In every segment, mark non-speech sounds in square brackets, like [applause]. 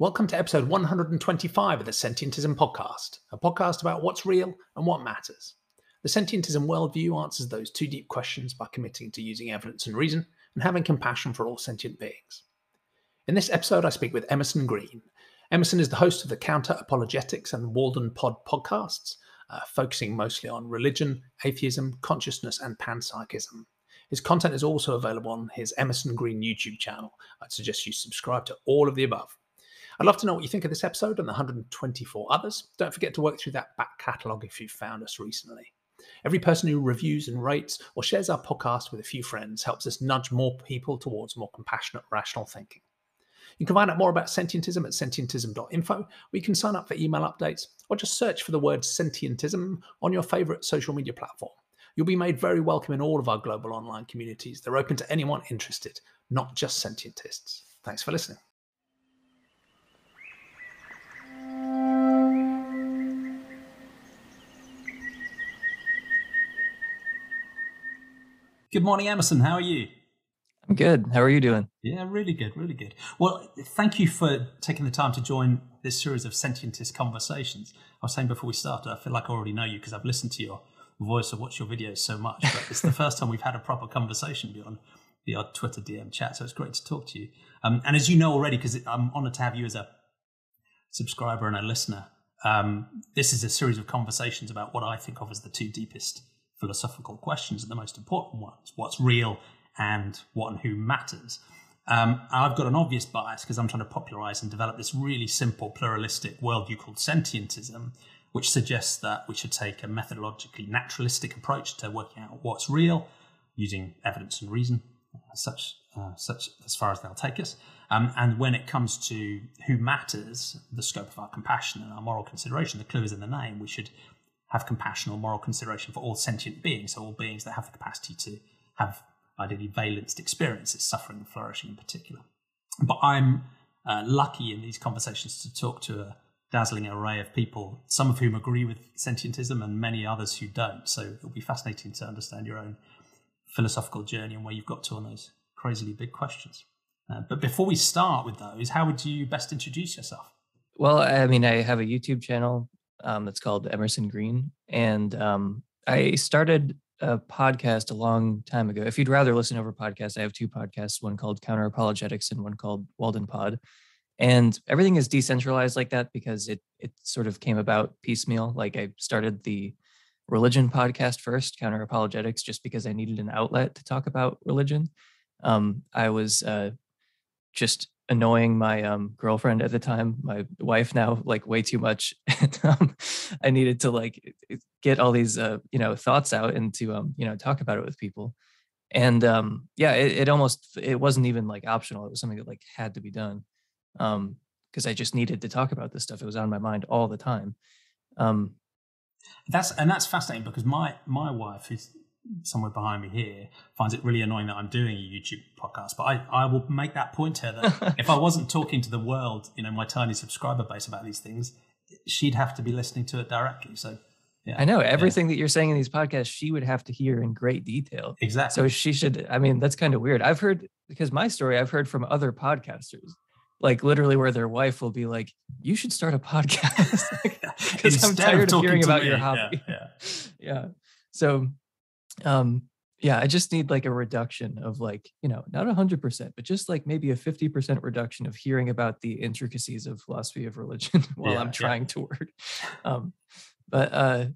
Welcome to episode 125 of the Sentientism Podcast, a podcast about what's real and what matters. The Sentientism worldview answers those two deep questions by committing to using evidence and reason and having compassion for all sentient beings. In this episode, I speak with Emerson Green. Emerson is the host of the Counter Apologetics and Walden Pod podcasts, uh, focusing mostly on religion, atheism, consciousness, and panpsychism. His content is also available on his Emerson Green YouTube channel. I'd suggest you subscribe to all of the above. I'd love to know what you think of this episode and the 124 others. Don't forget to work through that back catalogue if you've found us recently. Every person who reviews and rates or shares our podcast with a few friends helps us nudge more people towards more compassionate, rational thinking. You can find out more about sentientism at sentientism.info, where you can sign up for email updates or just search for the word sentientism on your favorite social media platform. You'll be made very welcome in all of our global online communities. They're open to anyone interested, not just sentientists. Thanks for listening. Good morning, Emerson. How are you? I'm good. How are you doing? Yeah, really good, really good. Well, thank you for taking the time to join this series of Sentientist conversations. I was saying before we started, I feel like I already know you because I've listened to your voice or watched your videos so much, but it's the first time we've had a proper conversation beyond the odd Twitter DM chat. So it's great to talk to you. Um, and as you know already, because I'm honored to have you as a subscriber and a listener, um, this is a series of conversations about what I think of as the two deepest philosophical questions are the most important ones what's real and what and who matters. Um, I've got an obvious bias because I'm trying to popularize and develop this really simple pluralistic worldview called sentientism, which suggests that we should take a methodologically naturalistic approach to working out what's real using evidence and reason, uh, such, uh, such as far as they'll take us. Um, and when it comes to who matters, the scope of our compassion and our moral consideration, the clue is in the name. We should have compassion or moral consideration for all sentient beings, so all beings that have the capacity to have ideally valenced experiences, suffering and flourishing in particular. But I'm uh, lucky in these conversations to talk to a dazzling array of people, some of whom agree with sentientism and many others who don't. So it'll be fascinating to understand your own philosophical journey and where you've got to on those crazily big questions. Uh, but before we start with those, how would you best introduce yourself? Well, I mean, I have a YouTube channel um, that's called Emerson Green. And um, I started a podcast a long time ago. If you'd rather listen over podcasts, I have two podcasts, one called Counter Apologetics and one called Walden Pod. And everything is decentralized like that because it it sort of came about piecemeal. Like I started the religion podcast first, Counter Apologetics, just because I needed an outlet to talk about religion. Um, I was uh, just annoying my um, girlfriend at the time, my wife now, like way too much. [laughs] and um, I needed to like get all these, uh, you know, thoughts out and to, um, you know, talk about it with people. And um, yeah, it, it almost, it wasn't even like optional. It was something that like had to be done um, because I just needed to talk about this stuff. It was on my mind all the time. Um, that's and that's fascinating because my my wife is somewhere behind me here finds it really annoying that I'm doing a YouTube podcast. But I, I will make that point here that [laughs] if I wasn't talking to the world, you know, my tiny subscriber base about these things, she'd have to be listening to it directly. So yeah. I know everything yeah. that you're saying in these podcasts, she would have to hear in great detail. Exactly. So she should, I mean, that's kind of weird. I've heard, because my story, I've heard from other podcasters, like literally where their wife will be like, you should start a podcast. [laughs] [laughs] Because I'm tired of, of hearing about me. your hobby. Yeah, yeah. yeah. So um yeah i just need like a reduction of like you know not 100% but just like maybe a 50% reduction of hearing about the intricacies of philosophy of religion [laughs] while yeah, i'm trying yeah. to work. Um but uh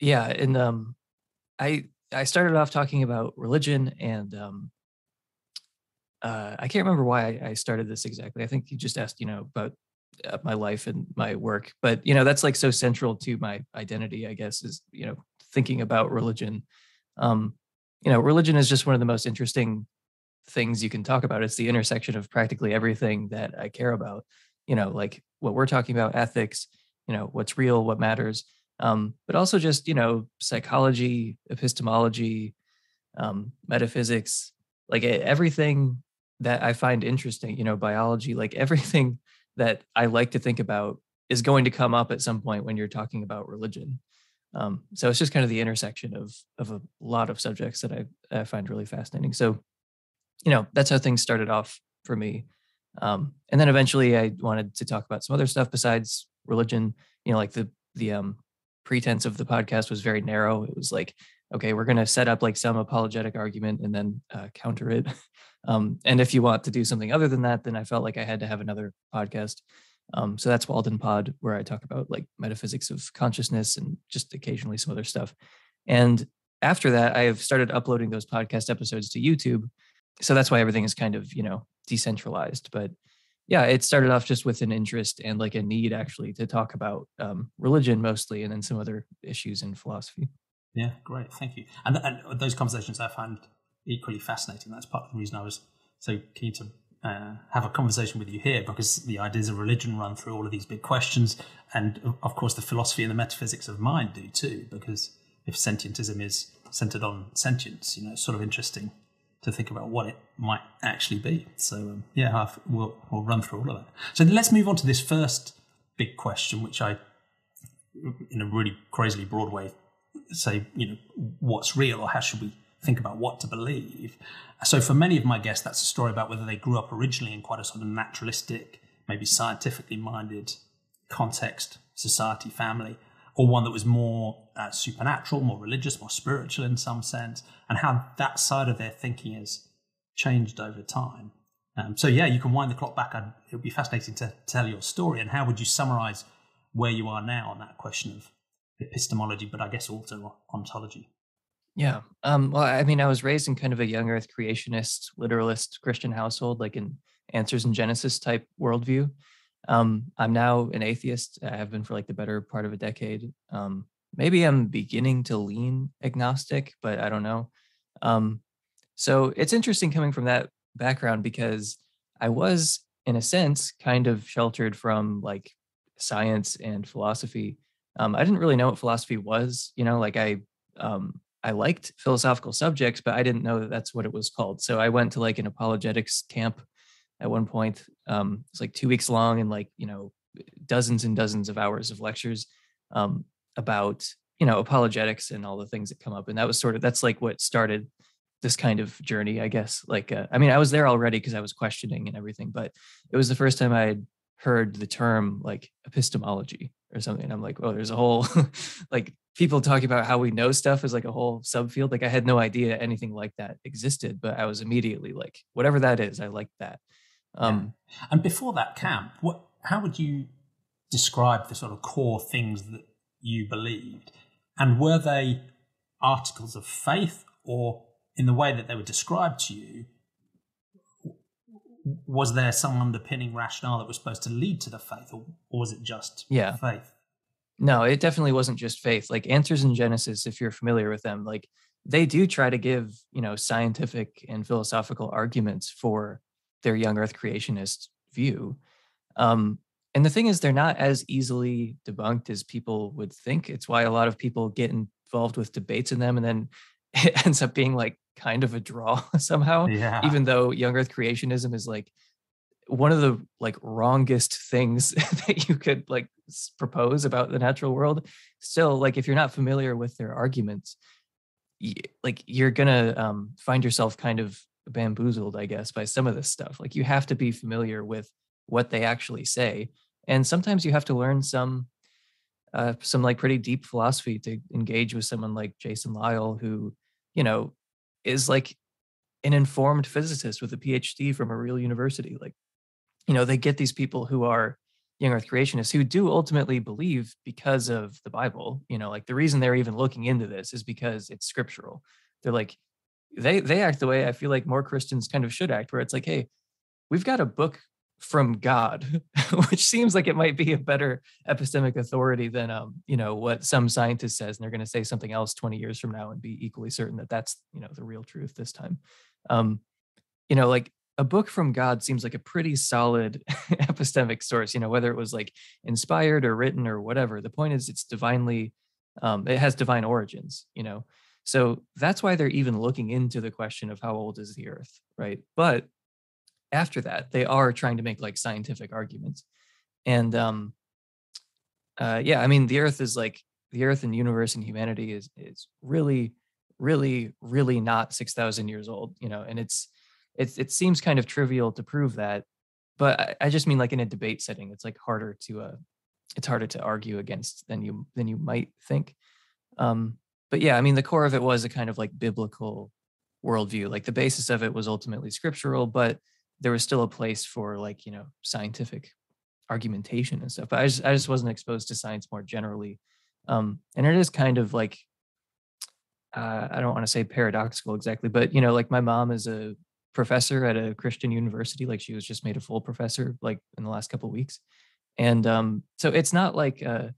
yeah and um i i started off talking about religion and um uh i can't remember why I, I started this exactly. I think you just asked you know about uh, my life and my work but you know that's like so central to my identity i guess is you know thinking about religion um, you know, religion is just one of the most interesting things you can talk about. It's the intersection of practically everything that I care about. You know, like what we're talking about, ethics. You know, what's real, what matters, um, but also just you know, psychology, epistemology, um, metaphysics, like everything that I find interesting. You know, biology, like [laughs] everything that I like to think about is going to come up at some point when you're talking about religion. Um, so it's just kind of the intersection of of a lot of subjects that I, I find really fascinating. So, you know, that's how things started off for me. Um, and then eventually I wanted to talk about some other stuff besides religion, you know, like the, the um, pretense of the podcast was very narrow. It was like, okay, we're going to set up like some apologetic argument and then uh, counter it. [laughs] Um, and if you want to do something other than that, then I felt like I had to have another podcast. Um, so that's Walden Pod, where I talk about like metaphysics of consciousness and just occasionally some other stuff. And after that, I have started uploading those podcast episodes to YouTube. So that's why everything is kind of, you know, decentralized. But yeah, it started off just with an interest and like a need actually to talk about um, religion mostly, and then some other issues in philosophy. Yeah, great, thank you. And, and those conversations I find equally fascinating. That's part of the reason I was so keen to uh, have a conversation with you here because the ideas of religion run through all of these big questions, and of course the philosophy and the metaphysics of mind do too. Because if sentientism is centered on sentience, you know, it's sort of interesting to think about what it might actually be. So um, yeah, I've, we'll we'll run through all of that. So let's move on to this first big question, which I, in a really crazily broad way, say you know what's real or how should we think about what to believe. So for many of my guests, that's a story about whether they grew up originally in quite a sort of naturalistic, maybe scientifically minded context, society, family, or one that was more uh, supernatural, more religious, more spiritual in some sense, and how that side of their thinking has changed over time. Um, so, yeah, you can wind the clock back. It would be fascinating to tell your story. And how would you summarize where you are now on that question of epistemology, but I guess also ontology? Yeah. Um, well, I mean, I was raised in kind of a young earth creationist, literalist Christian household, like in answers in Genesis type worldview. Um, I'm now an atheist. I have been for like the better part of a decade. Um, maybe I'm beginning to lean agnostic, but I don't know. Um, so it's interesting coming from that background because I was, in a sense, kind of sheltered from like science and philosophy. Um, I didn't really know what philosophy was, you know, like I, um, I liked philosophical subjects, but I didn't know that that's what it was called. So I went to like an apologetics camp at one point. Um, it's like two weeks long and like, you know, dozens and dozens of hours of lectures um, about, you know, apologetics and all the things that come up. And that was sort of, that's like what started this kind of journey, I guess. Like, uh, I mean, I was there already because I was questioning and everything, but it was the first time I had heard the term like epistemology or something. And I'm like, oh, there's a whole [laughs] like people talking about how we know stuff is like a whole subfield. Like I had no idea anything like that existed, but I was immediately like, whatever that is, I like that. Um, yeah. And before that camp, what? How would you describe the sort of core things that you believed? And were they articles of faith, or in the way that they were described to you, was there some underpinning rationale that was supposed to lead to the faith, or, or was it just yeah. faith? No, it definitely wasn't just faith. Like Answers in Genesis, if you're familiar with them, like they do try to give you know scientific and philosophical arguments for their young earth creationist view um, and the thing is they're not as easily debunked as people would think it's why a lot of people get involved with debates in them and then [laughs] it ends up being like kind of a draw [laughs] somehow yeah. even though young earth creationism is like one of the like wrongest things [laughs] that you could like propose about the natural world still like if you're not familiar with their arguments like you're gonna um, find yourself kind of bamboozled, I guess, by some of this stuff. Like you have to be familiar with what they actually say, and sometimes you have to learn some uh, some like pretty deep philosophy to engage with someone like Jason Lisle who you know is like an informed physicist with a PhD from a real university. Like you know they get these people who are young earth creationists who do ultimately believe because of the bible you know like the reason they're even looking into this is because it's scriptural they're like they they act the way I feel like more Christians kind of should act, where it's like, hey, we've got a book from God, [laughs] which seems like it might be a better epistemic authority than um, you know, what some scientist says, and they're going to say something else 20 years from now and be equally certain that that's you know the real truth this time. Um, you know, like a book from God seems like a pretty solid [laughs] epistemic source, you know, whether it was like inspired or written or whatever. The point is it's divinely um, it has divine origins, you know. So that's why they're even looking into the question of how old is the earth, right? But after that, they are trying to make like scientific arguments. And um uh yeah, I mean the earth is like the earth and universe and humanity is is really really really not 6000 years old, you know, and it's it's it seems kind of trivial to prove that but I, I, just mean like in a debate setting, it's like harder to uh, it's harder to argue against than you than you might think. Um, but yeah, I mean the core of it was a kind of like biblical worldview. Like the basis of it was ultimately scriptural, but there was still a place for like you know scientific argumentation and stuff. But I just I just wasn't exposed to science more generally, um, and it is kind of like uh, I don't want to say paradoxical exactly, but you know, like my mom is a professor at a Christian university. Like she was just made a full professor like in the last couple weeks, and um, so it's not like uh,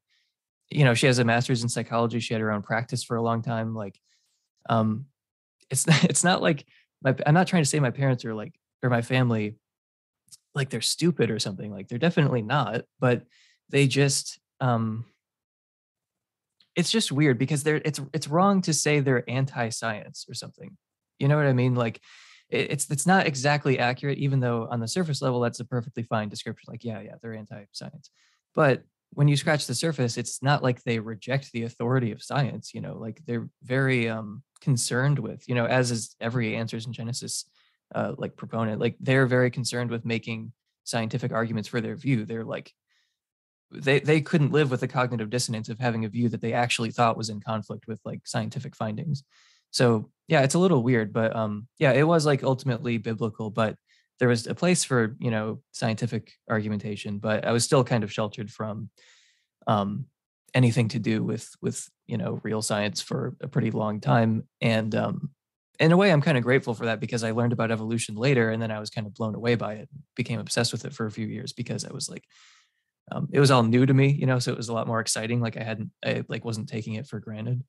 you know she has a master's in psychology. She had her own practice for a long time. Like, um, it's [laughs] it's not like my I'm not trying to say my parents are like or my family like they're stupid or something. Like they're definitely not, but they just um it's just weird because they're it's it's wrong to say they're anti-science or something. You know what I mean? Like it's it's not exactly accurate, even though on the surface level that's a perfectly fine description. Like, yeah, yeah, they're anti-science. But when you scratch the surface, it's not like they reject the authority of science, you know, like they're very um concerned with, you know, as is every answers in Genesis uh, like proponent, like they're very concerned with making scientific arguments for their view. They're like, they they couldn't live with the cognitive dissonance of having a view that they actually thought was in conflict with like scientific findings. So yeah, it's a little weird, but um, yeah, it was like ultimately biblical, but there was a place for you know scientific argumentation, but I was still kind of sheltered from um, anything to do with with you know real science for a pretty long time, and um, in a way, I'm kind of grateful for that because I learned about evolution later, and then I was kind of blown away by it, became obsessed with it for a few years because I was like, um, it was all new to me, you know, so it was a lot more exciting. Like I hadn't, I like wasn't taking it for granted.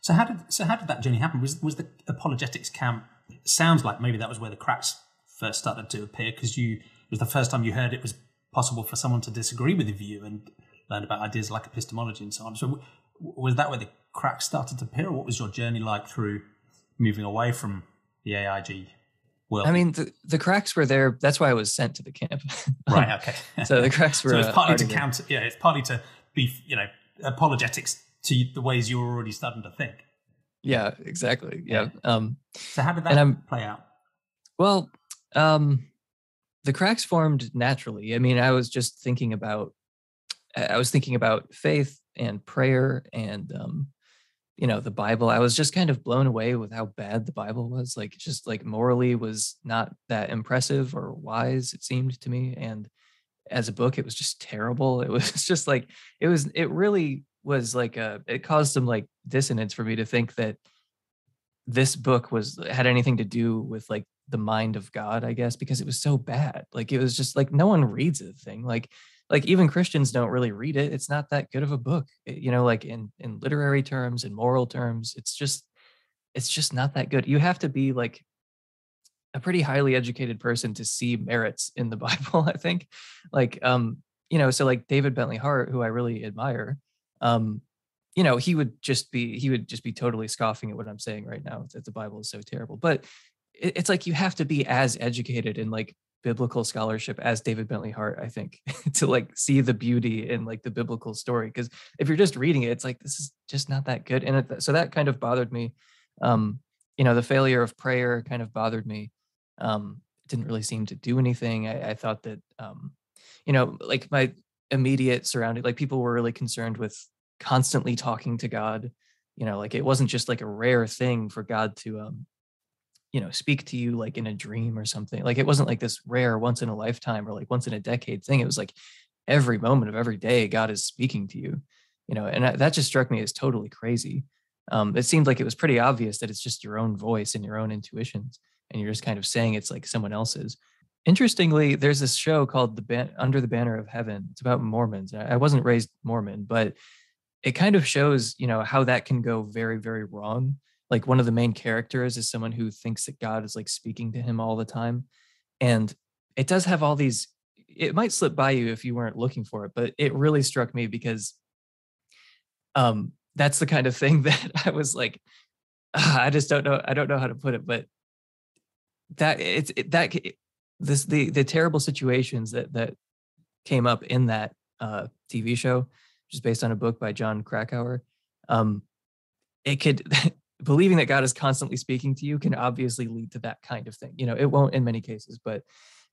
So how did so how did that journey happen? Was was the apologetics camp? sounds like maybe that was where the cracks first started to appear because you it was the first time you heard it was possible for someone to disagree with the view and learn about ideas like epistemology and so on. So was that where the cracks started to appear, or what was your journey like through moving away from the AIG world? I mean, the, the cracks were there. That's why I was sent to the camp. [laughs] right. Okay. so the cracks [laughs] were. So it's partly to counter. Yeah, it's partly to be, you know, apologetics to the ways you're already starting to think. Yeah. Exactly. Yeah. yeah. Um, so how did that play out? Well, um, the cracks formed naturally. I mean, I was just thinking about. I was thinking about faith and prayer and um, you know the bible i was just kind of blown away with how bad the bible was like just like morally was not that impressive or wise it seemed to me and as a book it was just terrible it [laughs] was just like it was it really was like a it caused some like dissonance for me to think that this book was had anything to do with like the mind of god i guess because it was so bad like it was just like no one reads the thing like like even Christians don't really read it. It's not that good of a book, eh, you know, like in in literary terms in moral terms. It's just it's just not that good. You have to be like a pretty highly educated person to see merits in the [laughs] Bible, I think. Like um, you know, so like David Bentley Hart, who I really admire, um, you know, he would just be he would just be totally scoffing at what I'm saying right now that the Bible is so terrible. But it's like you have to be as educated in like biblical scholarship as David Bentley Hart, I think, [laughs] to like see the beauty in like the biblical story. Because if you're just reading it, it's like this is just not that good. And it, so that kind of bothered me. Um, you know, the failure of prayer kind of bothered me. Um, it didn't really seem to do anything. I, I thought that, um, you know, like my immediate surrounding, like people were really concerned with constantly talking to God. You know, like it wasn't just like a rare thing for God to um, you know speak to you like in a dream or something. Like it wasn't like this rare once in a lifetime or like once in a decade thing. It was like every moment of every day god is speaking to you you know and that just struck me as totally crazy. Um, it seemed like it was pretty obvious that it's just your own voice and your own intuitions and you're just kind of saying it's like someone else's interestingly there's this show called the Ban- under the banner of heaven. It's about mormons. I wasn't raised mormon but it kind of shows you know how that can go very very wrong. Like one of the main characters is someone who thinks that God is like speaking to him all the time. And it does have all these, it might slip by you if you weren't looking for it, but it really struck me because um that's the kind of thing [laughs] that I was like, I just don't know, I don't know how to put it, but that it's it, that this the the terrible situations that that came up in that uh TV show, which is based on a book by Jon Krakauer. Um, it could [laughs] believing that God is constantly speaking to you can obviously lead to that kind of thing. You know, it won't in many cases, but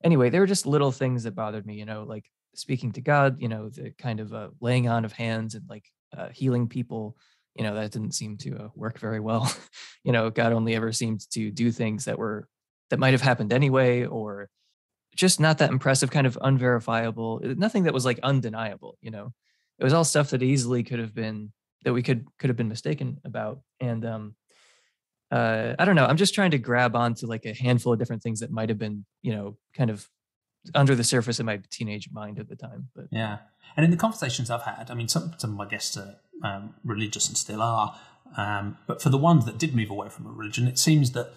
anyway, there were just little things that bothered me, you know, like speaking to God, you know, the kind of uh, laying on of hands and like uh, healing people, you know, that didn't seem to uh, work very well. [laughs] you know, God only ever seemed to do things that were that might have happened anyway, or just not that impressive, kind of unverifiable, uh, nothing that was like undeniable. You know, it was all stuff that easily could have been that we could could have been mistaken about, and um, uh, I don't know. I'm just trying to grab onto like a handful of different things that might have been, you know, kind of under the surface of my teenage mind at the time. But yeah, and in the conversations I've had, I mean, some some of my guests are um, religious and still are, um, but for the ones that did move away from a religion, it seems that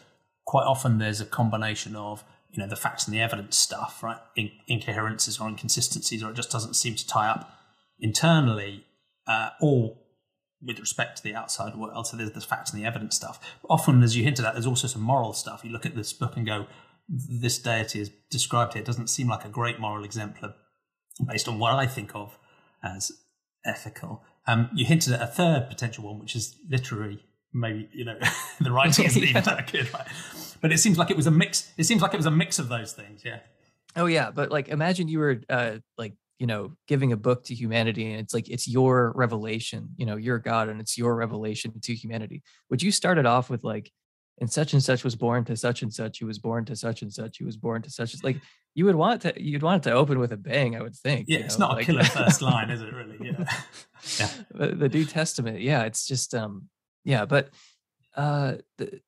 quite often there's a combination of you know the facts and the evidence stuff, right? In, incoherences or inconsistencies, or it just doesn't seem to tie up internally, uh, or with respect to the outside world. So there's the facts and the evidence stuff. But often, as you hinted at, there's also some moral stuff. You look at this book and go, this deity is described here doesn't seem like a great moral exemplar based on what I think of as ethical. Um, you hinted at a third potential one, which is literary. Maybe you know [laughs] the writing [laughs] isn't yeah. even that good, right? But it seems like it was a mix. It seems like it was a mix of those things. Yeah. Oh yeah, but like imagine you were uh, like you know giving a book to humanity and it's like it's your revelation you know you're god and it's your revelation to humanity would you start it off with like and such and such was born to such and such he was born to such and such he was born to such like you would want to you'd want it to open with a bang i would think yeah it's know? not like, a killer [laughs] first line is it really yeah yeah the, the new testament yeah it's just um yeah but uh the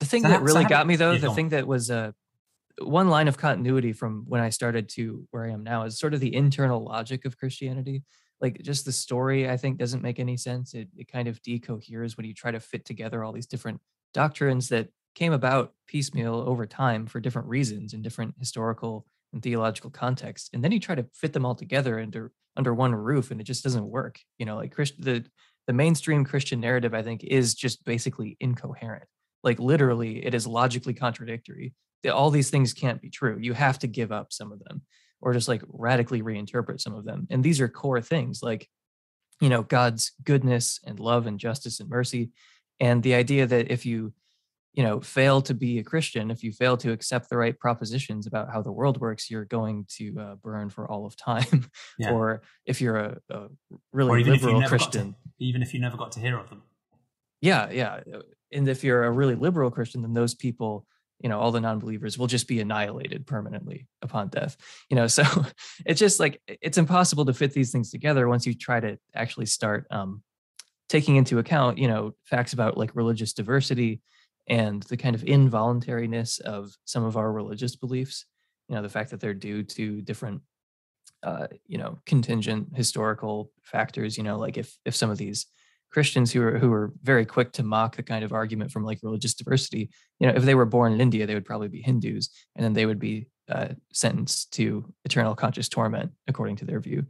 the thing so that really so got me though the thing that was uh one line of continuity from when I started to where I am now is sort of the internal logic of Christianity. Like just the story, I think doesn't make any sense. It, it kind of decoheres when you try to fit together all these different doctrines that came about piecemeal over time for different reasons in different historical and theological contexts. And then you try to fit them all together under under one roof and it just doesn't work. You know, like Christ, the the mainstream Christian narrative, I think, is just basically incoherent. Like literally, it is logically contradictory all these things can't be true. You have to give up some of them or just like radically reinterpret some of them. And these are core things like, you know, God's goodness and love and justice and mercy. And the idea that if you, you know, fail to be a Christian, if you fail to accept the right propositions about how the world works, you're going to uh, burn for all of time. [laughs] Yeah. or if you're a, a really liberal Christian, to, even if you never got to hear of them. Yeah, yeah. And if you're a really liberal Christian, then those people you know all the non-believers will just be annihilated permanently upon death you know [laughs] so it's just like it's impossible to fit these things together once you try to actually start um, taking into account you know facts about like religious diversity and the kind of involuntariness of some of our religious beliefs you know the fact that they're due to different uh, you know contingent historical factors you know like if if some of these Christians who are who are very quick to mock the kind of argument from like religious diversity. You know, if they were born in India, they would probably be Hindus, and then they would be uh, sentenced to eternal conscious torment according to their view.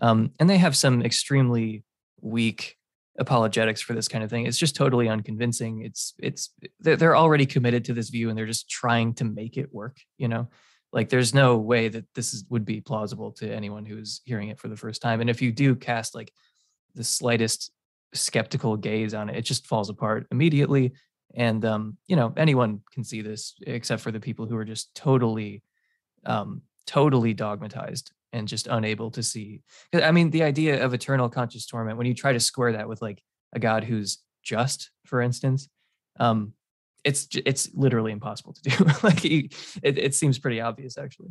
Um, and they have some extremely weak apologetics for this kind of thing. It's just totally unconvincing. It's it's they're already committed to this view, and they're just trying to make it work. You know, like there's no way that this is, would be plausible to anyone who's hearing it for the first time. And if you do cast like the slightest skeptical gaze on it, it just falls apart immediately. And um, you know, anyone can see this except for the people who are just totally, um, totally dogmatized and just unable to see. I mean, the idea of eternal conscious torment, when you try to square that with like a God who's just, for instance, um, it's it's literally impossible to do. [laughs] like it, it seems pretty obvious, actually.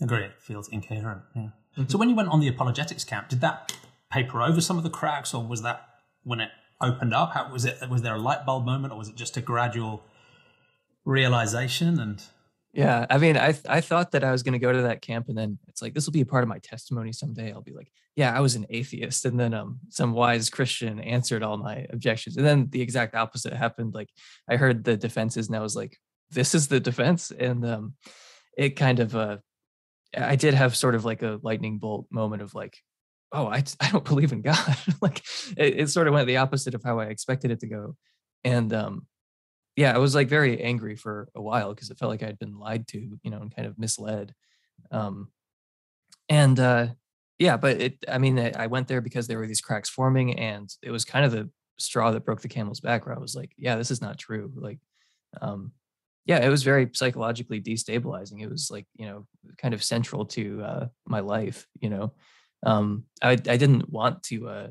Agree. It feels incoherent. Yeah. Mm-hmm. So when you went on the apologetics camp, did that paper over some of the cracks, or was that when it opened up? How was it? Was there a light bulb moment, or was it just a gradual realization? And yeah, I mean, I I thought that I was going to go to that camp, and then it's like this will be a part of my testimony someday. I'll be like, yeah, I was an atheist, and then um, some wise Christian answered all my objections, and then the exact opposite happened. Like I heard the defenses, and I was like, this is the defense, and um, it kind of uh, I did have sort of like a lightning bolt moment of like, oh, I, I don't [laughs] believe in God. [laughs] like it, it, sort of went the opposite of how I expected it to go. And um, yeah, I was like very angry for a while because it felt like I'd been lied to, you know, and kind of misled. Um, and uh, yeah, but it, I mean, I went there because there were these cracks forming and it was kind of the straw that broke the camel's back where I was like, yeah, this is not true. Like, um, yeah, it was very psychologically destabilizing. It was like, you know, kind of central to uh, my life, you know. Um, I, I didn't want to, uh,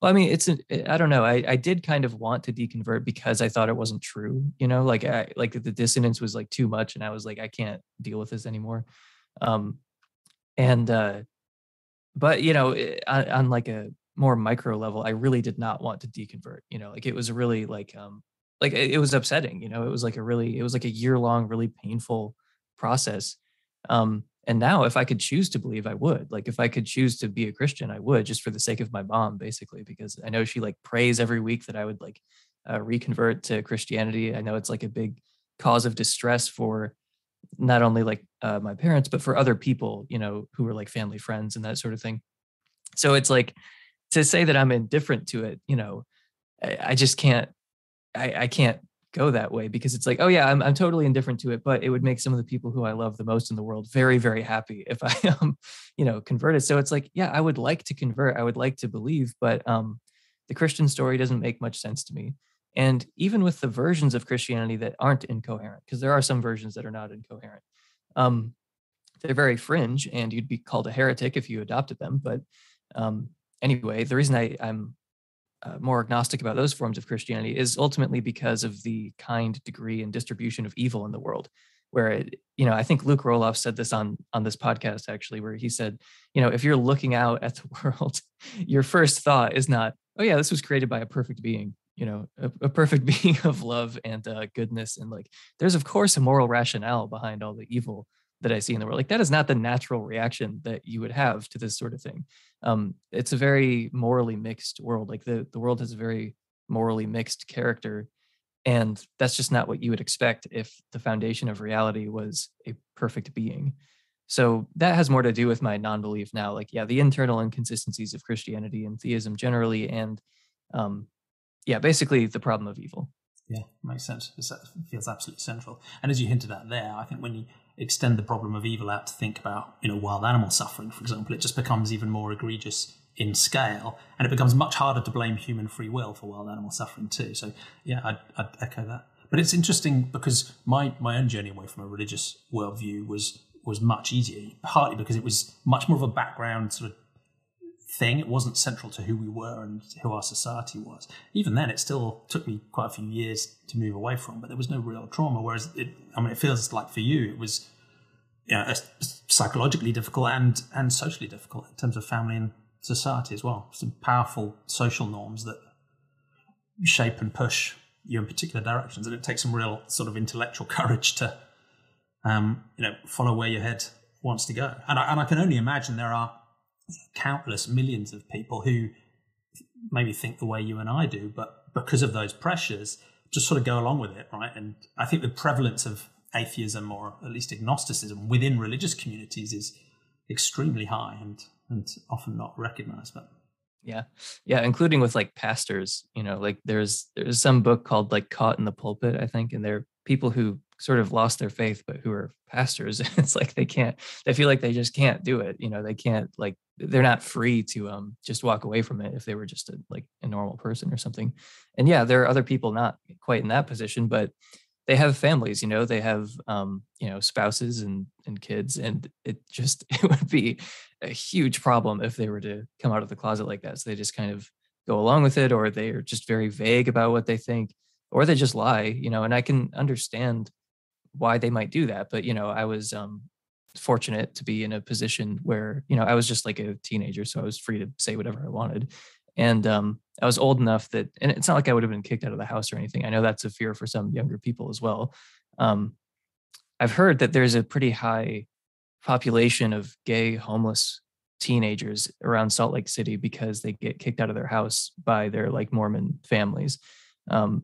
well, I mean, it's, I don't know. I, I did kind of want to deconvert because I thought it wasn't true, you know, like, I, like the dissonance was like too much. And I was like, I can't deal with this anymore. Um, and, uh, but, you know, on, on like a more micro level, I really did not want to deconvert, you know, like it was really like, um, like it, was upsetting you know it was like a really it was like a year long really painful process um and now if i could choose to believe i would. Like if i could choose to be a christian i would just for the sake of my mom basically because i know she like prays every week that i would like uh, reconvert to christianity. I know it's like a big cause of distress for not only like uh, my parents but for other people you know who are like family friends and that sort of thing. So it's like to say that i'm indifferent to it you know I, I just can't I, I can't go that way because it's like, oh yeah, I'm I'm totally indifferent to it, but it would make some of the people who I love the most in the world very, very happy if I [laughs] um, you know, converted. So it's like, yeah, I would like to convert, I would like to believe, but um the Christian story doesn't make much sense to me. And even with the versions of Christianity that aren't incoherent, because there are some versions that are not incoherent, um, they're very fringe, and you'd be called a heretic if you adopted them. But um, anyway, the reason I, I'm uh, more agnostic about those forms of Christianity is ultimately because of the kind, degree, and distribution of evil in the world. Where it, you know, I think Luke Roelofs said this on on this podcast actually, where he said, you know, if you're looking out at the [laughs] world, your first thought is not, oh yeah, this was created by a perfect being, you know, a, a perfect [laughs] being of love and uh, goodness, and like, there's of course a moral rationale behind all the evil that I see in the world. Like that is not the natural reaction that you would have to this sort of thing. Um, it's a very morally mixed world. Like the the world has a very morally mixed character, and that's just not what you would expect if the foundation of reality was a perfect being. So that has more to do with my non-belief now. Like, yeah, the internal inconsistencies of Christianity and theism generally, and um, yeah, basically the problem of evil. Yeah, makes sense. It feels absolutely central. And as you hinted at there, I think when you extend the problem of evil out to think about, you know, wild animal suffering, for example, it just becomes even more egregious in scale, and it becomes much harder to blame human free will for wild animal suffering too. So, yeah, I'd, I'd echo that. But it's interesting because my my own journey away from a religious worldview was was much easier, partly because it was much more of a background sort of thing. It wasn't central to who we were and who our society was. Even then, it still took me quite a few years to move away from, but there was no real trauma. Whereas, it, I mean, it feels like for you, it was you know, psychologically difficult and and socially difficult in terms of family and society as well. Some powerful social norms that shape and push you in particular directions, and it takes some real sort of intellectual [laughs] courage to, um, you know, follow where your head wants to go. And I, and I can only imagine there are countless millions of people who maybe think the way you and I do, but because of those pressures, just sort of go along with it, right? And I think the prevalence of atheism or at least agnosticism within religious communities is extremely high and and often not recognized. But yeah, yeah, including with like pastors, you know, like there's there's some book called like Caught in the Pulpit, I think, and there are people who sort of lost their faith but who are pastors [laughs] it's like they can't they feel like they just can't do it you know they can't like they're not free to um just walk away from it if they were just a like a normal person or something. And yeah there are other people not quite in that position but they have families you know they have um you know spouses and and kids and it just [laughs] it would be a huge problem if they were to come out of the closet like that. So they just kind of go along with it or they are just very vague about what they think or they just lie you know and i can understand why they might do that but you know i was um fortunate to be in a position where you know i was just like a teenager so i was free to say whatever i wanted. And um i was old enough that and it's not like i would have been kicked out of the house or anything i know that's a fear for some younger people as well. Um i've heard that there's a pretty high population of gay homeless teenagers around salt lake city because they get kicked out of their house by their like mormon families. Um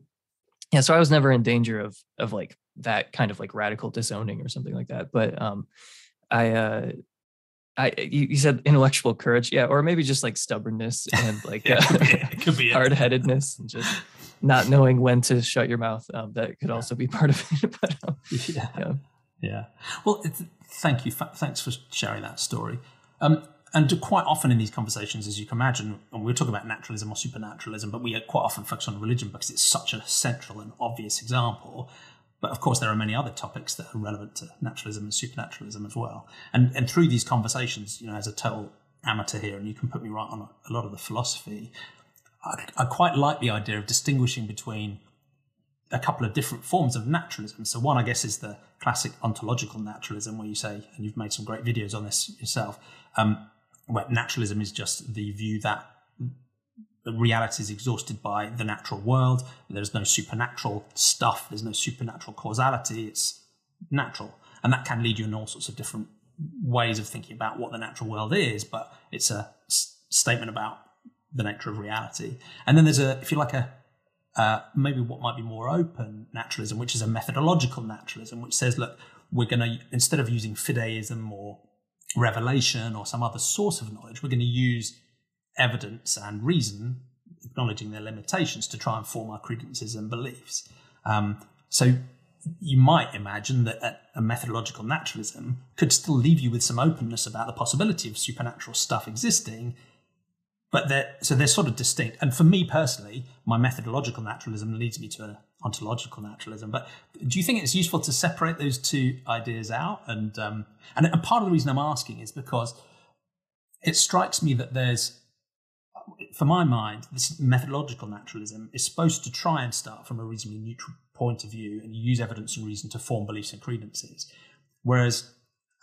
yeah so i was never in danger of of like that kind of like radical disowning or something like that but um i uh I you, you said intellectual courage, yeah, or maybe just like stubbornness and [laughs] like yeah, uh, hard headedness and just not knowing when to shut your mouth. Um, that could yeah. also be part of it. [laughs] but, um, yeah. yeah, yeah. Well, thank you. Thanks for sharing that story. Um, and quite often in these conversations, as you can imagine, and we're talking about naturalism or supernaturalism, but we quite often focus on religion because it's such a central and obvious example. But of course, there are many other topics that are relevant to naturalism and supernaturalism as well. And and through these conversations, you know, as a total amateur here, and you can put me right on a, a lot of the philosophy. I, I quite like the idea of distinguishing between a couple of different forms of naturalism. So one, I guess, is the classic ontological naturalism, where you say, and you've made some great videos on this yourself, um, where naturalism is just the view that reality is exhausted by the natural world. There's no supernatural stuff. There's no supernatural causality. It's natural, and that can lead you in all sorts of different ways of thinking about what the natural world is. But it's a s- statement about the nature of reality. And then there's a, if you like, a uh, maybe what might be more open naturalism, which is a methodological naturalism, which says, look, we're going to instead of using fideism or revelation or some other source of knowledge, we're going to use evidence and reason, acknowledging their limitations, to try and form our credences and beliefs. Um, so you might imagine that a methodological naturalism could still leave you with some openness about the possibility of supernatural stuff existing, but they're, so they're sort of distinct. And for me personally, my methodological naturalism leads me to an ontological naturalism. But do you think it's useful to separate those two ideas out? And um, and part of the reason I'm asking is because it strikes me that there's, for my mind, this methodological naturalism is supposed to try and start from a reasonably neutral point of view and use evidence and reason to form beliefs and credences, whereas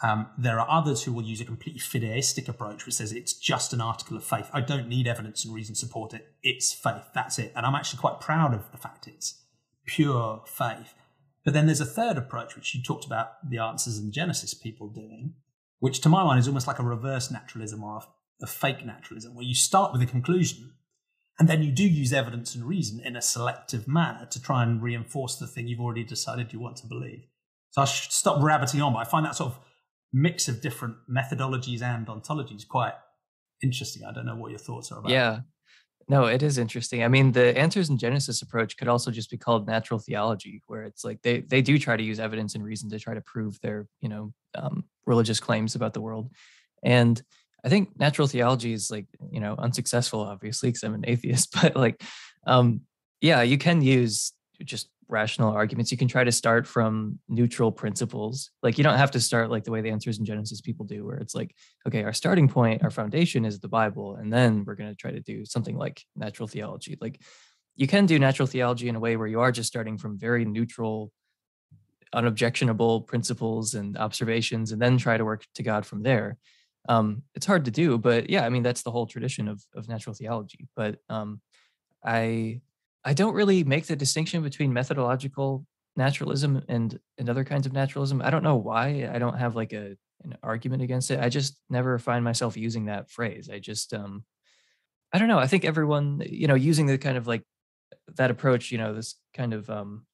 um, there are others who will use a completely fideistic approach, which says it's just an article of faith. I don't need evidence and reason to support it. It's faith. That's it. And I'm actually quite proud of the fact it's pure faith. But then there's a third approach, which you talked about the answers in Genesis people doing, which to my mind is almost like a reverse naturalism or a, a fake naturalism, where you start with a conclusion and then you do use evidence and reason in a selective manner to try and reinforce the thing you've already decided you want to believe. So I should stop rabbiting on, but I find that sort of mix of different methodologies and ontologies quite interesting. I don't know what your thoughts are about. Yeah. No, it is interesting. I mean, the answers in Genesis approach could also just be called natural theology, where it's like they they do try to use evidence and reason to try to prove their you know um, religious claims about the world. And I think natural theology is like you know unsuccessful, obviously, because I'm an atheist. [laughs] But like, um, yeah, you can use just rational arguments. You can try to start from neutral principles. Like you don't have to start like the way the answers in Genesis people do, where it's like, okay, our starting point, our foundation is the Bible, and then we're going to try to do something like natural theology. Like you can do natural theology in a way where you are just starting from very neutral, unobjectionable principles and observations, and then try to work to God from there. Um, it's hard to do, but yeah, I mean that's the whole tradition of of natural theology. But um, I I don't really make the distinction between methodological naturalism and and other kinds of naturalism. I don't know why. I don't have like a an argument against it. I just never find myself using that phrase. I just um I don't know. I think everyone, you know, using the kind of like that approach, you know, this kind of um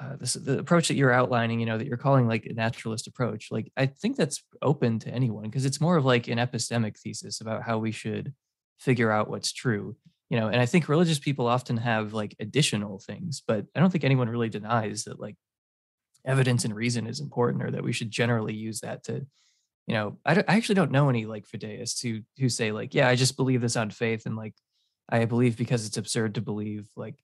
uh, this the approach that you're outlining, you know, that you're calling like a naturalist approach. Like I think that's open to anyone because it's more of like an epistemic thesis about how we should figure out what's true you know and i think religious people often have like additional things but i don't think anyone really denies that like evidence and reason is important or that we should generally use that to you know i, I actually don't know any like fideists who who say like yeah i just believe this on faith and like i believe because it's absurd to believe like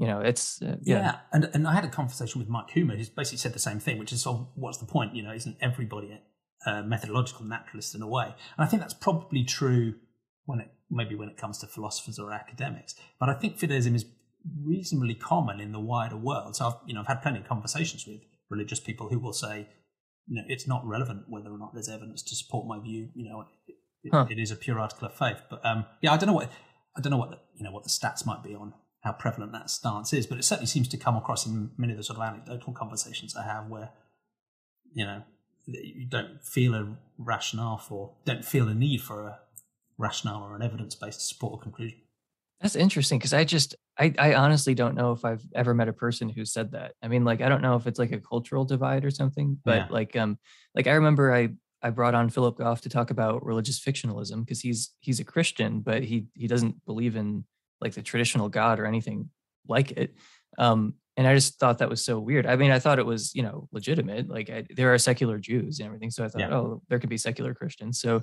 you know it's uh, yeah. yeah. and and i had a conversation with mike Huemer who's basically said the same thing which is so what's the point you know isn't everybody a, methodological naturalist in a way and i think that's probably true when it maybe when it comes to philosophers or academics. But I think fideism is reasonably common in the wider world. So I've you know I've had plenty of conversations with religious people who will say, you know, it's not relevant whether or not there's evidence to support my view. You know, it, it, huh. it is a pure article of faith. But um, yeah, I don't know what I don't know what the, you know what the stats might be on how prevalent that stance is, but it certainly seems to come across in many of the sort of anecdotal conversations I have where you know you don't feel a rationale for, don't feel a need for a rationale or an evidence base to support a conclusion. That's interesting because I just I, I honestly don't know if I've ever met a person who said that. I mean, like I don't know if it's like a cultural divide or something, but yeah. like um like I remember I I brought on Philip Goff to talk about religious fictionalism because he's he's a Christian, but he he doesn't believe in like the traditional God or anything like it. Um, and I just thought that was so weird. I mean, I thought it was you know legitimate. Like I, there are secular Jews and everything, so I thought, yeah. oh, there could be secular Christians. So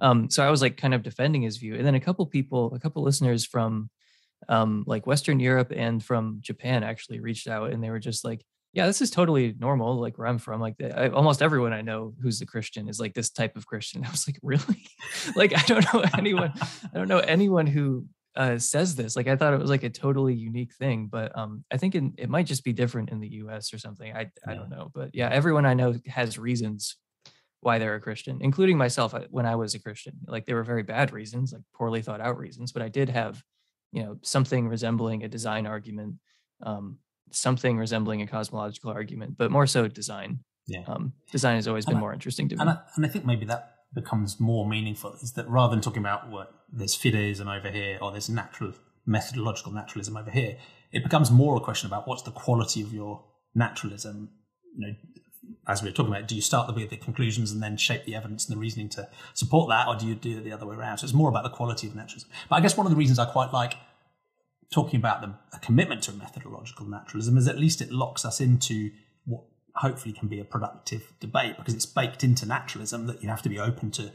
um, so I was like kind of defending his view. And then a couple people, a couple listeners from um, like Western Europe and from Japan actually reached out and they were just like, yeah, this is totally normal. Like where I'm from, like I, almost everyone I know who's a Christian is like this type of Christian. [laughs] I was like, really? [laughs] like I don't know anyone. I don't know anyone who uh, says this. Like I thought it was like a totally unique thing, but um, I think in, it might just be different in the U.S. or something. I I yeah. don't know, but yeah, everyone I know has reasons why they're a Christian, including myself when I was a Christian. Like they were very bad reasons, like poorly thought out reasons, but I did have, you know, something resembling a design argument, um, something resembling a cosmological argument, but more so design. Yeah. Um, design has always and been I, more interesting to me. And I, and I think maybe that becomes more meaningful is that rather than talking about what there's fideism over here or there's natural methodological naturalism over here, it becomes more a question about what's the quality of your naturalism. You know, as we were talking about, do you start with the conclusions and then shape the evidence and the reasoning to support that, or do you do it the other way around? So it's more about the quality of naturalism. But I guess one of the reasons I quite like talking about the, a commitment to methodological naturalism is at least it locks us into hopefully can be a productive debate because it's baked into naturalism that you have to be open to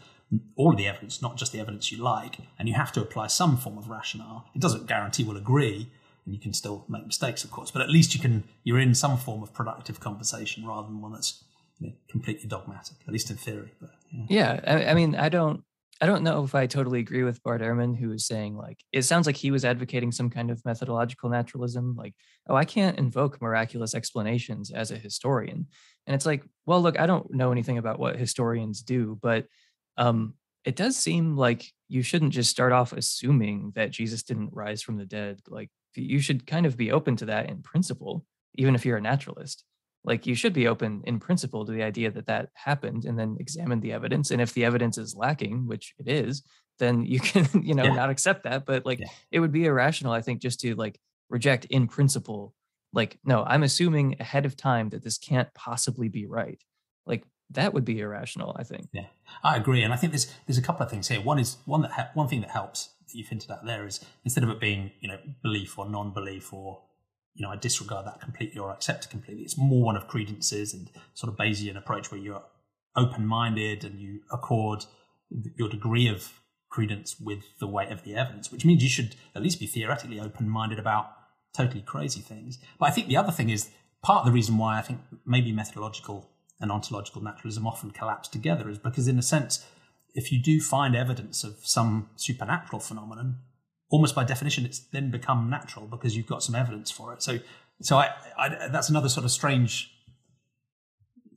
all of the evidence, not just the evidence you like, and you have to apply some form of rationale. It doesn't guarantee we'll agree, and you can still make mistakes, of course, but at least you can you're in some form of productive conversation rather than one that's you know, completely dogmatic, at least in theory. But yeah, yeah I, I mean, I don't I don't know if I totally agree with Bart Ehrman, who was saying like it sounds like he was advocating some kind of methodological naturalism, like, oh, I can't invoke miraculous explanations as a historian. And it's like, well, look, I don't know anything about what historians do, but um, it does seem like you shouldn't just start off assuming that Jesus didn't rise from the dead. Like you should kind of be open to that in principle, even if you're a naturalist like you should be open in principle to the idea that that happened and then examine the evidence and if the evidence is lacking which it is then you [laughs] can you know yeah. not accept that but like yeah. it would be irrational i think just to like reject in principle like no i'm assuming ahead of time that this can't possibly be right like that would be irrational i think yeah i agree and i think there's there's a couple of things here one is one that ha- one thing that helps that you've hinted at there is instead of it being you know belief or non-belief or you know, I disregard that completely or accept it completely. It's more one of credences and sort of Bayesian approach where you're open minded and you accord your degree of credence with the weight of the evidence, which means you should at least be theoretically open minded about totally crazy things. But I think the other thing is part of the reason why I think maybe methodological and ontological naturalism often collapse together is because, in a sense, if you do find evidence of some supernatural phenomenon, almost by definition, it's then become natural because you've got some evidence for it. So, so I, I that's another sort of strange.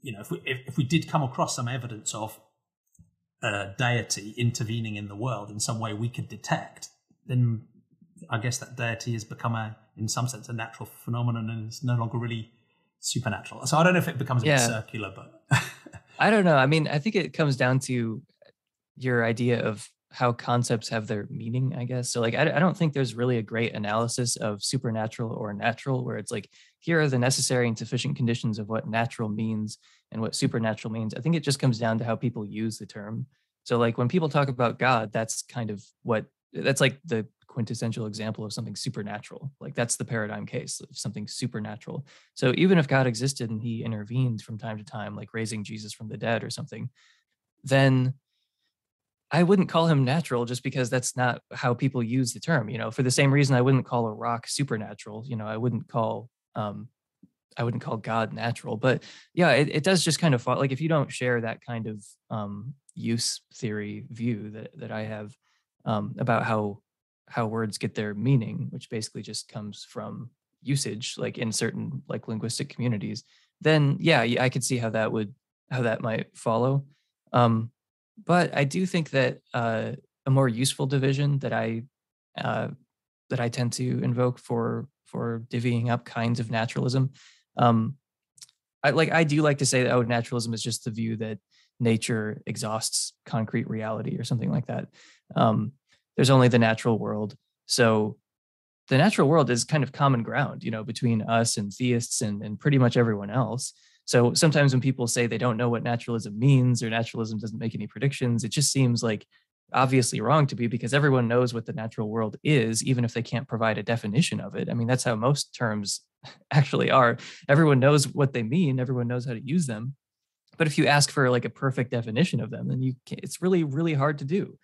You know, if we if, if we did come across some evidence of a deity intervening in the world in some way we could detect, then I guess that deity has become a, in some sense, a natural phenomenon and it's no longer really supernatural. So I don't know if it becomes a yeah. bit circular, but [laughs] I don't know. I mean, I think it comes down to your idea of how concepts have their meaning, I guess. So, like, I, I, don't think there's really a great analysis of supernatural or natural, where it's like, here are the necessary and sufficient conditions of what natural means and what supernatural means. I think it just comes down to how people use the term. So, like, when people talk about God, that's kind of what that's like the quintessential example of something supernatural. Like, that's the paradigm case of something supernatural. So, even if God existed and he intervened from time to time, like raising Jesus from the dead or something, then I wouldn't call him natural just because that's not how people use the term. You know, for the same reason I wouldn't call a rock supernatural. You know, I wouldn't call um, I wouldn't call God natural. But yeah, it, it does just kind of fall like if you don't share that kind of um, use theory view that that I have um, about how how words get their meaning, which basically just comes from usage, like in certain like linguistic communities, then yeah, I could see how that would how that might follow. Um, but I do think that uh, a more useful division that I uh, that I tend to invoke for for divvying up kinds of naturalism. Um, I like I do like to say that oh, naturalism is just the view that nature exhausts concrete reality or something like that. Um, there's only the natural world, so the natural world is kind of common ground, you know, between us and theists and, and pretty much everyone else. So sometimes when people say they don't know what naturalism means or naturalism doesn't make any predictions, it just seems like obviously wrong to be because everyone knows what the natural world is, even if they can't provide a definition of it. I mean, that's how most terms [laughs] actually are. Everyone knows what they mean, everyone knows how to use them. But if you ask for like a perfect definition of them, then you it's really, really hard to do.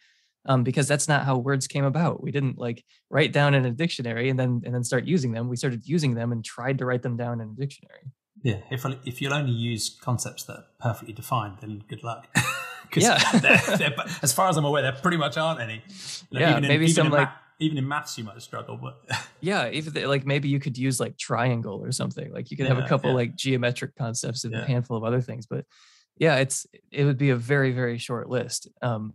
um, because that's not how words came about. We didn't like write down in a dictionary and then and then start using them. We started using them and tried to write them down in a dictionary. Yeah, if if you'll only use concepts that are perfectly defined, then good luck. [laughs] yeah, they're, they're, as far as I'm aware, there pretty much aren't any. Like, yeah, maybe in, some like. even in maths you might struggle but [laughs] yeah even like maybe you could use like triangle or something like you could yeah, have a couple yeah. like geometric concepts and yeah. a handful of other things but yeah it's it would be a very very short list um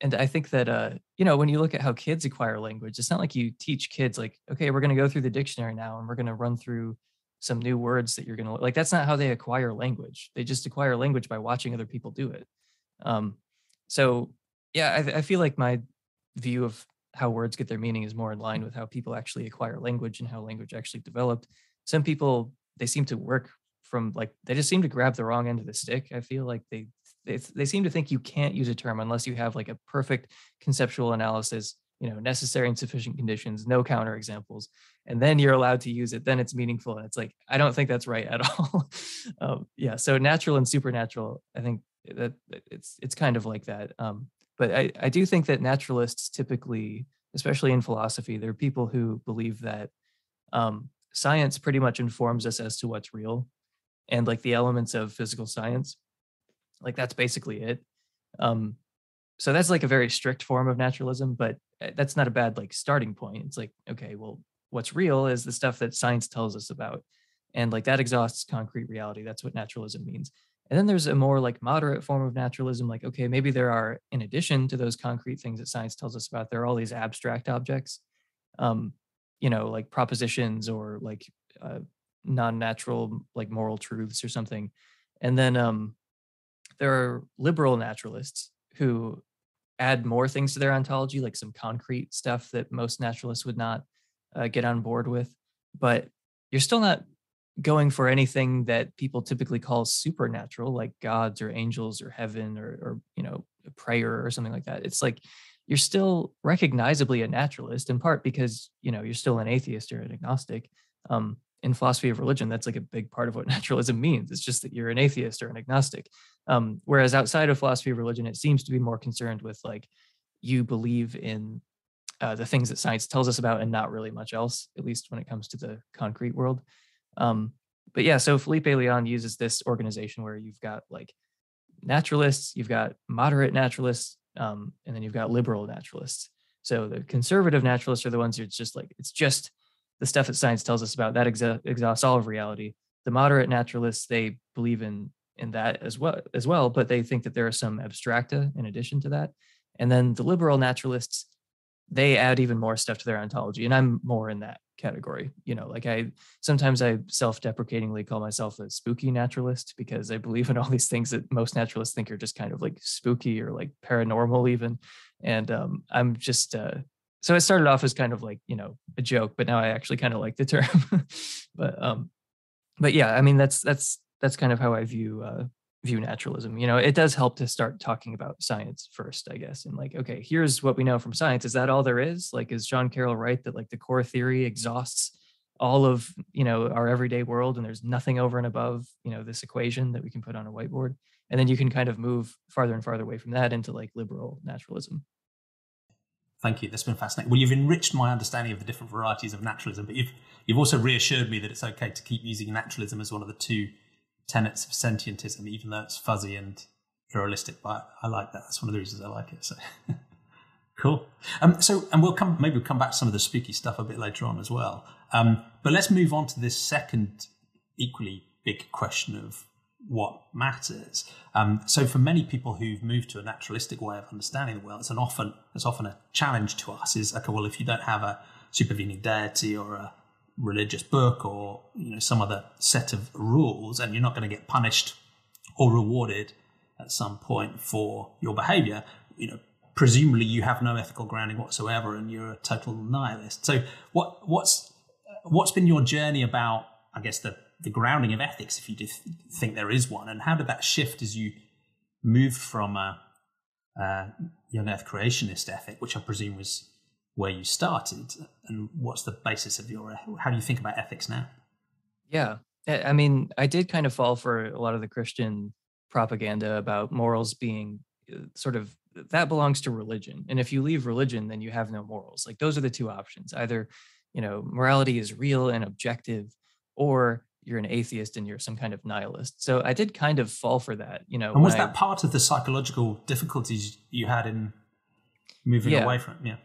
and I think that uh, you know, when you look at how kids acquire language, it's not like you teach kids like, okay, we're going to go through the dictionary now and we're going to run through some new words that you're going to like. That's not how they acquire language. They just acquire language by watching other people do it. Um, so yeah, I, I feel like my view of how words get their meaning is more in line with how people actually acquire language and how language actually developed. Some people they seem to work from like they just seem to grab the wrong end of the stick. I feel like they they, they seem to think you can't use a term unless you have like a perfect conceptual analysis you know necessary and sufficient conditions no counterexamples and then you're allowed to use it then it's meaningful and it's like i don't think that's right at [laughs] all um, yeah so natural and supernatural i think that it's it's kind of like that um, but I, I do think that naturalists typically especially in philosophy there are people who believe that um, science pretty much informs us as to what's real and like the elements of physical science like that's basically it. Um, so that's like a very strict form of naturalism, but eh, that's not a bad like starting point. It's like, okay, well, what's real is the stuff that science tells us about. And like that exhausts concrete reality. That's what naturalism means. And then there's a more like moderate form of naturalism, like, okay, maybe there are, in addition to those concrete things that science tells us about, there are all these abstract objects, um, you know, like propositions or like uh, non-natural, like moral truths or something. And then um, there are liberal naturalists who add more things to their ontology, like some concrete stuff that most naturalists would not uh, get on board with. But you're still not going for anything that people typically call supernatural, like gods or angels or heaven or, or you know, prayer or something like that. It's like you're still recognizably a naturalist in part because you know you're still an atheist or an agnostic. Um, in philosophy of religion, that's like a big part of what [laughs] naturalism means. It's just that you're an atheist or an agnostic. Um, whereas outside of philosophy of religion, it seems to be more concerned with like you believe in uh, the things that science tells us about and not really much else, at least when it comes to the concrete world. Um, but yeah, so Felipe Leon uses this organization where you've got like naturalists, you've got moderate naturalists, um, and then you've got liberal naturalists. So the conservative naturalists are the ones who it's just like it's just the stuff that science tells us about that exa- exhausts all of reality. The moderate naturalists they believe in in that as well as well, but they think that there are some abstracta in addition to that. And then the liberal naturalists they add even more stuff to their ontology, and I'm more in that category. You know, like I sometimes I self-deprecatingly call myself a spooky naturalist because I believe in all these things that most naturalists think are just kind of like spooky or like paranormal even. And um, I'm just uh, so it started off as kind of like you know a joke but now i actually kind of like the [laughs] term but um but yeah i mean that's that's that's kind of how i view uh view naturalism you know it does help to start talking about science first i guess and like okay here's what we know from science is that all there is like is sean carroll right that like the core theory exhausts all of you know our everyday world and there's nothing over and above you know this equation that we can put on a whiteboard and then you can kind of move farther and farther away from that into like liberal naturalism Thank you. That's been fascinating. Well, you've enriched my understanding of the different varieties of naturalism, but you've you've also reassured me that it's okay to keep using naturalism as one of the two tenets of sentientism, even though it's fuzzy and pluralistic. But I like that. That's one of the reasons I like it. So [laughs] cool. Um, so, and we'll come maybe we'll come back to some of the spooky stuff a bit later on as well. Um, but let's move on to this second equally big question of what matters. Um, so for many people who've moved to a naturalistic way of understanding the world, it's an often it's often a challenge to us. Is okay, well, if you don't have a supervening deity or a religious book or you know some other set of rules, and you're not going to get punished or rewarded at some point for your behaviour, you know, presumably you have no ethical grounding whatsoever, and you're a total nihilist. So what what's what's been your journey about? I guess the the grounding of ethics, if you think there is one, and how did that shift as you moved from a, a young Earth creationist ethic, which I presume was where you started, and what's the basis of your? How do you think about ethics now? Yeah, I mean, I did kind of fall for a lot of the Christian propaganda about morals being uh, sort of that belongs to religion. And if you leave religion, then you have no morals. Like those are the two options. Either, you know, morality is real and objective, or you're an atheist and you're some kind of nihilist. So I did kind of fall for that, you know. And was that I, part of the psychological difficulties you had in moving yeah. away from? Yeah.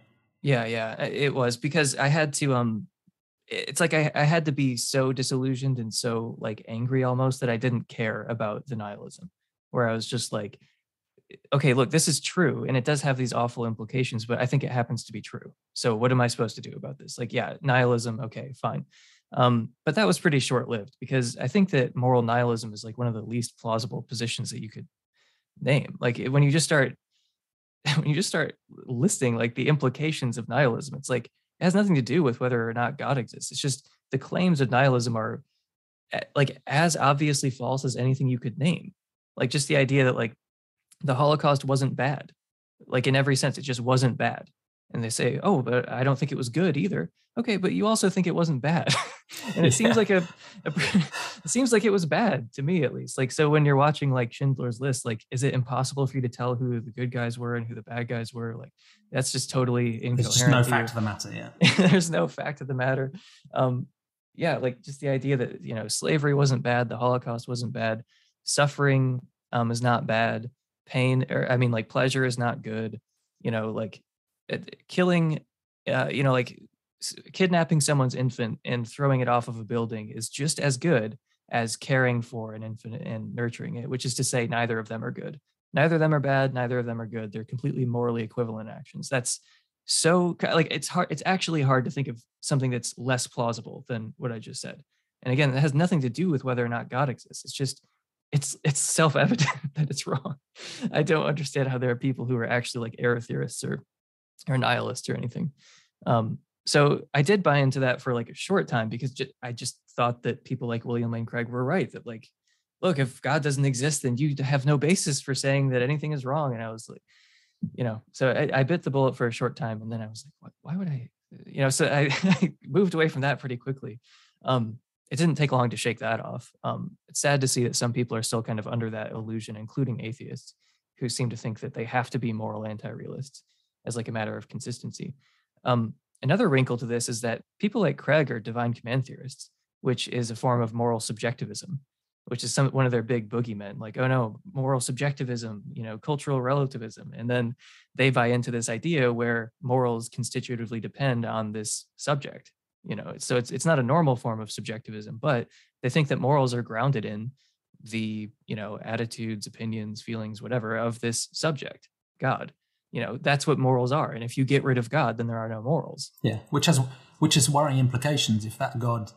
Yeah, yeah, it was because I had to um it's like I, I had to be so disillusioned and so like angry almost that I didn't care about the nihilism. Where I was just like, okay, look, this is true and it does have these awful implications, but I think it happens to be true. So what am I supposed to do about this? Like, yeah, nihilism, okay, fine. Um, but that was pretty short lived because I think that moral nihilism is like one of the least plausible positions that you could name. Like when you just start [laughs] when you just start listing like the implications of nihilism, it's like it has nothing to do with whether or not God exists. It's just the claims of nihilism are eh, like as obviously false as anything you could name. Like just the idea that like the Holocaust wasn't bad. Like in every sense, it just wasn't bad. And they say, oh, but I don't think it was good either. Okay, but you also think it wasn't bad. [laughs] and it yeah. seems like a, a, [laughs] it seems like it was bad to me at least. Like so when you're watching like Schindler's List, like is it impossible for you to tell who the good guys were and who the bad guys were? Like that's just totally incoherent. There's no fact of the matter, yeah. [laughs] There's no fact of the matter. Um, yeah, like just the idea that you know slavery wasn't bad, the Holocaust wasn't bad, suffering um, is not bad pain or i mean like pleasure is not good you know like killing uh, you know like kidnapping someone's infant and throwing it off of a building is just as good as caring for an infant and nurturing it which is to say neither of them are good. Neither of them are bad neither of them are good. They're completely morally equivalent actions. That's so like it's hard it's actually hard to think of something that's less plausible than what i just said. And again it has nothing to do with whether or not god exists. It's just it's it's self-evident [laughs] that it's wrong. I don't understand how there are people who are actually like error theorists or or nihilist or anything. Um, so I did buy into that for like a short time because I just thought that people like William Lane Craig were right that like, look, if God doesn't exist, then you have no basis for saying that anything is wrong. And I was like, you know, so I, I bit the bullet for a short time, and then I was like, why would I, you know? So I, [laughs] I moved away from that pretty quickly. Um, it didn't take long to shake that off. Um, it's sad to see that some people are still kind of under that illusion, including atheists, who seem to think that they have to be moral anti-realists as like a matter of consistency. Um, another wrinkle to this is that people like Craig are divine command theorists, which is a form of moral subjectivism, which is some one of their big boogeymen. Like, oh no, moral subjectivism, you know, cultural relativism, and then they buy into this idea where morals constitutively depend on this subject you know so it's it's not a normal form of subjectivism but they think that morals are grounded in the you know attitudes opinions feelings whatever of this subject god you know that's what morals are and if you get rid of god then there are no morals yeah which has which has worrying implications if that god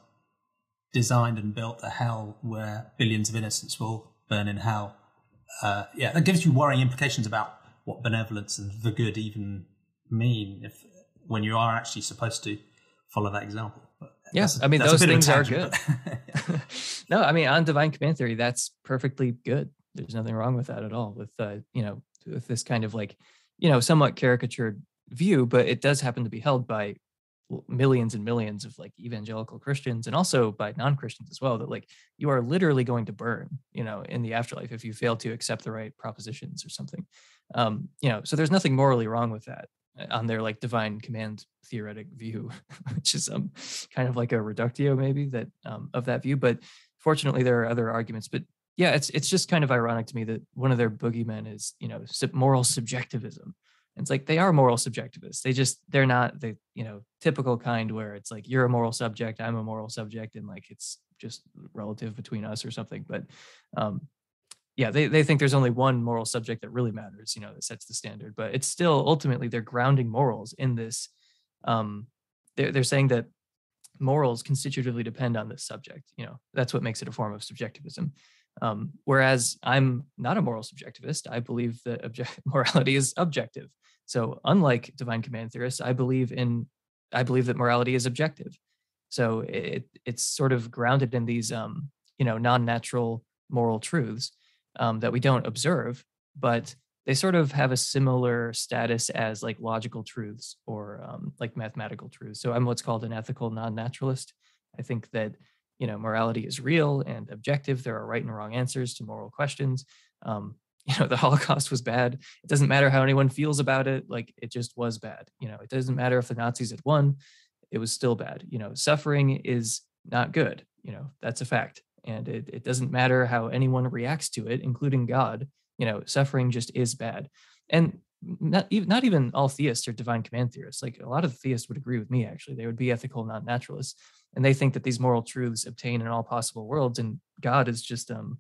designed and built a hell where billions of innocents will burn in hell uh, yeah that gives you worrying implications about what benevolence and the good even mean if when you are actually supposed to follow that example. Yes, I mean those things are good. [laughs] no, I mean on divine command theory, that's perfectly good. There's nothing wrong with that at all. With uh, you know, with this kind of like, you know, somewhat caricatured view, but it does happen to be held by millions and millions of like evangelical Christians and also by non-Christians as well that like you are literally going to burn, you know, in the afterlife if you fail to accept the right propositions or something. Um, you know, so there's nothing morally wrong with that on their like divine command theoretic view, [laughs] which is um kind of like a reductio maybe that um, of that view. But fortunately, there are other arguments. But yeah, it's it's just kind of ironic to me that one of their boogeymen is you know moral subjectivism. And it's like they are moral subjectivists. They just they're not the you know typical kind where it's like you're a moral subject, I'm a moral subject, and like it's just relative between us or something. But um, yeah, they, they think there's only one moral subject that really matters, you know, that sets the standard, but it's still ultimately they're grounding morals in this. Um, they're, they're saying that morals constitutively depend on this subject. You know, that's what makes it a form of subjectivism. Um, whereas I'm not a moral subjectivist. I believe that [laughs] morality is objective. So unlike divine command theorists, I believe in I believe that morality is objective. So it, it's sort of grounded in these um, you know non-natural moral truths um, that we don't observe, but they sort of have a similar status as like logical truths or um, like mathematical truths. So I'm what's called an ethical non-naturalist. I think that you know morality is real and objective. There are right and wrong answers to moral questions. Um, [laughs] you know the holocaust was bad. It doesn't matter how anyone feels about it. Like it just was bad. You know it doesn't matter if the nazis had won. It was still bad. You know suffering is not good. You know that's a fact. And it, it doesn't matter how anyone reacts to it including god. You know suffering just is bad. And not even not even all theists are divine command theorists. Like a lot of theists would agree with me actually. They would be ethical not naturalists and they think that these moral truths obtain in all possible worlds and god is just um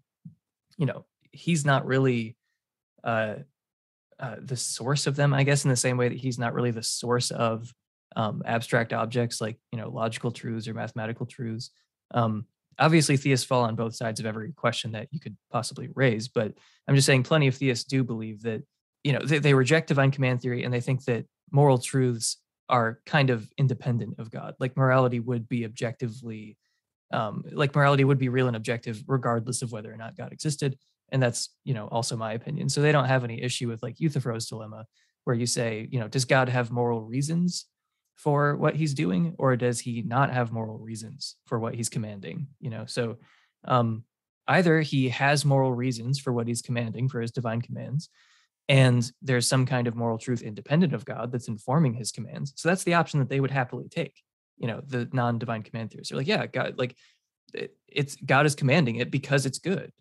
you know he's not really uh, uh, the source of them, I guess, in the same way that he's not really the source of um, abstract objects like you know logical truths or mathematical truths. Um, obviously, theists fall on both sides of every question that you could possibly raise, but I'm just saying plenty of theists do believe that you know they, they reject divine command theory and they think that moral truths are kind of independent of God. Like morality would be objectively, um, like morality would be real and objective regardless of whether or not God existed and that's you know also my opinion so they don't have any issue with like euthyphro's dilemma where you say you know does god have moral reasons for what he's doing or does he not have moral reasons for what he's commanding you know so um either he has moral reasons for what he's commanding for his divine commands and there's some kind of moral truth independent of god that's informing his commands. So that's the option that they would happily take you know the non-divine command theorists are like yeah god like it's god is commanding it because it's good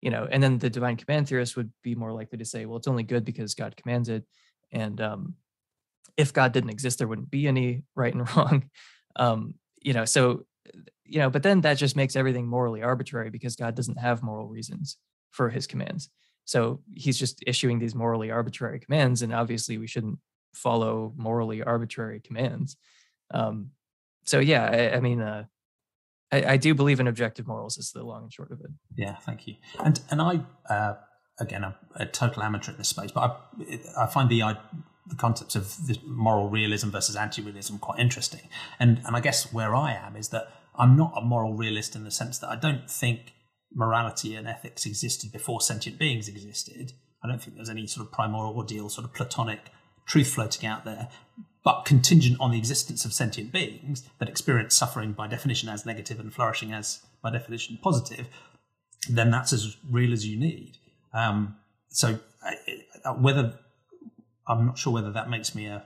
you know and then the divine command theorist would be more likely to say well it's only good because god commands it and um, if god didn't exist there wouldn't be any right and [laughs] wrong um, you know so you know but then that just makes everything morally arbitrary because god doesn't have moral reasons for his commands so he's just issuing these morally arbitrary commands and obviously we shouldn't follow morally arbitrary commands um, so yeah I, I mean uh, I, I, do believe in objective morals is the long and short of it. Yeah, thank you. And and I uh, again I'm a total amateur in this space, but I I find the I, the concepts of moral realism versus anti-realism quite interesting. And and I guess where I am is that I'm not a moral realist in the sense that I don't think morality and ethics existed before sentient beings existed. I don't think there's any sort of primordial sort of platonic truth floating out there but contingent on the existence of sentient beings that experience suffering by definition as negative and flourishing as by definition positive, then that's as real as you need. Um, so whether I'm not sure whether that makes me a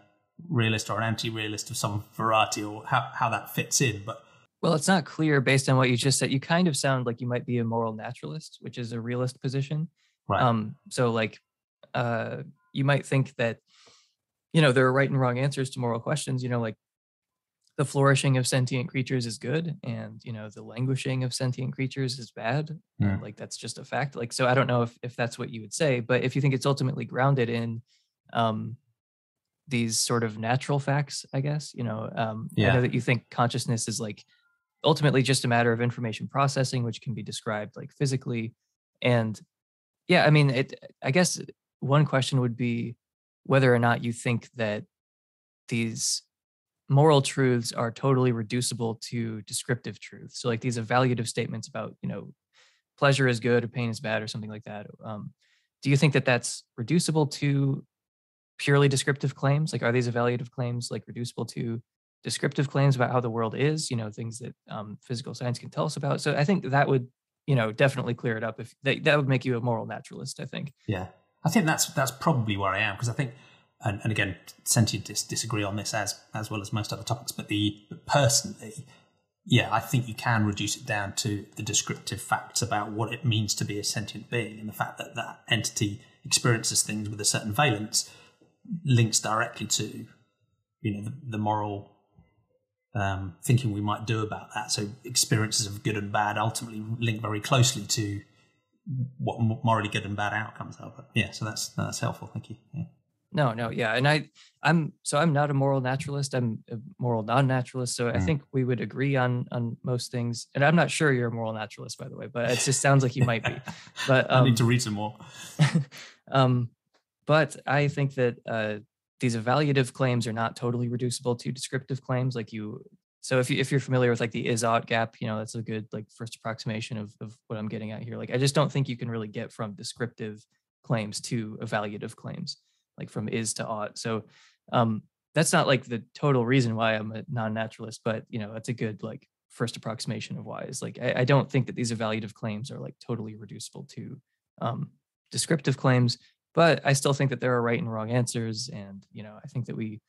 realist or an anti-realist of some variety or how, how that fits in, but well, it's not clear based on what you just said. You kind of sound like you might be a moral naturalist, which is a realist position. Right. Um, so like uh, you might think that you know there are right and wrong answers to moral questions you know like the flourishing of sentient creatures is good and you know the languishing of sentient creatures is bad yeah. like that's just a fact like so i don't know if, if that's what you would say but if you think it's ultimately grounded in um these sort of natural facts i guess you know um yeah. i know that you think consciousness is like ultimately just a matter of information processing which can be described like physically and yeah i mean it i guess one question would be whether or not you think that these moral truths are totally reducible to descriptive truths. So like these evaluative statements about, you know, pleasure is good or pain is bad or something like that. Um, do you think that that's reducible to purely descriptive claims? Like, are these evaluative claims like reducible to descriptive claims about how the world is? You know, things that um, physical science can tell us about. So I think that would, you know, definitely clear it up. If that, that would make you a moral naturalist, I think. Yeah. I think that's that's probably where I am because I think, and, and again, sentientists disagree on this as as well as most other topics. But the but personally, yeah, I think you can reduce it down to the descriptive facts about what it means to be a sentient being and the fact that that entity experiences things with a certain valence links directly to, you know, the, the moral um, thinking we might do about that. So experiences of good and bad ultimately link very closely to what morally good and bad outcomes are. But yeah, so that's that's helpful. Thank you. Yeah. No, no, yeah, and I, I'm so I'm not a moral naturalist. I'm a moral non-naturalist. So mm. I think we would agree on on most things. And I'm not sure you're a moral naturalist, by the way, but it just sounds like you might be. But um, [laughs] I need to read some more. [laughs] um, but I think that uh, these evaluative claims are not totally reducible to descriptive claims. Like you so if you if you're familiar with like the is ought gap, you know that's a good like first approximation of of what I'm getting at here. Like I just don't think you can really get from descriptive claims to evaluative claims, like from is to ought. So um, that's not like the total reason why I'm a non-naturalist, but you know that's a good like first approximation of why is like I, I don't think that these evaluative claims are like totally reducible to um, descriptive claims, but I still think that there are right and wrong answers. And, you know, I think that we,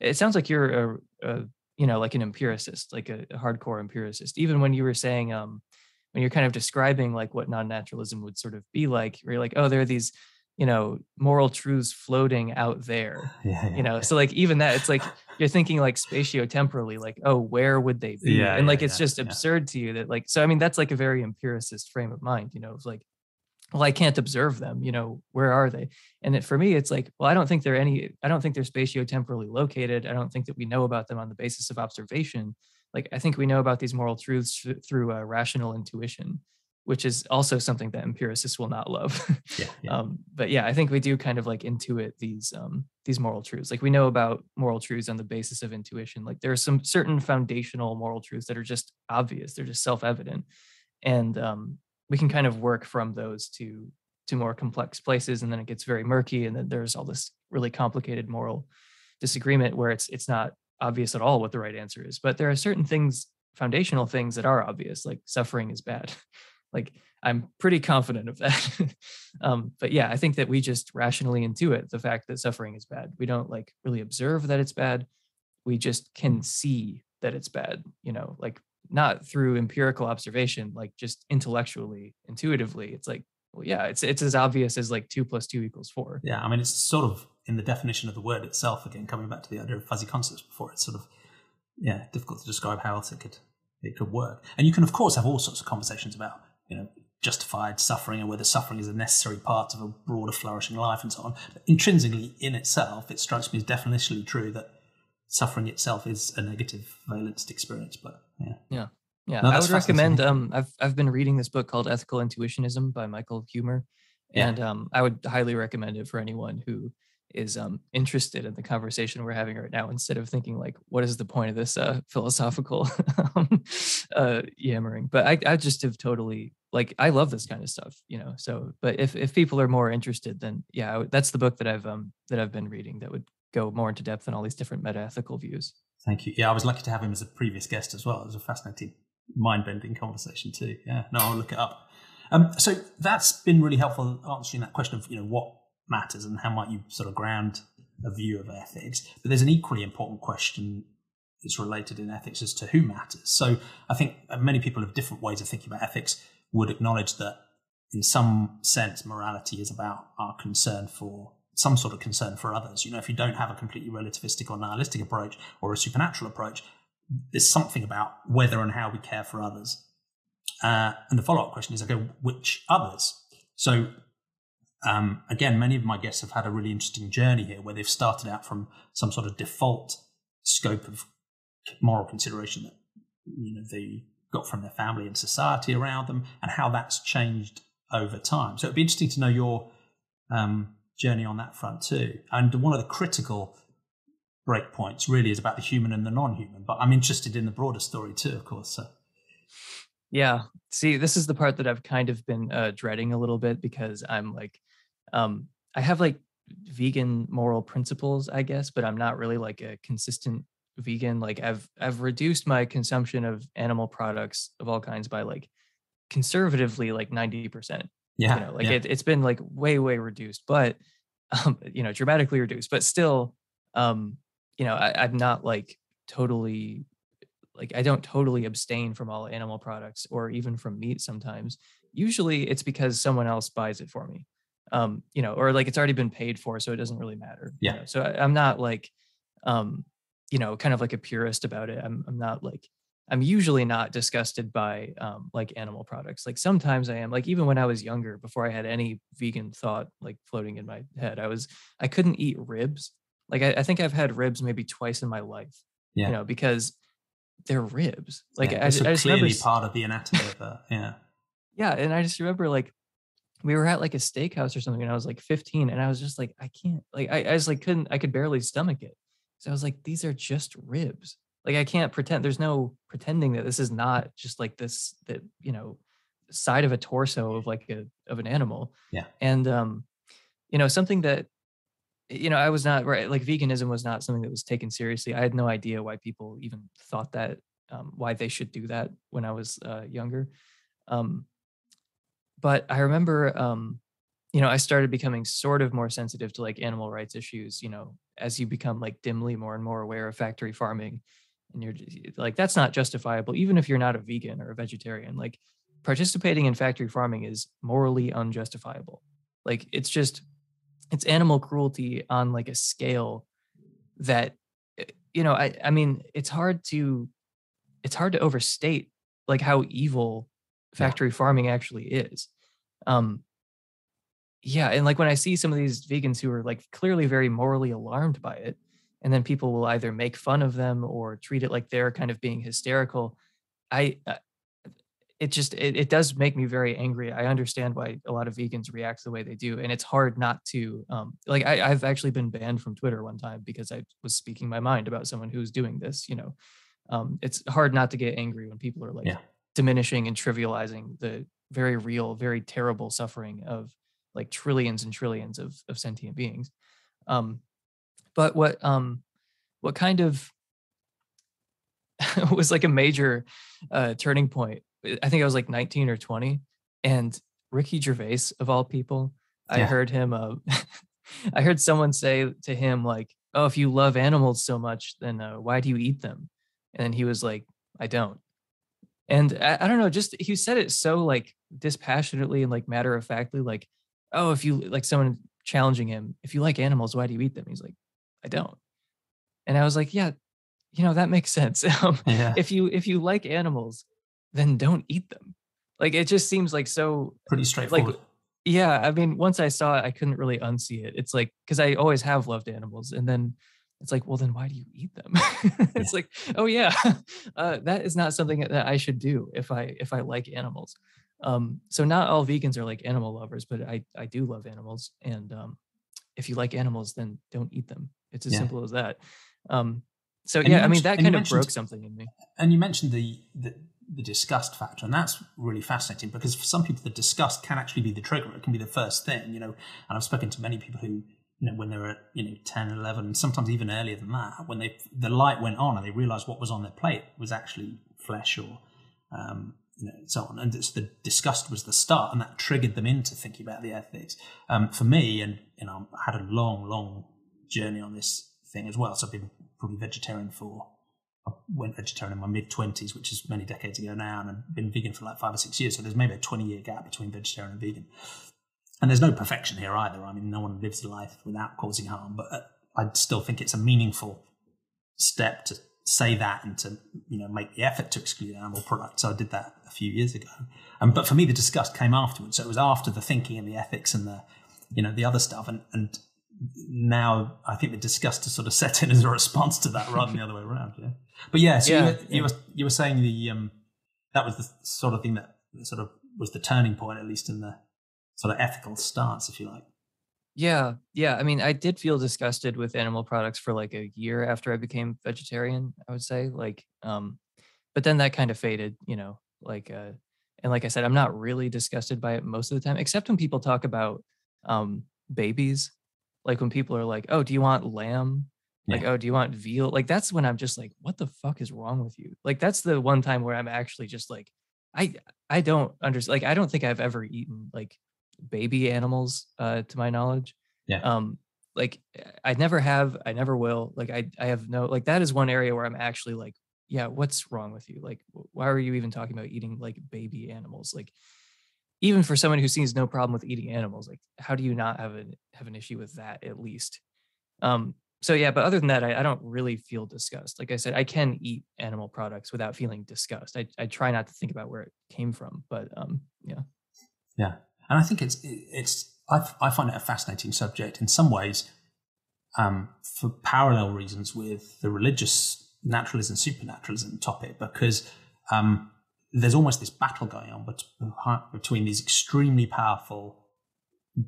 it sounds like you're a, a you know, like an empiricist, like a, a, hardcore empiricist. Even when you were saying, um, when you're kind of describing like what non-naturalism would sort of be like, where you're like, oh, there are these, you know, moral truths floating out there. Yeah, [laughs] yeah, you know, so like even that, it's like you're thinking like spatio-temporally, like, oh, where would they be? Yeah, and like it's just absurd to you that like so I mean that's like a very empiricist frame of mind, you know, it's like well i can't observe them you know where are they? And it, for me it's like well i don't think they're any i don't think they're spatiotemporally located. I don't think that we know about them on the basis of observation. Like i think we know about these moral truths through a rational intuition which is also something that empiricists will not love. Yeah, [laughs] yeah. Um, but yeah i think we do kind of like intuit these um, these moral truths. Like we know about moral truths on the basis of intuition. Like there are some certain foundational moral truths that are just obvious. They're just self-evident. And um, we can kind of work from those to to more complex places and then it gets very murky and then there's all this really complicated moral disagreement where it's it's not obvious at all what the right answer is. But there are certain things foundational things that are obvious like suffering is bad. [laughs] Like i'm pretty confident of that. [laughs] Um, but yeah i think that we just rationally intuit the fact that suffering is bad. We don't like really observe that it's bad. We just can see that it's bad you know like not through empirical observation, like just intellectually, intuitively. It's like, well, yeah, it's it's as obvious as like two plus two equals four. Yeah, I mean, it's sort of in the definition of the word itself. Again, coming back to the idea of fuzzy concepts before, it's sort of yeah difficult to describe how else it could it could work. And you can of course have all sorts of conversations about you know justified suffering and whether suffering is a necessary part of a broader flourishing life and so on. But intrinsically in itself, it strikes me as definitionally true that suffering itself is a negative valenced experience. But yeah, yeah, yeah. No, I would recommend. Um, I've I've been reading this book called Ethical Intuitionism by Michael Huemer, yeah. and um, I would highly recommend it for anyone who is um interested in the conversation we're having right now instead of thinking like what is the point of this uh philosophical [laughs] um, uh yammering but i i just have totally like i love this kind of stuff you know so but if if people are more interested then yeah that's the book that i've um that i've been reading that would go more into depth on all these different meta-ethical views. Thank you. Yeah, I was lucky to have him as a previous guest as well. It was a fascinating, mind-bending conversation too. Yeah, no, I'll look it up. Um, so that's been really helpful answering that question of you know what matters and how might you sort of ground a view of ethics. But there's an equally important question that's related in ethics as to who matters. So I think many people have different ways of thinking about ethics would acknowledge that in some sense morality is about our concern for some sort of concern for others. You know, if you don't have a completely relativistic or nihilistic approach or a supernatural approach, there's something about whether and how we care for others. Uh, and the follow up question is, okay, which others? So, um, again, many of my guests have had a really interesting journey here where they've started out from some sort of default scope of moral consideration that you know they got from their family and society around them, and how that's changed over time. So it'd be interesting to know your um, journey on that front too. And one of the critical breakpoints really is about the human and the non-human. But I'm interested in the broader story too, of course. So. Yeah. See, this is the part that I've kind of been uh, dreading a little bit because I'm like, um, I have like vegan moral principles, I guess, but I'm not really like a consistent vegan. Like I've I've reduced my consumption of animal products of all kinds by like conservatively like 90%. Yeah. You know, like yeah. it, it's been like way, way reduced, but um, [laughs] you know, dramatically reduced, but still, um, you know, I, I'm not like totally like I don't totally abstain from all animal products or even from meat sometimes. Usually it's because someone else buys it for me. Um, you know, or like it's already been paid for, so it doesn't really matter. Yeah. You know? So I, I'm not like um, you know, kind of like a purist about it. I'm I'm not like I'm usually not disgusted by um, like animal products. Like sometimes I am. Like even when I was younger, before I had any vegan thought like floating in my head, I was I couldn't eat ribs. Like I, I think I've had ribs maybe twice in my life. Yeah. You know, because they're ribs. Like yeah, I, I just clearly remember, part of the anatomy of that. Yeah. [laughs] Yeah, and I just remember like we were at like a steakhouse or something, and I was like 15, and I was just like, I can't. Like I, I just like couldn't. I could barely stomach it. So I was like, these are just ribs like i can't pretend there's no pretending that this is not just like this that you know side of a torso of like a of an animal. Yeah. And um you know something that you know i was not right like veganism was not something that was taken seriously. I had no idea why people even thought that um, why they should do that when i was uh, younger. Um but i remember um you know, I started becoming sort of more sensitive to like animal rights issues, you know, as you become like dimly more and more aware of factory farming and you're like that's not justifiable even if you're not a vegan or a vegetarian like participating in factory farming is morally unjustifiable like it's just it's animal cruelty on like a scale that eh, you know i i mean it's hard to it's hard to overstate like how evil factory yeah. farming actually is um yeah and like when i see some of these vegans who are like clearly very morally alarmed by it and then people will either make fun of them or treat it like they're kind of being hysterical. I uh, it just it, it does make me very angry. I understand why a lot of vegans react the way they do and it's hard not to um like I, i've actually been banned from twitter one time because i was speaking my mind about someone who's doing this you know? Um it's hard not to get angry when people are like yeah. diminishing and trivializing the very real very terrible suffering of like trillions and trillions of, of sentient beings. Um but what um what kind of [laughs] was like a major uh turning point i think i was like 19 or 20 and ricky gervais of all people yeah. i heard him uh [laughs] i heard someone say to him like oh if you love animals so much then uh, why do you eat them? And he was like i don't. And I, I, don't know just he said it so like dispassionately and like matter of factly like oh if you like someone challenging him if you like animals why do you eat them? He's like I don't. And I was like, yeah, you know, that makes sense. [laughs] Um, yeah. If you if you like animals, then don't eat them. Like it just seems like so pretty straightforward. Like, yeah, I mean, once I saw it, I couldn't really unsee it. It's like because I always have loved animals, and then it's like, well, then why do you eat them? [laughs] it's yeah. like, oh yeah, [laughs] uh, that is not something that I should do if I if I like animals. Um, so not all vegans are like animal lovers, but I I do love animals, and um, if you like animals, then don't eat them. It's as yeah. simple as that. Um, so and yeah, I mean that kind of broke something in me. And you mentioned the, the the disgust factor, and that's really fascinating because for some people the disgust can actually be the trigger. It can be the first thing, you know. And I've spoken to many people who, you know, when they were at you know 10, 11, sometimes even earlier than that, when they the light went on and they realised what was on their plate was actually flesh or um, you know, so on. And it's the disgust was the start, and that triggered them into thinking about the ethics. Um, for me, and you know, I had a long, long journey on this thing as well. So I've been probably vegetarian for, I went vegetarian in my mid 20s, which is many decades ago now, and I've been vegan for like five or six years. So there's maybe a 20 year gap between vegetarian and vegan. And there's no perfection here either. I mean, no one lives a life without causing harm, but uh, I still think it's a meaningful step to say that and to you know make the effort to exclude animal products. So I did that a few years ago. Um, but for me, the disgust came afterwards. So it was after the thinking and the ethics and the you know the other stuff. And and now I think the disgust has sort of set in as a response to that rather than the other way around. Yeah. But yeah, so yeah, you, were, yeah. you, were, you were saying the um, that was the sort of thing that sort of was the turning point, at least in the sort of ethical stance, if you like. Yeah, yeah. I mean, I did feel disgusted with animal products for like a year after I became vegetarian. I would say, like, um, but then that kind of faded, you know. Like, uh, and like I said, I'm not really disgusted by it most of the time, except when people talk about um babies like when people are like, "Oh, do you want lamb?" Like, "Oh, do you want veal?" Like that's when I'm just like, "What the fuck is wrong with you?" Like that's the one time where I'm actually just like, I I don't understand. Like I don't think I've ever eaten like baby animals uh to my knowledge. Yeah. Um like I never have, I never will. Like I I have no like that is one area where I'm actually like, yeah, what's wrong with you? Like why are you even talking about eating like baby animals? Like even for someone who sees no problem with eating animals, like how do you not have an have an issue with that at least? Um, so yeah, but other than that, I, I, don't really feel disgust. Like I said, I can eat animal products without feeling disgust. I, I try not to think about where it came from, but um, yeah, yeah, and I think it's it's I, I find it a fascinating subject in some ways, um, for parallel reasons with the religious naturalism supernaturalism topic because um, there's almost this battle going on between these extremely powerful,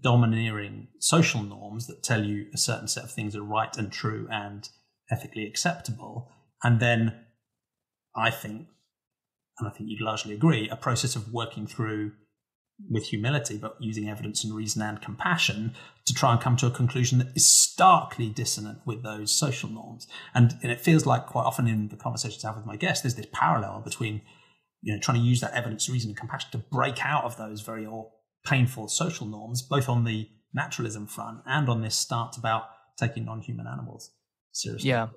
domineering social norms that tell you a certain set of things are right and true and ethically acceptable. And then I think, and I think you'd largely agree, a process of working through with humility, but using evidence and reason and compassion to try and come to a conclusion that is starkly dissonant with those social norms. And, and it feels like quite often in the conversations I have with my guests, there's this parallel between you know, trying to use that evidence, reason, and compassion to break out of those very painful social norms, both on the naturalism front and on this start about taking non-human animals seriously. Yeah,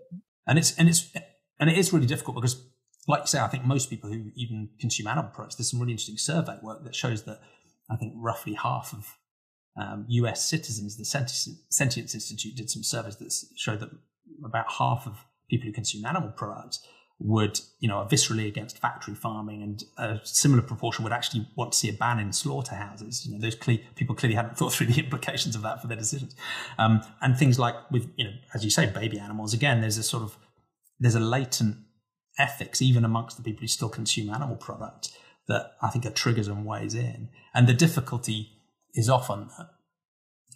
and it's and it's and it is really difficult because, like you say, I think most people who even consume animal products, there's some really interesting survey work that shows that I think roughly half of um, U.S. citizens, the Sentience Institute did some surveys that showed that about half of people who consume animal products would, you know, are viscerally against factory farming, and a similar proportion would actually want to see a ban in slaughterhouses. You know, those cle- people clearly hadn't thought [laughs] through the implications of that for their decisions. Um, and things like with, you know, as you say, baby animals. Again, there's a sort of there's a latent ethics even amongst the people who still consume animal products that I think are triggers and ways in. And the difficulty is often that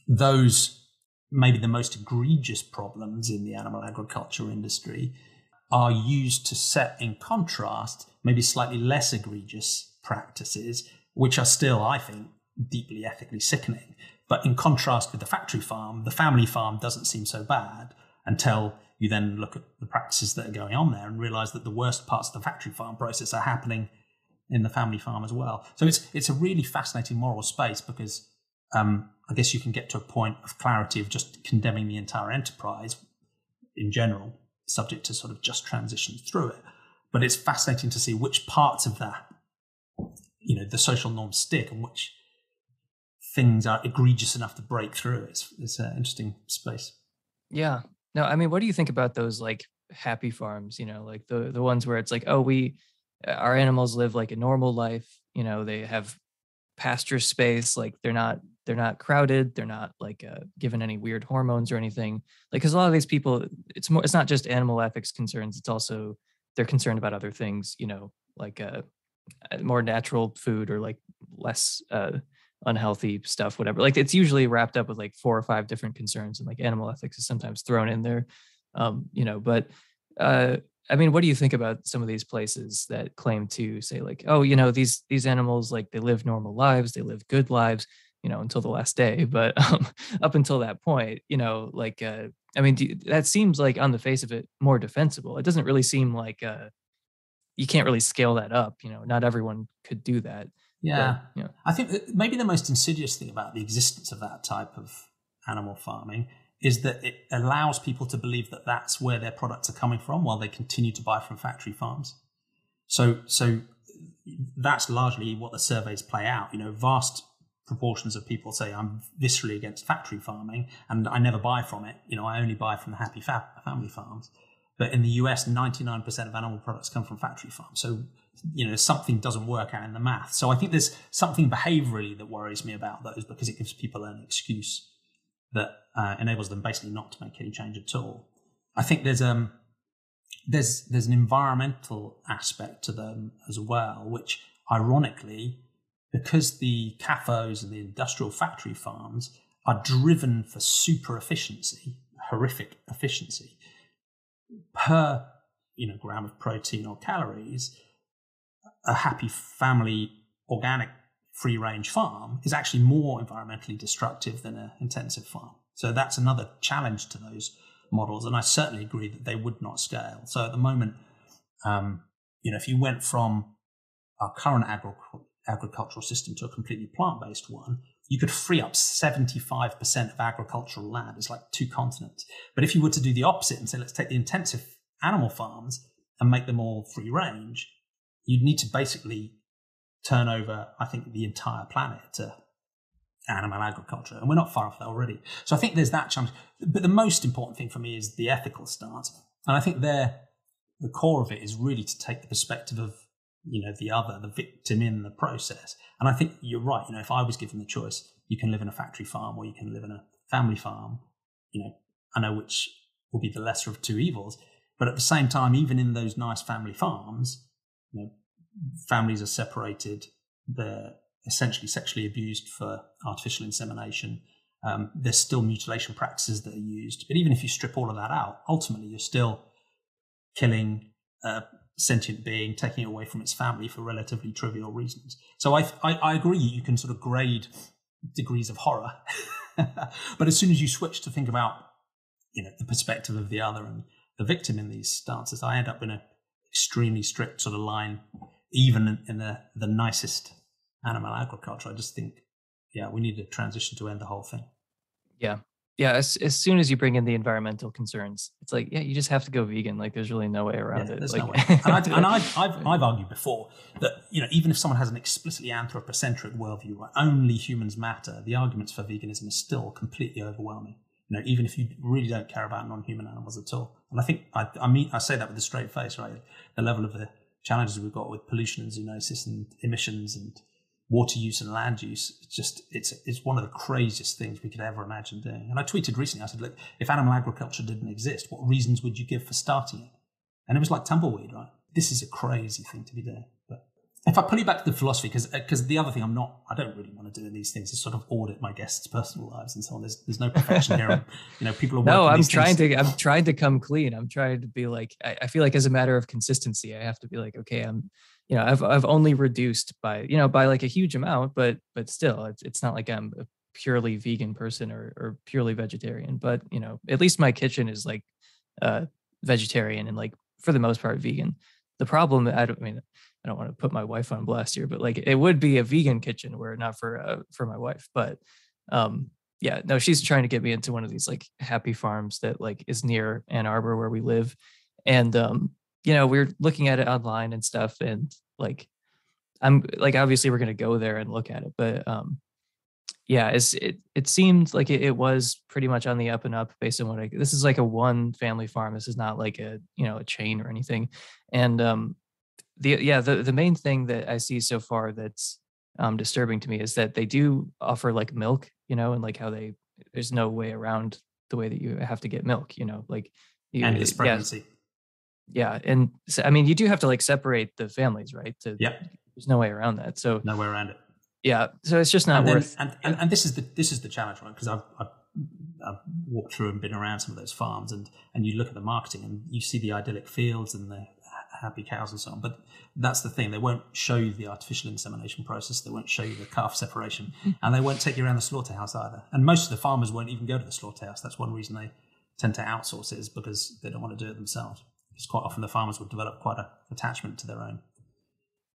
those maybe the most egregious problems in the animal agriculture industry are used to set in contrast maybe slightly less egregious practices, which are still, I think, deeply ethically sickening. But in contrast with the factory farm, the family farm doesn't seem so bad until you then look at the practices that are going on there and realize that the worst parts of the factory farm process are happening in the family farm as well. So it's it's a really fascinating moral space because um, I guess you can get to a point of clarity of just condemning the entire enterprise in general, subject to sort of just transition through it. But it's fascinating to see which parts of that, you know, the social norms stick and which things are egregious enough to break through. It's it's an interesting space. Yeah. No, I mean, what do you think about those like happy farms? You know, like the the ones where it's like, oh, we uh, our animals live like a normal life. You know, they have pasture space. Like they're not they're not crowded they're not like uh, given any weird hormones or anything like because a lot of these people it's more it's not just animal ethics concerns it's also they're concerned about other things you know like uh, uh more natural food or like less uh, unhealthy stuff whatever like it's usually wrapped up with like four or five different concerns and like animal ethics is sometimes thrown in there um you know but uh I mean, what do you think about some of these places that claim to say like, oh, you know, these these animals like they live normal lives, they live good lives, you know until the last day but [laughs] um, up until that point you know like uh, i mean you, that seems like on the face of it more defensible. It doesn't really seem like uh, you can't really scale that up you know not everyone could do that yeah. but, you know. i think maybe the most insidious thing about the existence of that type of animal farming is that it allows people to believe that that's where their products are coming from while they continue to buy from factory farms. So so that's largely what the surveys play out. You know vast proportions of people say I'm viscerally against factory farming and I never buy from it. You know, I only buy from the happy fa- family farms. But in the US, 99% of animal products come from factory farms. So, you know, something doesn't work out in the math. So I think there's something behaviorally that worries me about those because it gives people an excuse that uh, enables them basically not to make any change at all. I think there's um there's there's an environmental aspect to them as well, which ironically because the CAFOs and the industrial factory farms are driven for super efficiency, horrific efficiency, per you know gram of protein or calories, a happy family organic free range farm is actually more environmentally destructive than an intensive farm. So that's another challenge to those models, and I certainly agree that they would not scale. So at the moment, um, you know, if you went from our current agriculture agricultural system to a completely plant based one, you could free up 75% of agricultural land. It's like two continents. But if you were to do the opposite and say, let's take the intensive animal farms and make them all free range, you'd need to basically turn over, I think, the entire planet to animal agriculture. And we're not far off that already. So I think there's that challenge. But the most important thing for me is the ethical stance. And I think there, the core of it is really to take the perspective of you know the other the victim in the process. And i think you're right. You know if i was given the choice you can live in a factory farm or you can live in a family farm you know i know which will be the lesser of two evils. But at the same time even in those nice family farms you know families are separated. They're essentially sexually abused for artificial insemination. Um, there's still mutilation practices that are used. But even if you strip all of that out ultimately you're still killing uh, sentient being, taking away from its family for relatively trivial reasons. So I, I, I agree, you can sort of grade degrees of horror. [laughs] but as soon as you switch to think about, you know, the perspective of the other and the victim in these stances, I end up in an extremely strict sort of line, even in, in the, the nicest animal agriculture. I just think yeah, we need a transition to end the whole thing. Yeah, yeah. As as soon as you bring in the environmental concerns, it's like yeah, you just have to go vegan. Like there's really no way around yeah, it. There's like, no way. [laughs] And, I, and I, [laughs] I've I've argued before that you know even if someone has an explicitly anthropocentric worldview where only humans matter, the arguments for veganism are still completely overwhelming. You know, even if you really don't care about non-human animals at all. And I think I, I mean I say that with a straight face, right? The level of the challenges we've got with pollution and zoonosis and emissions and water use and land use. It's just it's it's one of the craziest things we could ever imagine doing. And I tweeted recently. I said, look, if animal agriculture didn't exist, what reasons would you give for starting it? And it was like tumbleweed, right? This is a crazy thing to be doing. But if I pull you back to the philosophy, because because the other thing I'm not, I don't really want to do in these things is sort of audit my guests' personal lives and so on. There's there's no perfection here. you know, people are. No, I'm trying things. to I'm trying to come clean. I'm trying to be like I, I feel like as a matter of consistency, I have to be like, okay, I'm you know i've i've only reduced by you know by like a huge amount but but still it's, it's not like i'm a purely vegan person or or purely vegetarian but you know at least my kitchen is like uh vegetarian and like for the most part vegan. The problem i don't I mean i don't want to put my wife on blast here but like it would be a vegan kitchen were it not for uh for my wife but um yeah no she's trying to get me into one of these like happy farms that like is near ann arbor where we live and um you know, we are looking at it online and stuff, and like, I'm like, obviously, we're gonna go there and look at it, but um, yeah, it's it it seemed like it, it was pretty much on the up and up based on what I. This is like a one family farm. This is not like a you know a chain or anything, and um, the yeah the the main thing that I see so far that's um disturbing to me is that they do offer like milk, you know, and like how they there's no way around the way that you have to get milk, you know, like you, and it's pregnancy. Yeah, yeah and so, i mean you do have to like separate the families right to yeah. there's no way around that so no way around it. Yeah so it's just not and worth then, and, and, and this is the this is the challenge right because I've, I've, I've walked through and been around some of those farms and and you look at the marketing and you see the idyllic fields and the happy cows and so on but that's the thing they won't show you the artificial insemination process they won't show you the calf separation [laughs] and they won't take you around the slaughterhouse either and most of the farmers won't even go to the slaughterhouse that's one reason they tend to outsource it is because they don't want to do it themselves because quite often the farmers would develop quite a attachment to their own.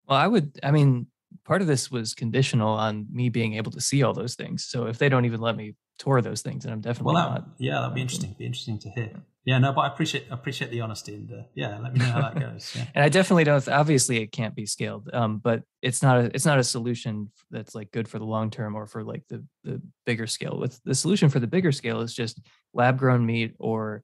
Well, I would. I mean, part of this was conditional on me being able to see all those things. So if they don't even let me tour those things, then I'm definitely well, that, not. Yeah, that'd be interesting. Be interesting to hear. Yeah, no, but I appreciate appreciate the honesty and uh, yeah, let me know how that goes. Yeah. [laughs] and I definitely don't. Obviously, it can't be scaled, um, but it's not a it's not a solution that's like good for the long term or for like the the bigger scale. With the solution for the bigger scale is just lab grown meat or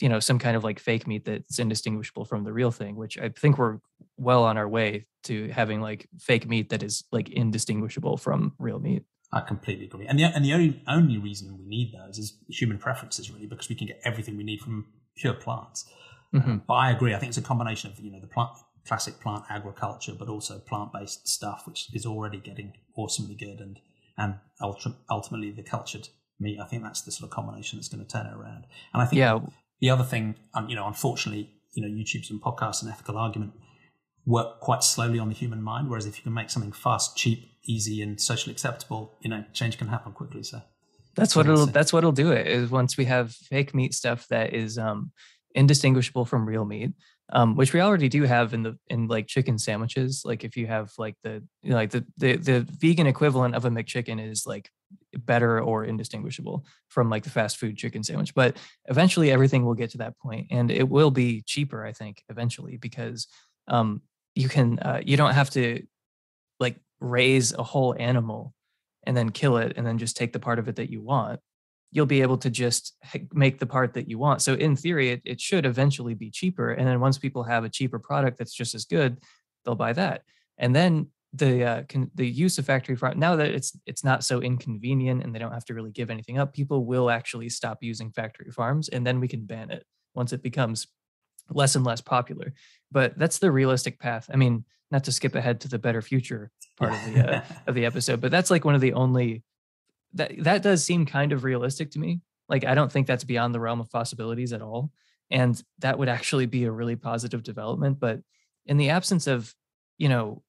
you know some kind of like fake meat that's indistinguishable from the real thing which i think we're well on our way to having like fake meat that is like indistinguishable from real meat. I completely agree. And the, and the only only reason we need those is human preferences really because we can get everything we need from pure plants. Mm-hmm. um, but i agree. I think it's a combination of you know the plant classic plant agriculture but also plant-based stuff which is already getting awesomely good and and ultra, ultimately the cultured meat. I think that's the sort of combination that's going to turn it around. And i think yeah the other thing, um, you know, unfortunately, you know, YouTube's and podcasts and ethical argument work quite slowly on the human mind. Whereas if you can make something fast, cheap, easy, and socially acceptable, you know, change can happen quickly. So that's what it'll that's what'll do it is once we have fake meat stuff that is um, indistinguishable from real meat um, which we already do have in the in like chicken sandwiches. Like if you have like the you know, like the, the the vegan equivalent of a McChicken is like better or indistinguishable from like the fast food chicken sandwich. But eventually everything will get to that point, and it will be cheaper, I think, eventually because um, you can uh, you don't have to like raise a whole animal and then kill it and then just take the part of it that you want you'll be able to just make the part that you want. So in theory, it, it should eventually be cheaper. And then once people have a cheaper product that's just as good, they'll buy that. And then the uh, con- the use of factory farm now that it's it's not so inconvenient and they don't have to really give anything up, people will actually stop using factory farms, and then we can ban it once it becomes less and less popular. But that's the realistic path. I mean, not to skip ahead to the better future part of the uh, [laughs] of the episode, but that's like one of the only that that does seem kind of realistic to me. Like I don't think that's beyond the realm of possibilities at all. And that would actually be a really positive development. But in the absence of, you know,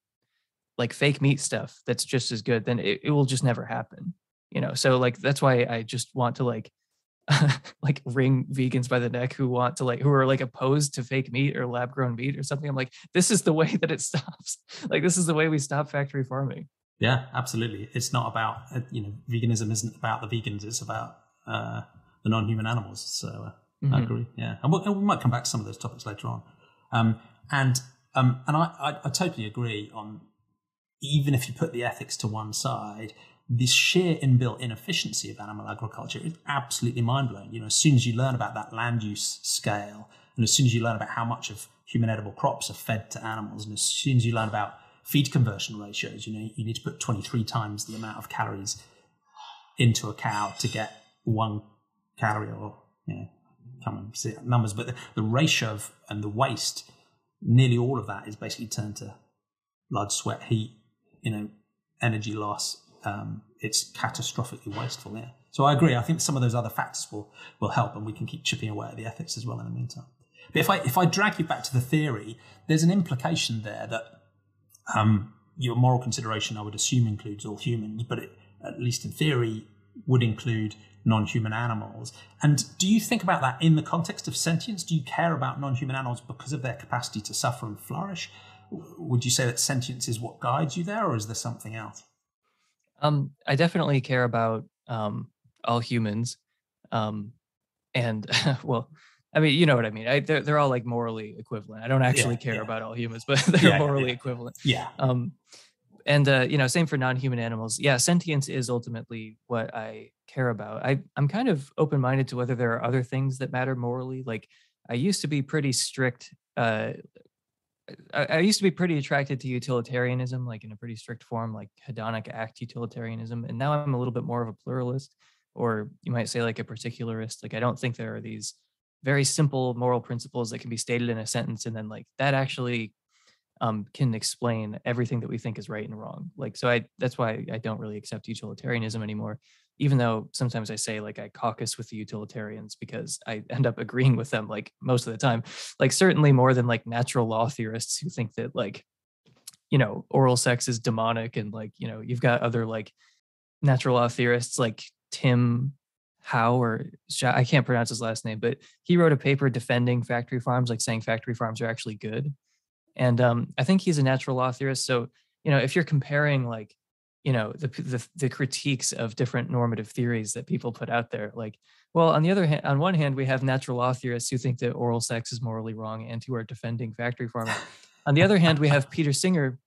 like fake meat stuff that's just as good, then it, it will just never happen. You know, so like that's why I just want to like [laughs] like ring vegans by the neck who want to like who are like opposed to fake meat or lab grown meat or something. I'm like, this is the [laughs] way that it stops. like this is the way we stop factory farming. Yeah, absolutely. It's not about uh, you know veganism isn't about the vegans. It's about uh, the non-human animals. So uh, mm-hmm. I agree. Yeah, and, we'll, and, we might come back to some of those topics later on. Um, and um, and I, I, I totally agree on even if you put the ethics to one side, this sheer inbuilt inefficiency of animal agriculture is absolutely mind blowing. You know, as soon as you learn about that land use scale, and as soon as you learn about how much of human edible crops are fed to animals, and as soon as you learn about feed conversion ratios, you know, you need to put 23 times the amount of calories into a cow to get one calorie or, you know, can't remember see numbers, but the, the ratio of, and the waste, nearly all of that is basically turned to blood, sweat, heat, you know, energy loss. Um, it's catastrophically wasteful. Yeah. So I agree. I think some of those other factors will will help, and we can keep chipping away at the ethics as well in the meantime. But if I if I drag you back to the theory, there's an implication there that um, your moral consideration, I would assume, includes all humans, but it, at least in theory, would include non-human animals. And do you think about that in the context of sentience? Do you care about non-human animals because of their capacity to suffer and flourish? Would you say that sentience is what guides you there, or is there something else? Um, I definitely care about um, all humans, um, and [laughs] well, I mean, you know what I mean. I, they're they're all like morally equivalent. I don't actually yeah, care yeah. about all humans, [laughs] but they're yeah, morally equivalent. Yeah. Um, and uh, you know, same for non-human animals. Yeah, sentience is ultimately what I care about. I I'm kind of open-minded to whether there are other things that matter morally. Like I used to be pretty strict. Uh, I, I used to be pretty attracted to utilitarianism, like in a pretty strict form, like hedonic act utilitarianism, and now I'm a little bit more of a pluralist, or you might say like a particularist. Like I don't think there are these very simple moral principles that can be stated in a sentence, and then like that actually um, can explain everything that we think is right and wrong. Like, so I, that's why I don't really accept utilitarianism anymore, even though sometimes I say like I caucus with the utilitarians because I end up agreeing with them like most of the time, like certainly more than like natural law theorists who think that like, you know, oral sex is demonic. And like, you know, you've got other like natural law theorists like Tim Howe or I can't pronounce his last name, but he wrote a paper defending factory farms, like saying factory farms are actually good. And um, I think he's a natural law theorist. So, you know, if you're comparing like, you know, the, the, the critiques of different normative theories that people put out there, like, well, on the other hand, on one hand, we have natural law theorists who think that oral sex is morally wrong and who are defending factory farming. on the other hand, we have Peter Singer,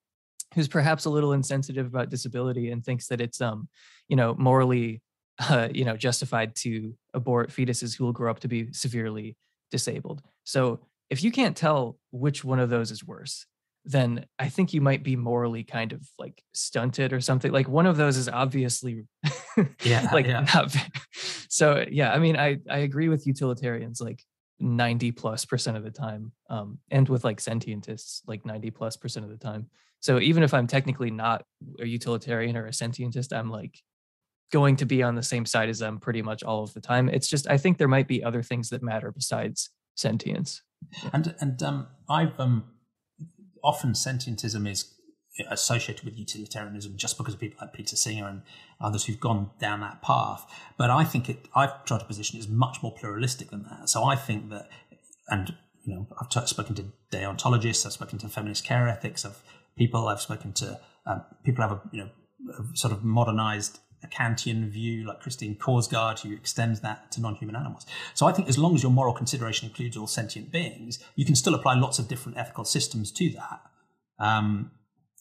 who's perhaps a little insensitive about disability and thinks that it's um, you know, morally uh, you know, justified to abort fetuses who will grow up to be severely disabled. So if you can't tell which one of those is worse, then I think you might be morally kind of like stunted or something. Like one of those is obviously [laughs] yeah, like yeah. not so yeah, I mean I I agree with utilitarians like 90 plus percent of the time. Um and with like sentientists like 90 plus percent of the time. So even if I'm technically not a utilitarian or a sentientist, I'm like going to be on the same side as them pretty much all of the time. It's just I think there might be other things that matter besides sentience. And and um, I've um, often sentientism is associated with utilitarianism just because of people like Peter Singer and others who've gone down that path. But I think it. I've tried to position it as much more pluralistic than that. So I think that, and you know, I've t- spoken to deontologists, I've spoken to feminist care ethics of people, I've spoken to um, people have a you know a sort of modernized a Kantian view like Christine Korsgaard, who extends that to non-human animals. So I think as long as your moral consideration includes all sentient beings, you can still apply lots of different ethical systems to that. Um,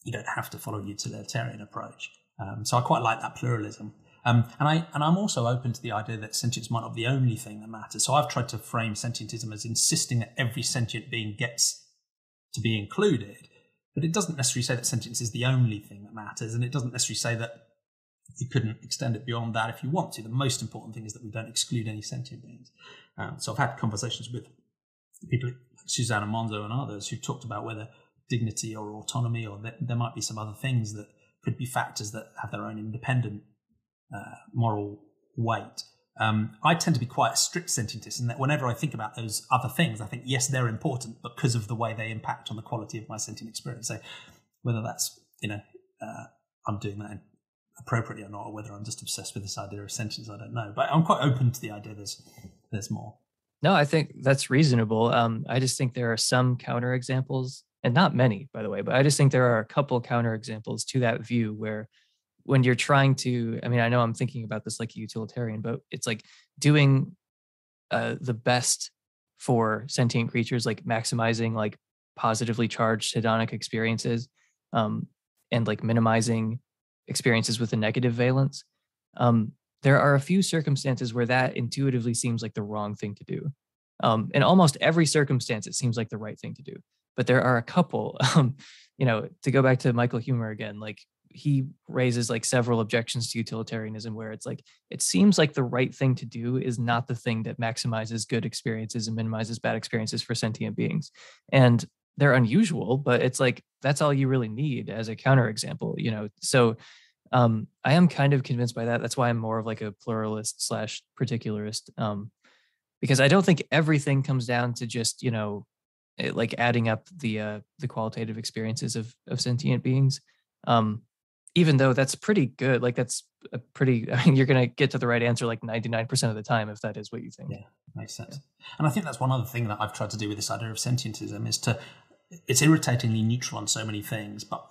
you don't have to follow a utilitarian approach. Um, so I quite like that pluralism. Um, and I and I'm also open to the idea that sentience might not be the only thing that matters. So I've tried to frame sentientism as insisting that every sentient being gets to be included, but it doesn't necessarily say that sentience is the only thing that matters, and it doesn't necessarily say that you couldn't extend it beyond that if you want to. The most important thing is that we don't exclude any sentient beings. Um, so I've had conversations with people like Susana Monsó and others who talked about whether dignity or autonomy or that there might be some other things that could be factors that have their own independent uh, moral weight. Um, I tend to be quite a strict sentientist in that whenever I think about those other things, I think, yes, they're important because of the way they impact on the quality of my sentient experience. So whether that's, you know, uh, I'm doing that in appropriately or not, or whether I'm just obsessed with this idea of sentience, I don't know. But I'm quite open to the idea there's there's more. No, I think that's reasonable. Um, I just think there are some counterexamples and not many, by the way, but I just think there are a couple counterexamples to that view where when you're trying to, I mean, I know I'm thinking about this like a utilitarian, but it's like doing uh, the best for sentient creatures, like maximizing like positively charged hedonic experiences um, and like minimizing experiences with a negative valence. Um, there are a few circumstances where that intuitively seems like the wrong thing to do. Um, in almost every circumstance, it seems like the right thing to do. But there are a couple, [laughs] um, you know, to go back to Michael Huemer again, like he raises like several objections to utilitarianism where it's like it seems like the right thing to do is not the thing that maximizes good experiences and minimizes bad experiences for sentient beings and they're unusual but it's like that's all you really need as a counterexample you know so um, I am kind of convinced by that. That's why I'm more of like a pluralist slash particularist, um, because I don't think everything comes down to just you know, it, eh, like adding up the uh, the qualitative experiences of of sentient beings. Um, even though that's pretty good, like that's a pretty. [laughs] I mean, you're gonna get to the right answer like 99 percent of the time if that is what you think. Yeah, makes sense. And I think that's one other thing that I've tried to do with this idea of sentientism is to. It's irritatingly neutral on so many things, but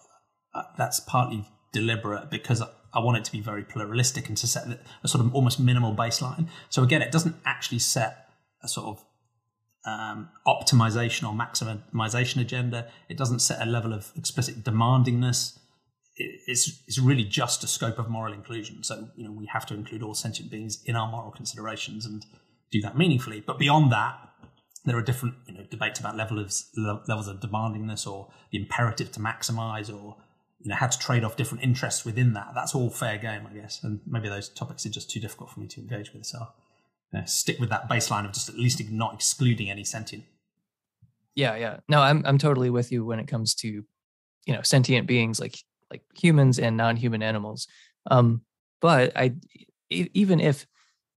uh, that's partly deliberate because I want it to be very pluralistic and to set a sort of almost minimal baseline. So again, it doesn't actually set a sort of um, optimization or maximization agenda. It doesn't set a level of explicit demandingness. It's, it's really just a scope of moral inclusion. So, you know, we have to include all sentient beings in our moral considerations and do that meaningfully. But beyond that, there are different, you know, debates about levels levels of demandingness or the imperative to maximize or you know, how to trade off different interests within that. That's all fair game, I guess. And maybe those topics are just too difficult for me to engage with. So you know, stick with that baseline of just at least not excluding any sentient. Yeah, yeah. No, I'm I'm totally with you when it comes to, you know, sentient beings like like humans and non-human animals. Um, but I even if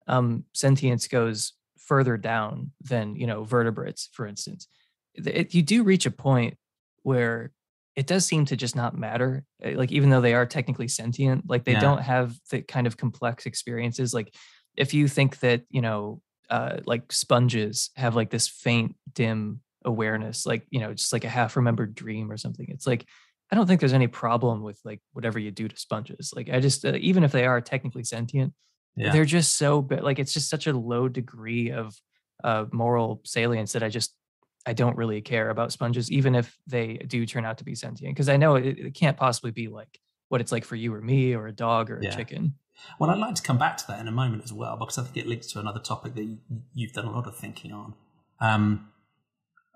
um, sentience goes further down than you know vertebrates, for instance, it, you do reach a point where it does seem to just not matter eh, like even though they are technically sentient like they yeah. don't have the kind of complex experiences like if you think that you know uh like sponges have like this faint dim awareness like you know just like a half remembered dream or something it's like i don't think there's any problem with like whatever you do to sponges like i just uh, even if they are technically sentient yeah. they're just so like it's just such a low degree of uh moral salience that i just I don't really care about sponges, even if they do turn out to be sentient, because I know it, it, can't possibly be like what it's like for you or me or a dog or a chicken. Well, I'd like to come back to that in a moment as well, because I think it links to another topic that you, have done a lot of thinking on. Um,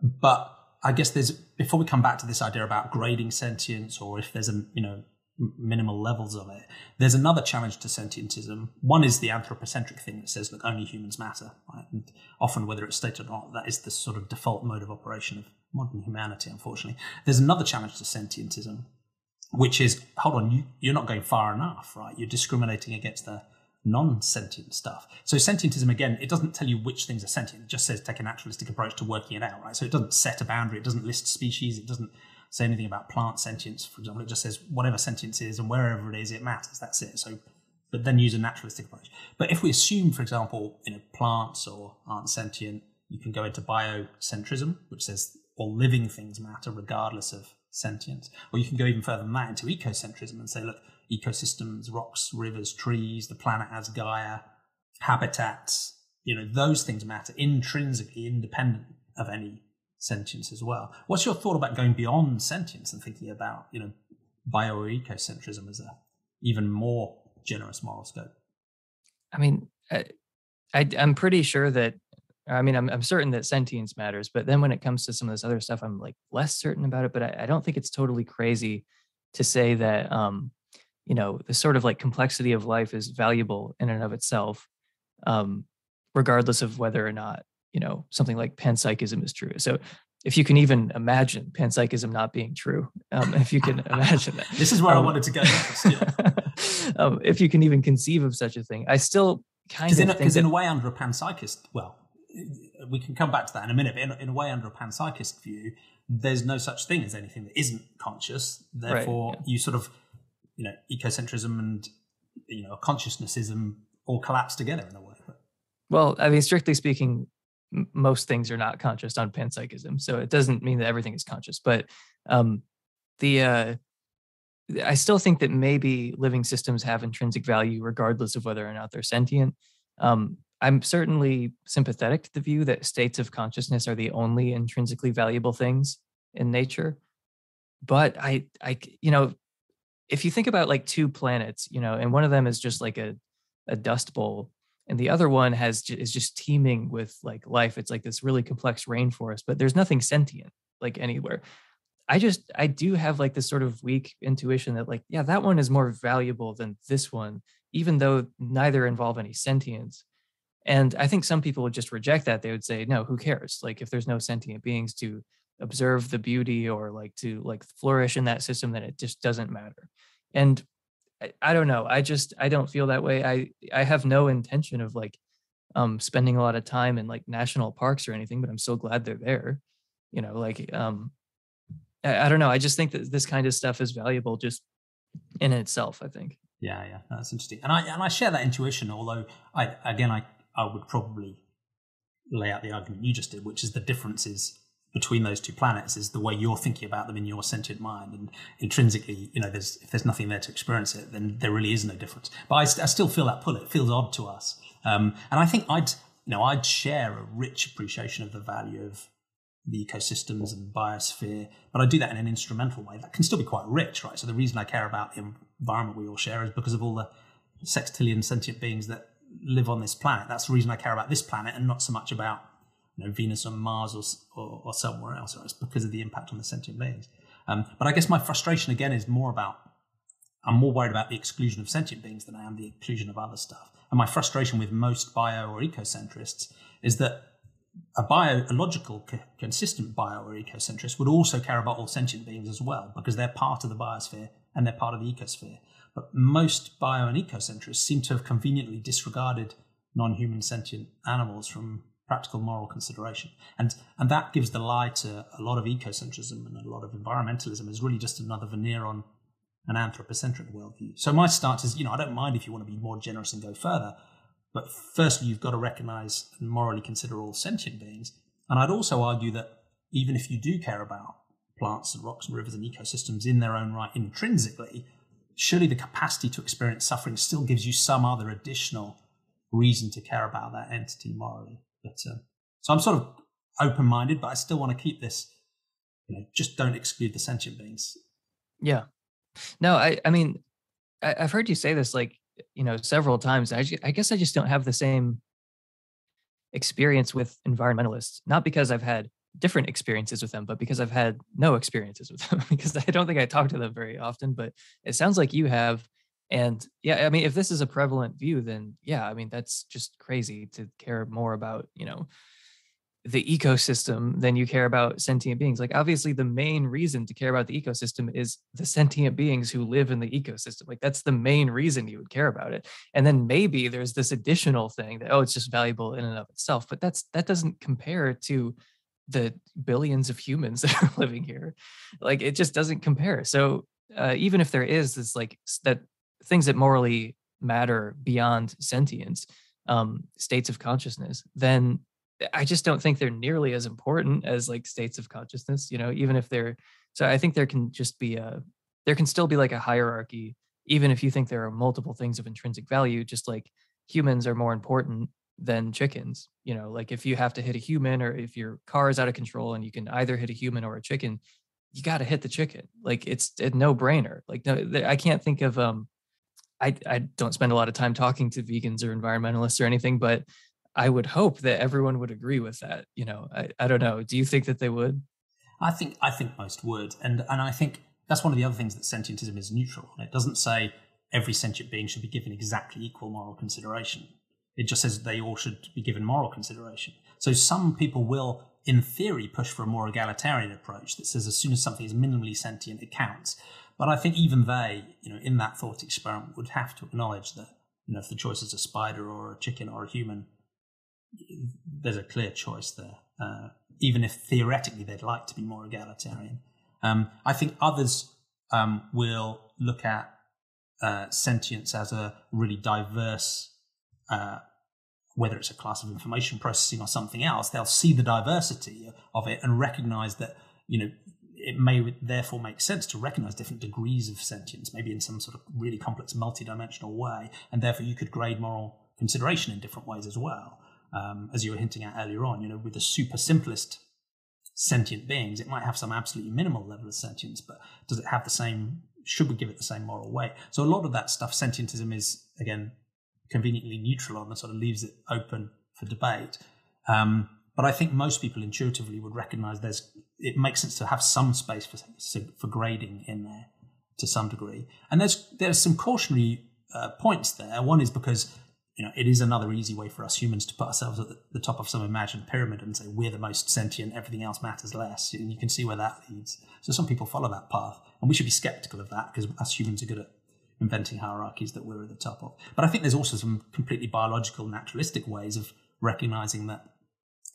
but I guess there's before we come back to this idea about grading sentience, or if there's a you know minimal levels of it. There's another challenge to sentientism. One is the anthropocentric thing that says, look, only humans matter. Right? And often, whether it's stated or not, that is the sort of default mode of operation of modern humanity, unfortunately. There's another challenge to sentientism, which is, hold on, you, you're not going far enough, right? You're discriminating against the non-sentient stuff. So sentientism, again, it doesn't tell you which things are sentient. It just says take a naturalistic approach to working it out, right? So it doesn't set a boundary. It doesn't list species. It doesn't say anything about plant sentience, for example. It just says whatever sentience is and wherever it is, it matters. That's it. So, but then use a naturalistic approach. But if we assume, for example, you know, plants or aren't sentient, you can go into biocentrism, which says all living things matter regardless of sentience. Or you can go even further than that into ecocentrism and say, look, ecosystems, rocks, rivers, trees, the planet as Gaia, habitats, you know, those things matter intrinsically independent of any sentience as well. What's your thought about going beyond sentience and thinking about, you know, bio ecocentrism as a even more generous moral scope? I mean, I, I am pretty sure that I mean, I'm, I'm certain that sentience matters, but then when it comes to some of this other stuff, I'm like less certain about it. But I, I don't think it's totally crazy to say that, um, you know, the sort of like complexity of life is valuable in and of itself, um, regardless of whether or not you know something like panpsychism is true. So if you can even imagine panpsychism not being true um, if you can imagine that [laughs] this is where um, i wanted to go [laughs] um, if you can even conceive of such a thing i still kind of because in, in, a way under a panpsychist well we can come back to that in a minute but in, in a way under a panpsychist view there's no such thing as anything that isn't conscious. Therefore right, yeah. you sort of you know ecocentrism and you know consciousnessism all collapse together in a way. Well i mean strictly speaking most things are not conscious on panpsychism. So it doesn't mean that everything is conscious, but um, the uh, I still think that maybe living systems have intrinsic value regardless of whether or not they're sentient. Um, I'm certainly sympathetic to the view that states of consciousness are the only intrinsically valuable things in nature. But I, I, you know, if you think about like two planets, you know, and one of them is just like a, a dust bowl, and the other one has is just teeming with like life. It's like this really complex rainforest, but there's nothing sentient like anywhere. I just I do have like this sort of weak intuition that like yeah that one is more valuable than this one even though neither involve any sentience. And I think some people would just reject that. They would say, no, who cares? Like if there's no sentient beings to observe the beauty or like to like flourish in that system, then it just doesn't matter. And I, I don't know. I just I don't feel that way. I I have no intention of like um spending a lot of time in like national parks or anything, but I'm so glad they're there. You know, like um I, I don't know. I just think that this kind of stuff is valuable just in itself, I think. Yeah, yeah, that's interesting, and I and I share that intuition. Although I again, I I would probably lay out the argument you just did, which is the differences between those two planets is the way you're thinking about them in your sentient mind, and intrinsically, you know, there's if there's nothing there to experience it, then there really is no difference. But I, I still feel that pull. It feels odd to us, um, and I think I'd you know I'd share a rich appreciation of the value of the ecosystems and biosphere, but I do that in an instrumental way that can still be quite rich, right? So the reason I care about the environment we all share is because of all the sextillion sentient beings that live on this planet. That's the reason I care about this planet and not so much about you know, Venus or Mars or, or, or somewhere else. Right? It's because of the impact on the sentient beings. Um, but I guess my frustration again is more about I'm more worried about the exclusion of sentient beings than I am the inclusion of other stuff. And my frustration with most bio or ecocentrists is that a biological, consistent bio or ecocentrist would also care about all sentient beings as well, because they're part of the biosphere and they're part of the ecosphere. But most bio and ecocentrists seem to have conveniently disregarded non human sentient animals from practical moral consideration. And, and that gives the lie to a lot of ecocentrism and a lot of environmentalism is really just another veneer on an anthropocentric worldview. So my stance is, you know, I don't mind if you want to be more generous and go further, but firstly, you've got to recognize and morally consider all sentient beings. And I'd also argue that even if you do care about plants and rocks and rivers and ecosystems in their own right intrinsically, surely the capacity to experience suffering still gives you some other additional reason to care about that entity morally. But uh, so I'm sort of open-minded, but I still want to keep this. You know, just don't exclude the sentient beings. Yeah. No, I. I mean, I, have heard you say this like you know several times. I, I guess I just don't have the same experience with environmentalists. Not because I've had different experiences with them, but because I've had no experiences with them, [laughs] because I don't think I talk to them very often. But it sounds like you have. And yeah, I mean, if this is a prevalent view, then yeah, I mean, that's just crazy to care more about, you know, the ecosystem than you care about sentient beings. Like obviously the main reason to care about the ecosystem is the sentient beings who live in the ecosystem. Like that's the main reason you would care about it. And then maybe there's this additional thing that oh it's just valuable in and of itself, but that's that doesn't compare to the billions of humans [laughs] that are living here. Like it just doesn't compare. So uh, even if there is this like that things that morally matter beyond sentience, um, states of consciousness, then I just don't think they're nearly as important as like states of consciousness, you know, even if they're so I think there can just be a there can still be like a hierarchy, even if you think there are multiple things of intrinsic value, just like humans are more important than chickens. You know, like if you have to hit a human or if your car is out of control and you can either hit a human or a chicken, you got to hit the chicken. Like it's a no brainer. Like no, I can't think of um I, I don't spend a lot of time talking to vegans or environmentalists or anything, but I would hope that everyone would agree with that. You know, I, I don't know. Do you think that they would? I think I think most would, and and I think that's one of the other things that sentientism is neutral. It doesn't say every sentient being should be given exactly equal moral consideration. It just says they all should be given moral consideration. So some people will, in theory, push for a more egalitarian approach that says as soon as something is minimally sentient, it counts. But I think even they, you know, in that thought experiment, would have to acknowledge that, you know, if the choice is a spider or a chicken or a human, there's a clear choice there, uh, even if theoretically they'd like to be more egalitarian. Um, I think others um, will look at uh, sentience as a really diverse uh, whether it's a class of information processing or something else, they'll see the diversity of it and recognize that, you know, it may therefore make sense to recognize different degrees of sentience, maybe in some sort of really complex multi-dimensional way, and therefore you could grade moral consideration in different ways as well. Um, as you were hinting at earlier on, you know, with the super simplest sentient beings, it might have some absolutely minimal level of sentience, but does it have the same? Should we give it the same moral weight? So a lot of that stuff, sentientism is again conveniently neutral on and sort of leaves it open for debate. Um, but I think most people intuitively would recognize there's it makes sense to have some space for for grading in there to some degree. And there's there's some cautionary uh, points there. One is because you know it is another easy way for us humans to put ourselves at the, the top of some imagined pyramid and say we're the most sentient, everything else matters less. And you can see where that leads. So some people follow that path, and we should be skeptical of that because us humans are good at inventing hierarchies that we're at the top of. But I think there's also some completely biological, naturalistic ways of recognizing that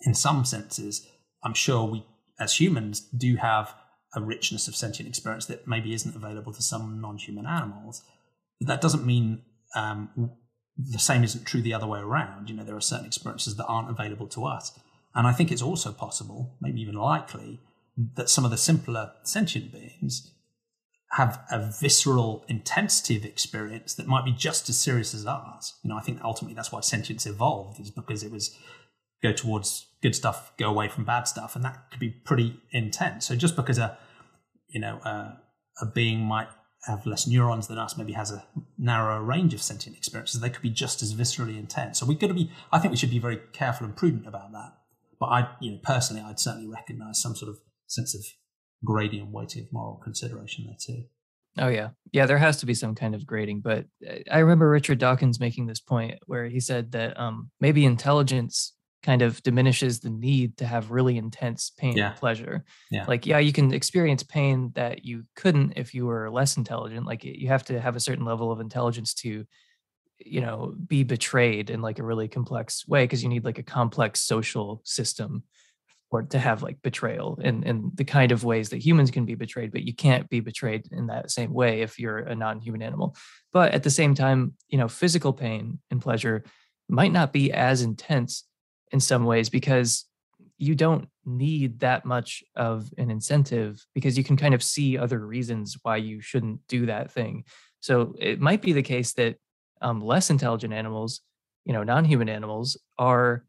in some senses, I'm sure we as humans do have a richness of sentient experience that maybe isn't available to some non-human animals. But that doesn't mean um, the same isn't true the other way around. You know, there are certain experiences that aren't available to us. And I think it's also possible, maybe even likely, that some of the simpler sentient beings have a visceral intensity of experience that might be just as serious as ours. You know, I think ultimately that's why sentience evolved, is because it was go towards good stuff, go away from bad stuff, and that could be pretty intense. So just because a you know a, a being might have less neurons than us, maybe has a narrower range of sentient experiences, they could be just as viscerally intense. So got to be. I think we should be very careful and prudent about that. But I, you know, personally, I'd certainly recognise some sort of sense of grading and weighting of moral consideration there too. Oh yeah, yeah. There has to be some kind of grading, but uh, I remember Richard Dawkins making this point where he said that um, maybe intelligence kind of diminishes the need to have really intense pain yeah. and pleasure. Yeah. Like, yeah, you can experience pain that you couldn't if you were less intelligent. Like, you have to have a certain level of intelligence to, you know, be betrayed in like a really complex way because you need like a complex social system or to have like betrayal and in, in the kind of ways that humans can be betrayed, but you can't be betrayed in that same way if you're a non-human animal. But at the same time, you know, physical pain and pleasure might not be as intense in some ways because you don't need that much of an incentive because you can kind of see other reasons why you shouldn't do that thing. So it might be the case that um, less intelligent animals, you know, non-human animals are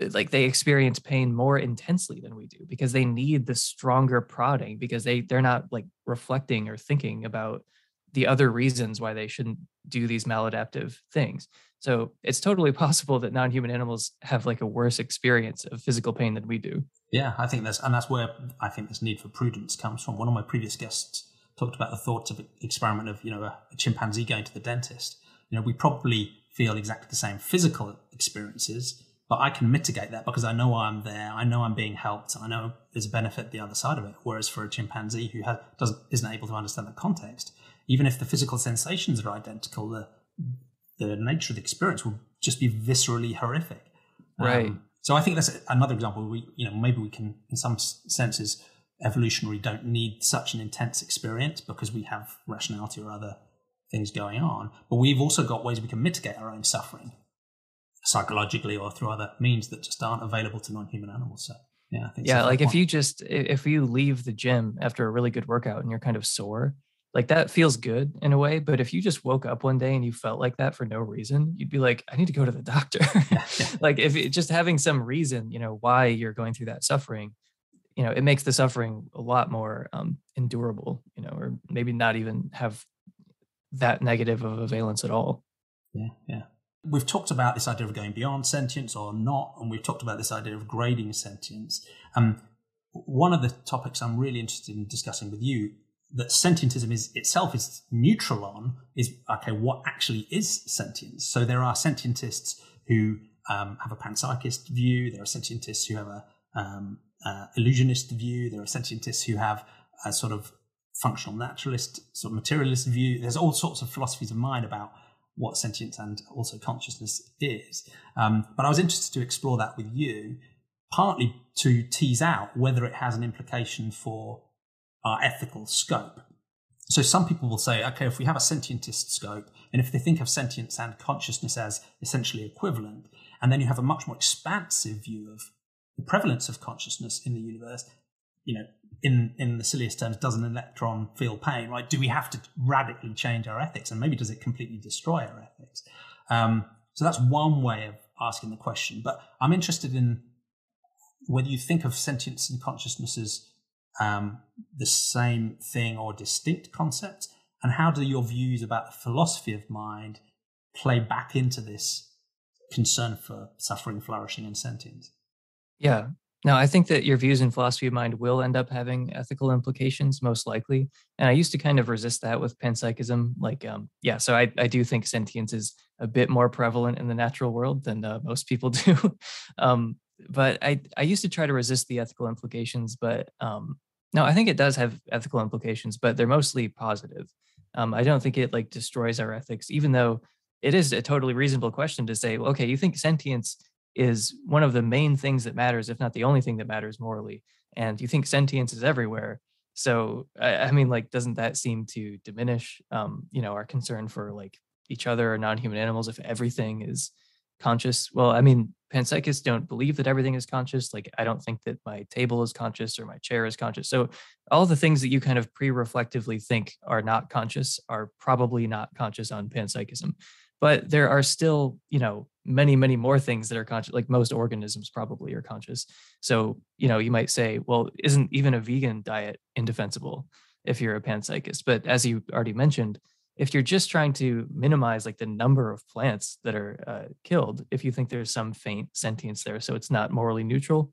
eh, like they experience pain more intensely than we do because they need the stronger prodding because they they're not like reflecting or thinking about the other reasons why they shouldn't do these maladaptive things. So it's totally [laughs] possible that non-human animals have like a worse experience of physical pain than we do. Yeah, I think that's and that's where I think this need for prudence comes from. One of my previous guests talked about the thoughts of experiment of you know a, a chimpanzee going to the dentist. You know, we probably feel exactly the same physical experiences, but I can mitigate that because I know I'm there. I know I'm being helped. I know there's a benefit the other side of it. Whereas for a chimpanzee who has, doesn't isn't able to understand the context, even if the physical sensations are identical, the the nature of the experience will just be viscerally horrific. Right. Um, so I think that's another example. We, you know, maybe we can, in some senses, evolutionary don't need such an intense experience because we have rationality or other things going on. But we've also got ways we can mitigate our own suffering psychologically or through other means that just aren't available to non-human animals. So yeah, I think yeah, like if you just if you leave the gym after a really good workout and you're kind of sore, like that feels good in a way but if you just woke up one day and you felt like that for no reason you'd be like i need to go to the [laughs] doctor. [laughs] Like if it, just having some reason you know why you're going through that suffering you know it makes the suffering a lot more um, endurable you know or maybe not even have that negative of a valence at all. Yeah yeah. We've talked about this idea of going beyond sentience or not and we've talked about this idea of grading sentience. Um, one of the topics i'm really interested in discussing with you that sentientism is itself is neutral on is okay what actually is sentience? So there are sentientists who um, have a panpsychist view. There are sentientists who have a um, uh, illusionist view. There are sentientists who have a sort of functional naturalist sort of materialist view. There's all sorts of philosophies of mind about what sentience and also consciousness is. Um, but i was interested to explore that with you partly to tease out whether it has an implication for our ethical scope. So some people will say, okay, if we have a sentientist scope, and if they think of sentience and consciousness as essentially equivalent, And then you have a much more expansive view of the prevalence of consciousness in the universe. You know, in, in the silliest terms, does an electron feel pain? Right? Do we have to radically change our ethics? And maybe does it completely destroy our ethics? Um, so that's one way of asking the question. But I'm interested in whether you think of sentience and consciousness as um, the same thing or distinct concepts, and how do your views about the philosophy of mind play back into this concern for suffering, flourishing, and sentience? Yeah. No, I think that your views in philosophy of mind will end up having ethical implications, most likely. And I used to kind of resist that with panpsychism. Like, um, yeah, so I, I do think sentience is a bit more prevalent in the natural world than uh, most people [laughs] do. um, but I, I used to try to resist the ethical implications, but um, no, I think it does have ethical implications, but they're mostly positive. Um, I don't think it like destroys our ethics, even though it is a totally reasonable question to say, well, okay, you think sentience is one of the main things that matters, if not the only thing that matters morally, and you think sentience is everywhere. So, I, I mean, like, doesn't that seem to diminish, um, you know, our concern for like each other or non-human animals if everything is conscious? Well, I mean, panpsychists don't believe that everything is conscious. Like, I don't think that my table is conscious or my chair is conscious. So, all the things that you kind of pre-reflectively think are not conscious are probably not conscious on panpsychism. But there are still, you know, many, many more things that are conscious. Like most organisms probably are conscious. So, you know, you might say, well, isn't even a vegan diet indefensible if you're a panpsychist? But as you already mentioned, if you're just trying to minimize like the number of plants that are uh, killed if you think there's some faint sentience there so it's not morally neutral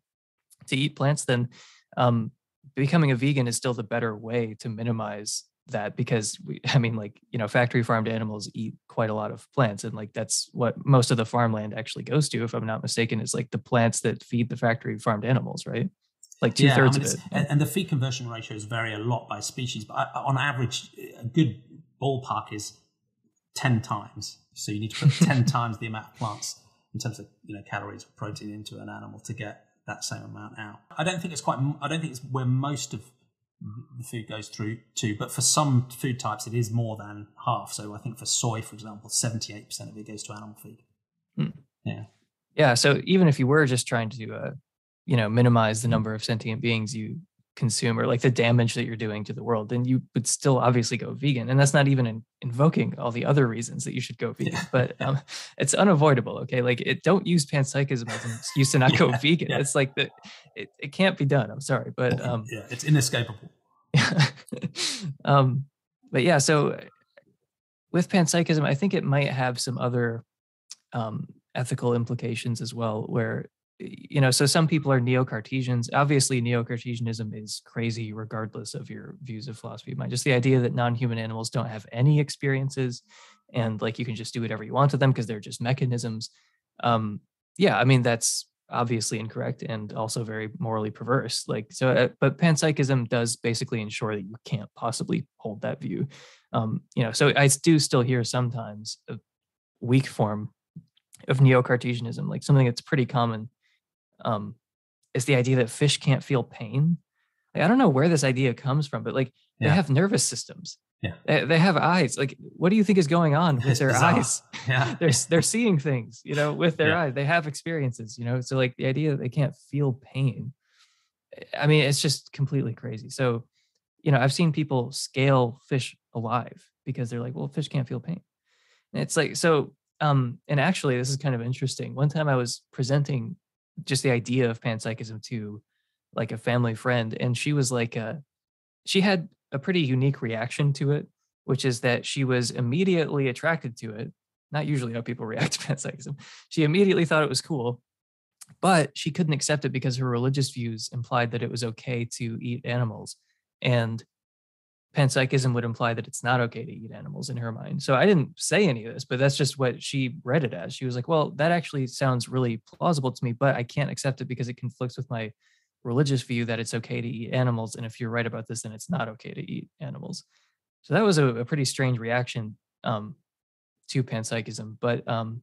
to eat plants then um, becoming a vegan is still the better way to minimize that because we [laughs] i mean like you know factory farmed animals eat quite a lot of plants and like that's what most of the farmland actually goes to if i'm not mistaken is like the plants that feed the factory farmed animals right? Like two thirds yeah, I mean, of it. and, and, the feed conversion ratios vary a lot by species but uh, on average a good ballpark is 10 times. So you need to put 10 [laughs] times the amount of plants in terms of you know calories or protein into an animal to get that same amount out. I don't think it's quite. I don't think it's where most of the food goes through to, but for some food types it is more than half. So I think for soy, for example, 78% of it goes to animal feed. Hmm. Yeah. Yeah. So even if you were just trying to, uh, you know, minimize the number of sentient beings you consumer, like the damage that you're doing to the world, then you would still obviously go vegan. And that's not even in, invoking all the other reasons that you should go vegan, but um, it's unavoidable. Okay. Like it, don't use panpsychism as an excuse to [laughs] not go vegan. Yeah. It's like that. It, it can't be done. I'm sorry, but um, yeah, it's inescapable. [laughs] um, but yeah, so with panpsychism, I think it might have some other um, ethical implications as well, where you know, so some people are neo-Cartesians. Obviously, neo-Cartesianism is crazy, regardless of your views of philosophy of mind. Just the idea that non-human animals don't have any experiences, and like you can just do whatever you want to them because they're just mechanisms. Um, yeah, I mean that's obviously incorrect and also very morally perverse. Like so, uh, but panpsychism does basically ensure that you can't possibly hold that view. Um, you know, so I do still hear sometimes a weak form of neo-Cartesianism, like something that's pretty common um, is the idea that fish can't feel pain. Like, I don't know where this idea comes from, but like yeah. they have nervous systems. Yeah. They, they, have eyes. Like, what do you think is going on with [laughs] their eyes? [laughs] Yeah. [laughs] they're they're seeing things, you know, with their yeah. eyes. They have experiences, you know. So like the idea that they can't feel pain. I mean, it's just completely crazy. So, you know, I've seen people scale fish alive because they're like, well, fish can't feel pain. And it's like so um, and actually this is kind of interesting. One time I was presenting just the idea of panpsychism to like a family friend and she was like uh she had a pretty unique reaction to it which is that she was immediately attracted to it not usually how people react [laughs] to panpsychism she immediately thought it was cool but she couldn't accept it because her religious views implied that it was okay to eat animals and panpsychism would imply that it's not okay to eat animals in her mind. So I didn't say any of this, but that's just what she read it as. She was like, well, that actually sounds really plausible to me, but I can't accept it because it conflicts with my religious view that it's okay to eat animals. And if you're right about this, then it's not okay to eat animals. So that was a, a pretty strange reaction um, to panpsychism. But um,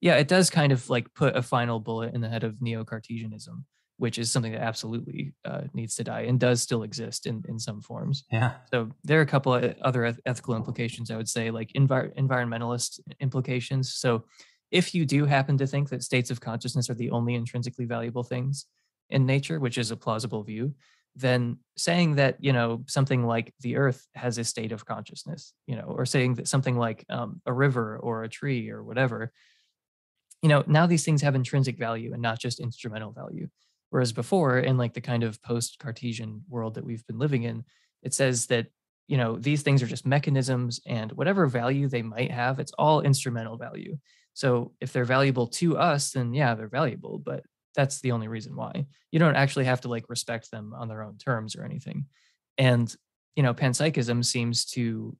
yeah, it does kind of like put a final bullet in the head of neo Cartesianism which is something that absolutely uh, needs to die and does still exist in, in some forms. Yeah. So there are a couple of other ethical implications, I would say, like envir- environmentalist implications. So if you do happen to think that states of consciousness are the only intrinsically valuable things in nature, which is a plausible view, then saying that you know something like the earth has a state of consciousness you know or saying that something like um, a river or a tree or whatever you know now these things have intrinsic value and not just instrumental value whereas before in like the kind of post cartesian world that we've been living in it says that you know these things are just mechanisms and whatever value they might have it's all instrumental value. So if they're valuable to us then yeah they're valuable but that's the only reason why. You don't actually have to like respect them on their own terms or anything. And you know panpsychism seems to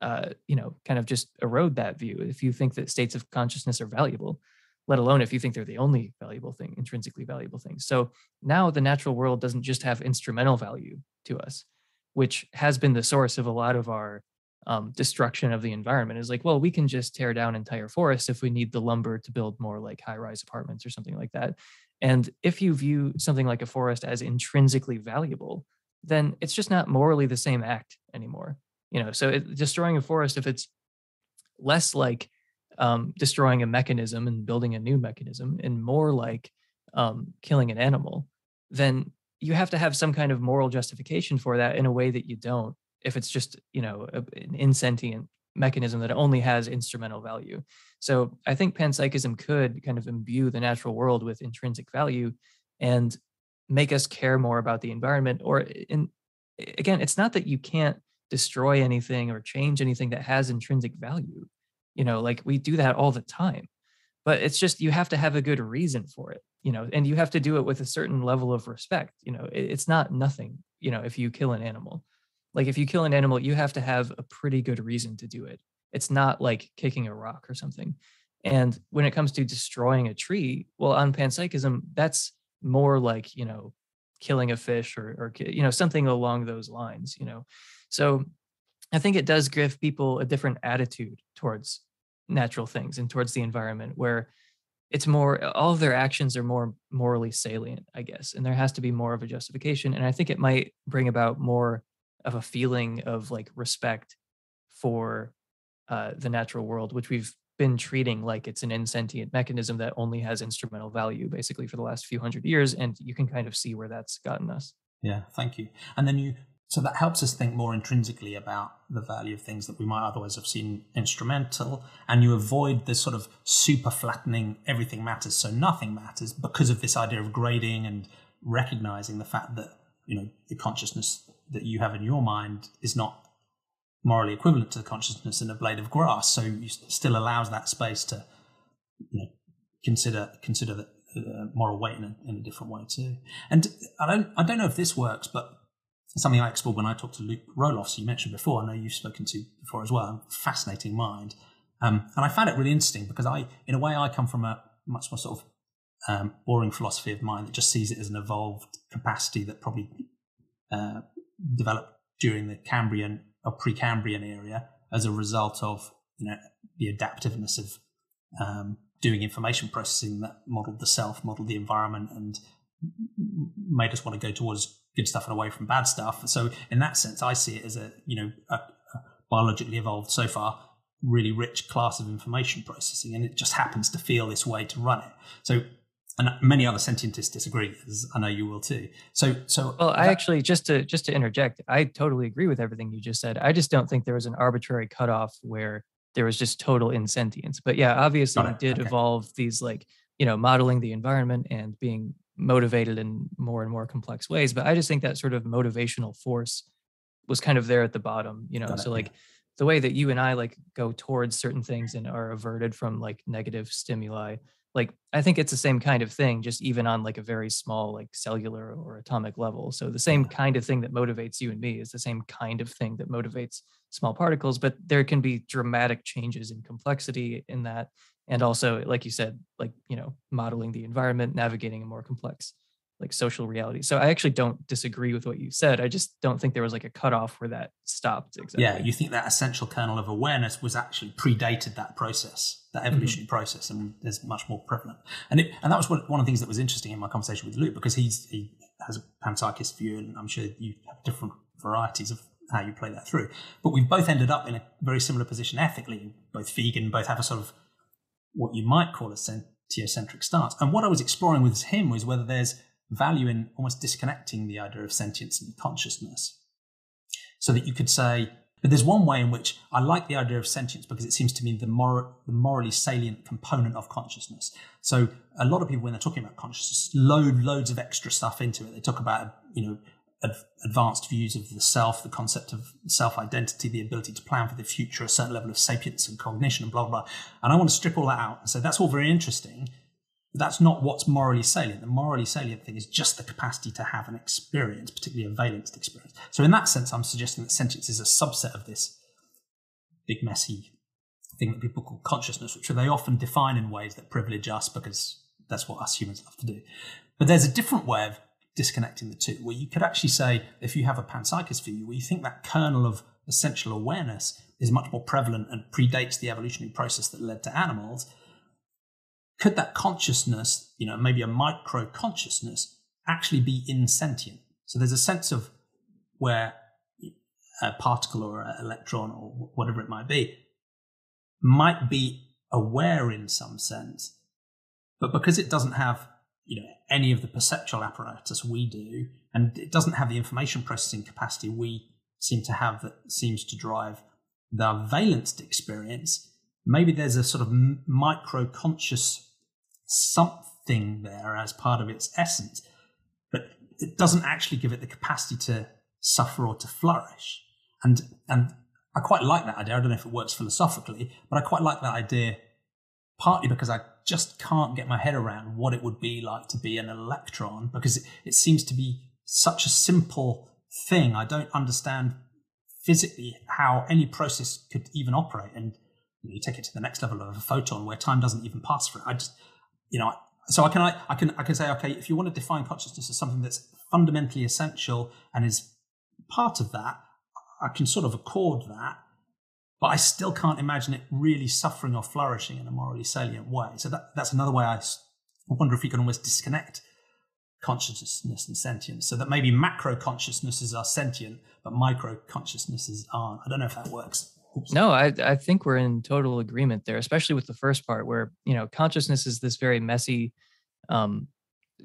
uh, you know kind of just erode that view if you think that states of consciousness are valuable let alone if you think they're the only valuable thing intrinsically valuable thing so now the natural world doesn't just have instrumental value to us which has been the source of a lot of our um, destruction of the environment is like, well, we can just tear down entire forests if we need the lumber to build more like high rise apartments or something like that. And if you view something like a forest as intrinsically valuable, then it's just not morally the same act anymore. You know, so it, destroying a forest, if it's less like um, destroying a mechanism and building a new mechanism, and more like um, killing an animal, then you have to have some kind of moral justification for that in a way that you don't if it's just you know a, an insentient mechanism that only has instrumental value. So I think panpsychism could kind of imbue the natural world with intrinsic value and make us care more about the environment. Or in again, it's not that you can't destroy anything or change anything that has intrinsic value. You know, like we do that all the time. But it's just you have to have a good reason for it, you know, and you have to do it with a certain level of respect. You know, it's not nothing, you know, if you kill an animal like if you kill an animal, you have to have a pretty good reason to do it. It's not like kicking a rock or something. And when it comes to destroying a tree, well, on panpsychism, that's more like, you know, killing a fish or, or, you know, something along those lines, you know. So I think it does give people a different attitude towards natural things and towards the environment where it's more all of their actions are more morally salient i guess and there has to be more of a justification and i think it might bring about more of a feeling of like respect for uh, the natural world, which we've been treating like it's an insentient mechanism that only has instrumental value basically for the last few hundred years. And you can kind of see where that's gotten us. Yeah, thank you. And then you, so that helps us think more intrinsically about the value of things that we might otherwise have seen instrumental. And you avoid this sort of super flattening, everything matters, so nothing matters because of this idea of grading and recognizing the fact that, you know, the consciousness that you have in your mind is not morally equivalent to the consciousness in a blade of grass. So you still allows that space to you know, consider consider the moral weight in a, in a different way too. And I don't I don't know if this works, but something I explored when I talked to Luke Roelofs, you mentioned before. I know you've spoken to before as well. Fascinating mind, um, and I found it really interesting because I, in a way, I come from a much more sort of um, boring philosophy of mind that just sees it as an evolved capacity that probably uh, developed during the Cambrian or Precambrian area as a result of you know the adaptiveness of um, doing information processing that modeled the self, modeled the environment, and made us want to go towards good stuff and away from bad stuff. So in that sense, I see it as a you know a, a biologically evolved so far really rich class of information processing, and it just happens to feel this way to run it. So and many other sentientists disagree as i know you will too so so well i actually just to just to interject i totally agree with everything you just said i just don't think there was an arbitrary cutoff where there was just total insentience but yeah obviously we did okay. evolve these like you know modeling the environment and being motivated in more and more complex ways but i just think that sort of motivational force was kind of there at the bottom you know? Got so it, like the way that you and i like go towards certain things and are averted from like negative stimuli like i think it's the same kind of thing just even on like a very small like cellular or atomic level. So the same kind of thing that motivates you and me is the same kind of thing that motivates small particles but there can be dramatic changes in complexity in that and also like you said like you know modeling the environment navigating a more complex like social reality. So I actually don't disagree with what you said. I just don't think there was like a cutoff where that stopped. Exactly. Yeah, you think that essential kernel of awareness was actually predated that process, that mm-hmm. evolutionary mm-hmm. process, and is much more prevalent. And it, and that was one of the things that was interesting in my conversation with Luke because he's he has a panpsychist view, and I'm sure you have different varieties of how you play that through. But we've both ended up in a very similar position ethically. Both vegan, both have a sort of what you might call a sentiocentric stance. And what I was exploring with him was whether there's value in almost disconnecting the idea of sentience and consciousness. So that you could say, but there's one way in which I like the idea of sentience because it seems to me the, mor- the morally salient component of consciousness. So a lot of people, when they're talking about consciousness, load loads of extra stuff into it. They talk about, you know, advanced views of the self, the concept of self identity, the ability to plan for the future, a certain level of sapience and cognition, and blah, blah, blah. And I want to strip all that out and say that's all very interesting. But that's not what's morally salient. The morally salient thing is just the capacity to have an experience, particularly a valenced experience. So, in that sense, I'm suggesting that sentience is a subset of this big, messy thing that people call consciousness, which they often define in ways that privilege us because that's what us humans love to do. But there's a different way of disconnecting the two, where you could actually say, if you have a panpsychist view, where you think that kernel of essential awareness is much more prevalent and predates the evolutionary process that led to animals, could that consciousness, you know, maybe a micro consciousness, actually be insentient? So there's a sense of where a particle or an electron or whatever it might be might be aware in some sense, but because it doesn't have, you know, any of the perceptual apparatus we do, and it doesn't have the information processing capacity we seem to have that seems to drive the valenced experience, maybe there's a sort of micro conscious something there as part of its essence, but it doesn't actually give it the capacity to suffer or to flourish. And and I quite like that idea. I don't know if it works philosophically, but I quite like that idea partly because I just can't get my head around what it would be like to be an electron because it, it seems to be such a simple thing. I don't understand physically how any process could even operate. And you, know, you take it to the next level of a photon where time doesn't even pass for it. I just you know, so I can I, I can I can say, okay, if you want to define consciousness as something that's fundamentally essential and is part of that, I can sort of accord that, but I still can't imagine it really suffering or flourishing in a morally salient way. So that, that's another way I wonder if we can almost disconnect consciousness and sentience, so that maybe macro consciousnesses are sentient, but micro consciousnesses aren't. I don't know if that works. No, I I think we're in total agreement there, especially with the first part where, you know, consciousness is this very messy um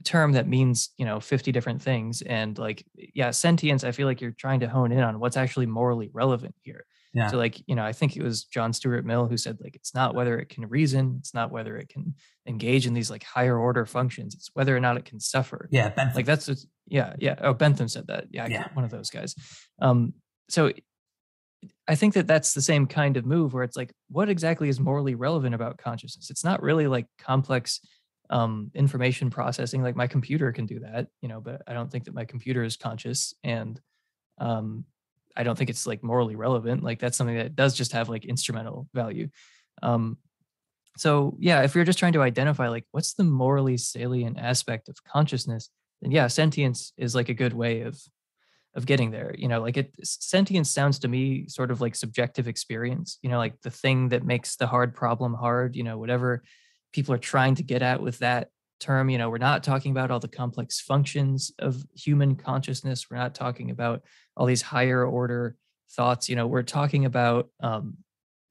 term that means, you know, 50 different things and like yeah, sentience, I feel like you're trying to hone in on what's actually morally relevant here. Yeah. So like, you know, I think it was John Stuart Mill who said like it's not whether it can reason, it's not whether it can engage in these like higher order functions, it's whether or not it can suffer. Yeah, Bentham. Like that's yeah, yeah. Oh, Bentham said that. Yeah, yeah. one of those guys. Um so I think that that's the same kind of move where it's like, what exactly is morally relevant about consciousness? It's not really like complex um, information processing. Like my computer can do that, you know, but I don't think that my computer is conscious, and um, I don't think it's like morally relevant. Like that's something that does just have like instrumental value. Um, so yeah, if you're just trying to identify like what's the morally salient aspect of consciousness, then yeah, sentience is like a good way of of getting there you know like it sentience sounds to me sort of like subjective experience you know like the thing that makes the hard problem hard you know whatever people are trying to get at with that term you know we're not talking about all the complex functions of human consciousness we're not talking about all these higher order thoughts you know we're talking about um,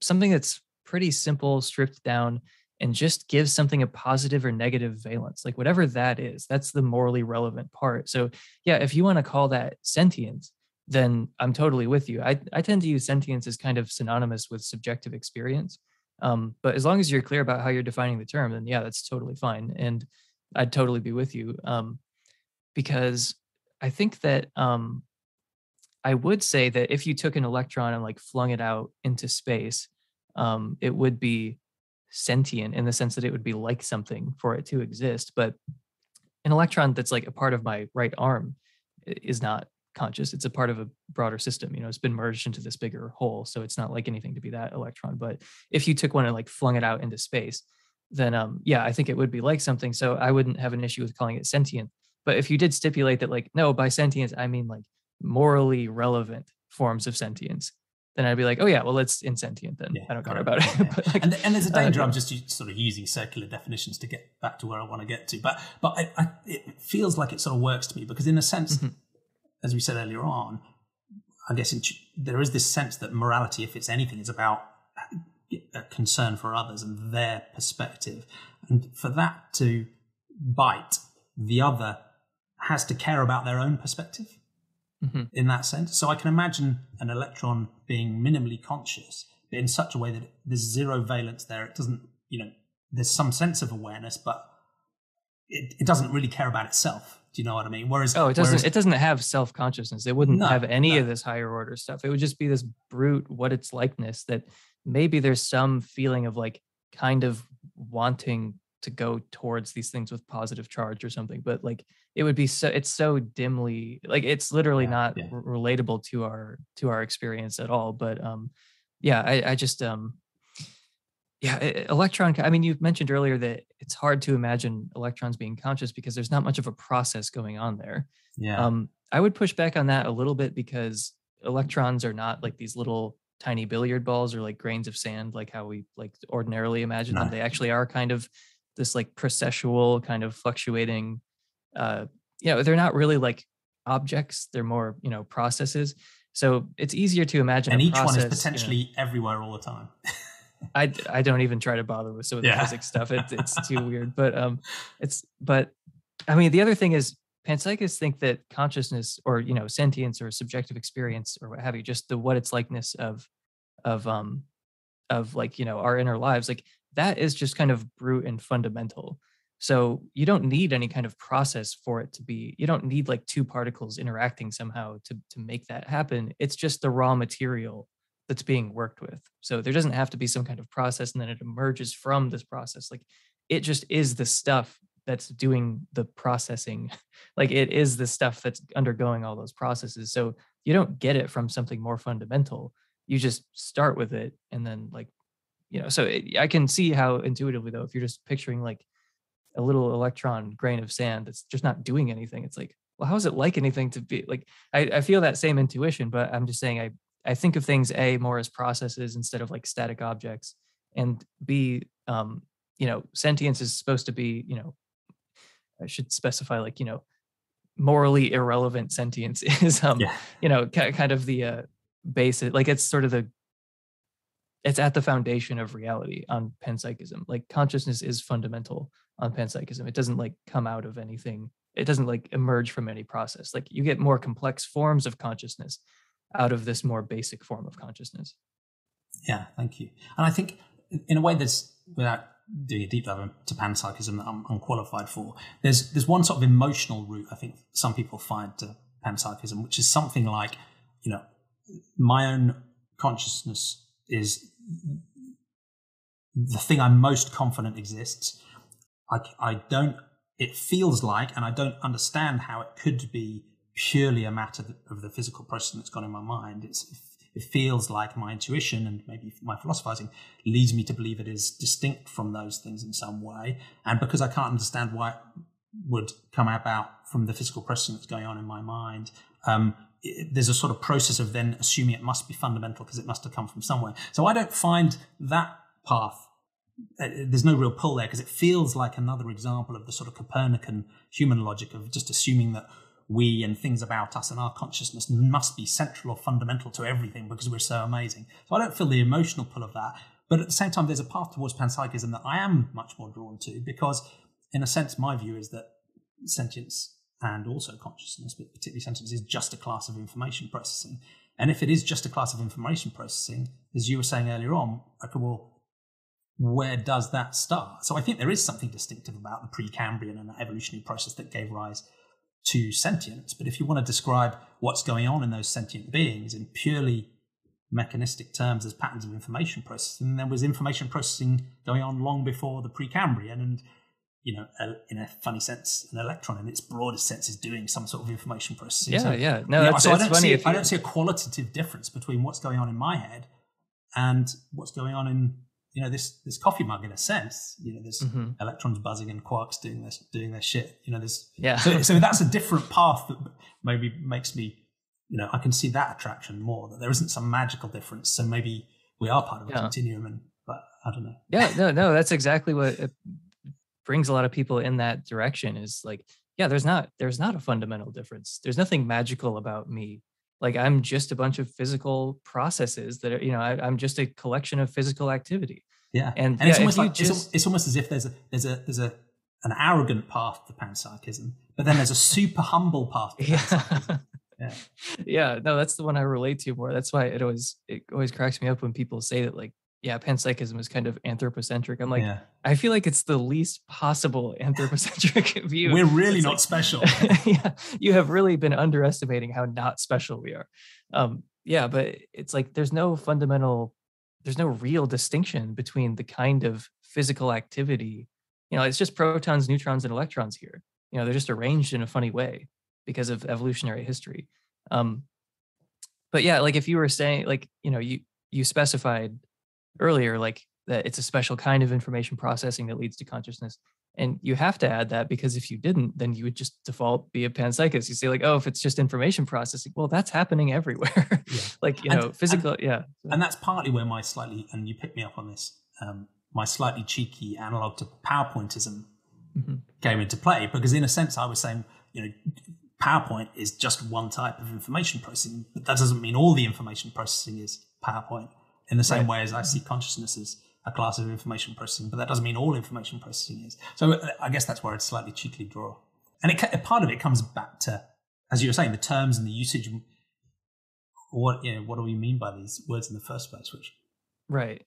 something that's pretty simple stripped down and just give something a positive or negative valence, like whatever that is, that's the morally relevant part. So, yeah, if you want to call that sentience, then I'm totally with you. I, I tend to use sentience as kind of synonymous with subjective experience. Um, but as long as you're clear about how you're defining the term, then yeah, that's totally fine. And I'd totally be with you um, because I think that um, I would say that if you took an electron and like flung it out into space, um, it would be sentient in the sense that it would be like something for it to exist. But an electron that's like a part of my right arm is not conscious. It's a part of a broader system. You know, it's been merged into this bigger whole. So it's not like anything to be that electron. But if you took one and like flung it out into space, then um yeah, I think it would be like something. So I wouldn't have an issue with calling it sentient. But if you did stipulate that like, no, by sentience, I mean like morally relevant forms of sentience, then I'd be like, oh yeah, well it's insentient then. Yeah, I don't care about it. Yeah. [laughs] but like, and, and, there's a danger. I'm just sort of using circular definitions to get back to where I want to get to. But but I, I, it feels like it sort of works to me because in a sense, mm-hmm. As we said earlier on, I guess in, there is this sense that morality, if it's anything, is about a concern for others and their perspective. And for that to bite, the other has to care about their own perspective mm-hmm. in that sense. So I can imagine an electron being minimally conscious, but in such a way that there's zero valence there. It doesn't, you know, there's some sense of awareness, but it, it doesn't really care about itself. Do you know what I mean? Whereas oh, it doesn't. Whereas, it doesn't have self consciousness. It wouldn't no, have any no. of this higher order stuff. It would just be this brute what it's likeness that maybe there's some feeling of like kind of wanting to go towards these things with positive charge or something but like it would be so it's so dimly like it's literally yeah, not yeah. Relatable to our to our experience at all but um yeah i i just um yeah electron i mean you mentioned earlier that it's hard to imagine electrons being conscious because there's not much of a process going on there. Yeah. Um i would push back on that a little bit because electrons are not like these little tiny billiard balls or like grains of sand like how we like ordinarily imagine no. them they actually are kind of this like processual kind of fluctuating uh you know they're not really like objects. They're more you know processes. So it's easier to imagine and each process, one is potentially you know, everywhere all the time [laughs] I, I don't even try to bother with some of the yeah. physics stuff it, it's [laughs] too weird but um it's but i mean the other thing is panpsychists think that consciousness or you know sentience or subjective experience or what have you just the what it's likeness of of um of like you know our inner lives like that is just kind of brute and fundamental. So you don't need any kind of process for it to be, you don't need like two particles interacting somehow to, to make that happen. It's just the raw material that's being worked with. So there doesn't have to be some kind of process and then it emerges from this process. Like it just is the stuff that's doing the processing. [laughs] like it is the stuff that's undergoing all those processes. So you don't get it from something more fundamental. You just start with it and then like you know so it, i can see how intuitively though if you're just picturing like a little electron grain of sand that's just not doing anything it's like well how is it like anything to be like i, I feel that same intuition but i'm just saying i i think of things a more as processes instead of like static objects and b um you know sentience is supposed to be you know i should specify like you know morally irrelevant sentience [laughs] is um yeah. you know kind of the uh basic like it's sort of the it's at the foundation of reality on panpsychism like consciousness is fundamental on panpsychism it doesn't like come out of anything it doesn't like emerge from any process like you get more complex forms of consciousness out of this more basic form of consciousness yeah thank you and i think in a way there's without doing a deep dive into panpsychism that i'm unqualified for there's there's one sort of emotional route i think some people find to panpsychism which is something like you know my own consciousness is the thing I'm most confident exists. I, I don't, it feels like, and I don't understand how it could be purely a matter of the physical process that's gone in my mind. It's, it feels like my intuition and maybe my philosophizing leads me to believe it is distinct from those things in some way. And because I can't understand why it would come about from the physical process that's going on in my mind, um, there's a sort of process of then assuming it must be fundamental because it must have come from somewhere. So I don't find that path. Uh, there's no real pull there because it feels like another example of the sort of Copernican human logic of just assuming that we and things about us and our consciousness must be central or fundamental to everything because we're so amazing. So I don't feel the emotional pull of that. But at the same time, there's a path towards panpsychism that I am much more drawn to because, in a sense, my view is that sentience and also consciousness, but particularly sentience, is just a class of information processing. And if it is just a class of information processing, as you were saying earlier on, okay, well, where does that start? So I think there is something distinctive about the Precambrian and the evolutionary process that gave rise to sentience. But if you want to describe what's going on in those sentient beings in purely mechanistic terms as patterns of information processing, there was information processing going on long before the Precambrian. And you know, a, in a funny sense, an electron in its broadest sense is doing some sort of information processing. Yeah, so, yeah. No, yeah, so I don't see I don't see a qualitative difference between what's going on in my head and what's going on in you know this this coffee mug in a sense. You know, there's mm-hmm. electrons buzzing and quarks doing this doing their shit. You know, there's yeah. So, so that's a different path that maybe makes me you know I can see that attraction more. That there isn't some magical difference. So maybe we are part of a yeah. continuum and but I don't know. Yeah, no, no, that's exactly what brings a lot of people in that direction is like yeah there's not there's not a fundamental difference there's nothing magical about me like i'm just a bunch of physical processes that are you know I, am just a collection of physical activity Yeah, and, and yeah, it's almost like just, it's, it's, almost as if there's a there's a there's a an arrogant path to panpsychism, but then there's a super humble path. [laughs] yeah. yeah, yeah. No, that's the one I relate to more. That's why it always it always cracks me up when people say that like yeah, panpsychism is kind of anthropocentric. I'm like, yeah. I feel like it's the least possible [laughs] anthropocentric [laughs] view. We're really it's not like, special. yeah, you have really been underestimating how not special we are. Um, yeah, but it's like there's no fundamental, there's no real distinction between the kind of physical activity. You know, it's just protons, neutrons, and electrons here. You know, they're just arranged in a funny way because of evolutionary history. Um, but yeah, like if you were saying, like you know, you you specified earlier, like that it's a special kind of information processing that leads to consciousness. And you have to add that because if you didn't, then you would just default be a panpsychist. You say like, oh, if it's just information processing, well, that's happening everywhere. Yeah. [laughs] like you and, know, physical, and, yeah. And that's partly where my slightly, and you picked me up on this, um, my slightly cheeky analog to PowerPointism mm-hmm. came into play because in a sense I was saying, you know, PowerPoint is just one type of information processing, but that doesn't mean all the information processing is PowerPoint in the same right. way as I see consciousness as a class of information processing, but that doesn't mean all information processing is. So uh, I guess that's where I'd slightly cheekily draw. And it, part of it comes back to, as you were saying, the terms and the usage. What you know, what do we mean by these words in the first place? Which, right?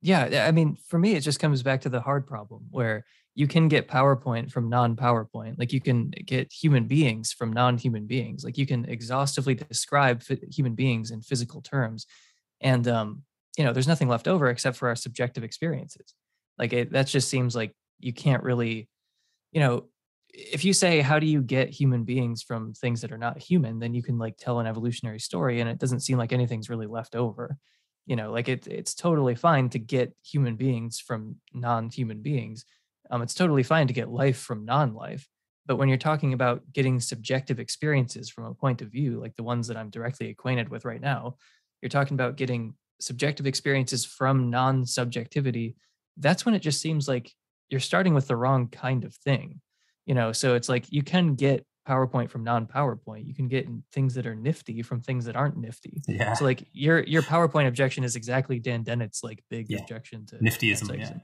Yeah, I mean, for me, it just comes back to the hard problem where you can get PowerPoint from non-PowerPoint. Like you can get human beings from non-human beings. Like you can exhaustively describe human beings in physical terms, and um, you know there's nothing left over except for our subjective experiences. Like it, that just seems like you can't really you know if you say how do you get human beings from things that are not human? then you can like tell an evolutionary story and it doesn't seem like anything's really left over. You know like it, it's totally fine to get human beings from non-human beings. Um, it's totally fine to get life from non-life but when you're talking about getting subjective experiences from a point of view like the ones that i'm directly acquainted with right now you're talking about getting subjective experiences from non subjectivity, that's when it just seems like you're starting with the wrong kind of thing. You know, so it's like you can get PowerPoint from non-PowerPoint. You can get things that are nifty from things that aren't nifty. Yeah. So like your your PowerPoint objection is exactly Dan Dennett's like big yeah. objection to niftyism. Yeah.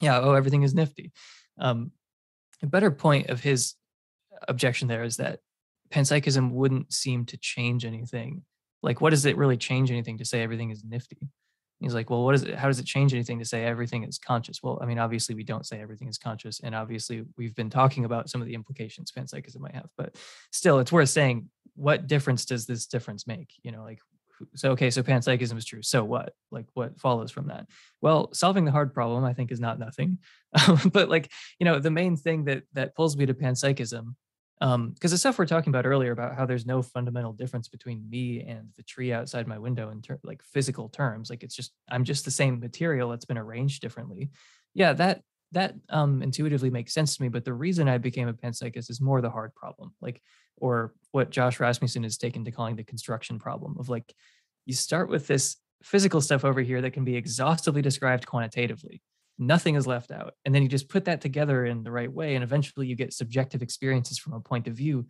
yeah. Oh, everything is nifty. Um, a better point of his objection there is that panpsychism wouldn't seem to change anything like what does it really change anything to say everything is nifty? He's like well what is it how does it change anything to say everything is conscious? Well i mean obviously we don't say everything is conscious and obviously we've been talking about some of the implications panpsychism might have but still it's worth saying what difference does this difference make? You know like so okay so panpsychism is true so what? Like what follows from that? Well solving the hard problem i think is not nothing [laughs] but like you know the main thing that that pulls me to panpsychism um because the stuff we're talking about earlier about how there's no fundamental difference between me and the tree outside my window in ter- like physical terms like it's just i'm just the same material that's been arranged differently. Yeah that that um intuitively makes sense to me but the reason i became a panpsychist is more the hard problem like or what josh rasmussen has taken to calling the construction problem of like you start with this physical stuff over here that can be exhaustively described quantitatively nothing is left out. And then you just put that together in the right way and eventually you get subjective experiences from a point of view.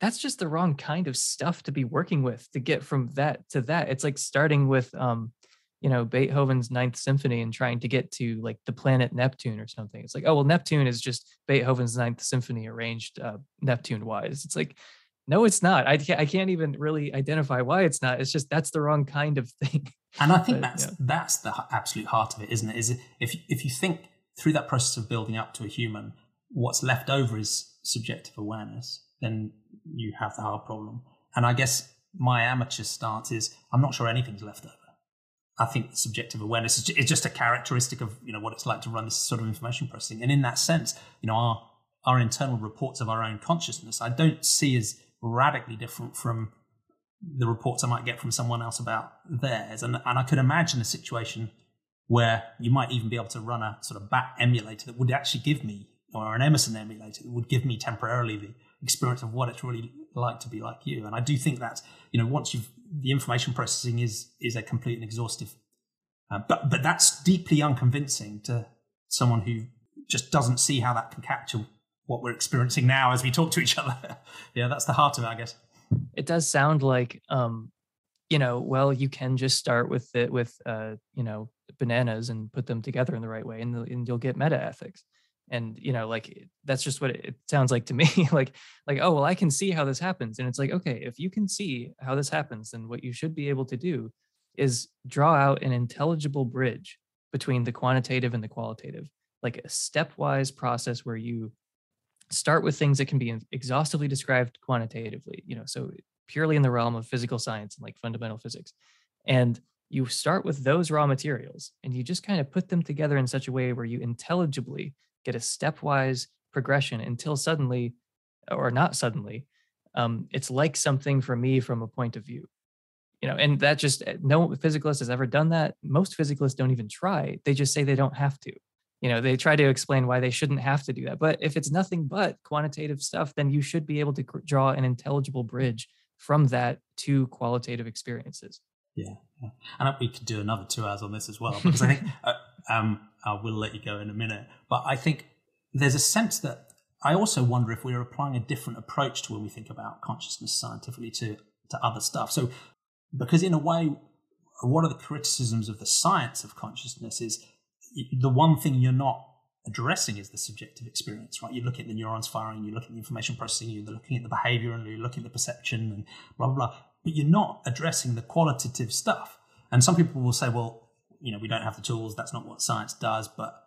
That's just the wrong kind of stuff to be working with to get from that to that. It's like starting with um you know beethoven's ninth symphony and trying to get to like the planet neptune or something. It's like oh well neptune is just beethoven's ninth symphony arranged uh, neptune wise it's like no it's not. I, I can't even really identify why it's not. It's just that's the wrong kind of [laughs] thing. And i think but, that's yeah. that's the absolute heart of it isn't it? Is if if you think through that process of building up to a human what's left over is subjective awareness then you have the hard problem. And i guess my amateur stance is i'm not sure anything's left over. I think subjective awareness is just a characteristic of you know what it's like to run this sort of information processing, and in that sense, you know our our internal reports of our own consciousness, I don't see as radically different from the reports I might get from someone else about theirs. And, and I could imagine a situation where you might even be able to run a sort of bat emulator that would actually give me, or an Emerson emulator that would give me temporarily the experience of what it's really like to be like you. And I do think that, you know, once you've, the information processing is, is a complete and exhaustive, uh, but, but that's deeply unconvincing to someone who just doesn't see how that can capture what we're experiencing now as we talk to each [laughs] other. yeah, that's the heart of it, I guess. It does sound like, um, you know, well, you can just start with it with, uh, you know, bananas and put them together in the right way and, and you'll get meta ethics and you know like that's just what it, sounds like to [laughs] me like like oh well i can see how this happens and it's like okay if you can see how this happens then what you should be able to do is draw out an intelligible bridge between the quantitative and the qualitative like a stepwise process where you start with things that can be exhaustively described quantitatively you know so purely in the realm of physical science and like fundamental physics and you start with those raw materials and you just kind of put them together in such a way where you intelligibly get a stepwise progression until suddenly, or not suddenly, um, it's like something for me from a point of view. You know, and that just eh, no physicalist has ever done that. Most physicalists don't even try. They just say they don't have to. You know, they try to explain why they shouldn't have to do that. But if it's nothing but quantitative stuff, then you should be able to draw an intelligible bridge from that to qualitative experiences. Yeah, yeah. and we could do another two hours on this as well because I think [laughs] uh, um, I will let you go in a minute. But I think there's a sense that I also wonder if we're applying a different approach to when we think about consciousness scientifically to, to other stuff. So, because in a way, one of the criticisms of the science of consciousness is the one thing you're not addressing is the subjective experience, right? You look at the neurons firing, you look at the information processing, you're looking at the behavior and you're looking at the perception and blah, blah, blah. But you're not addressing the qualitative stuff. And some people will say, well, you know, we don't have the tools. That's not what science does, but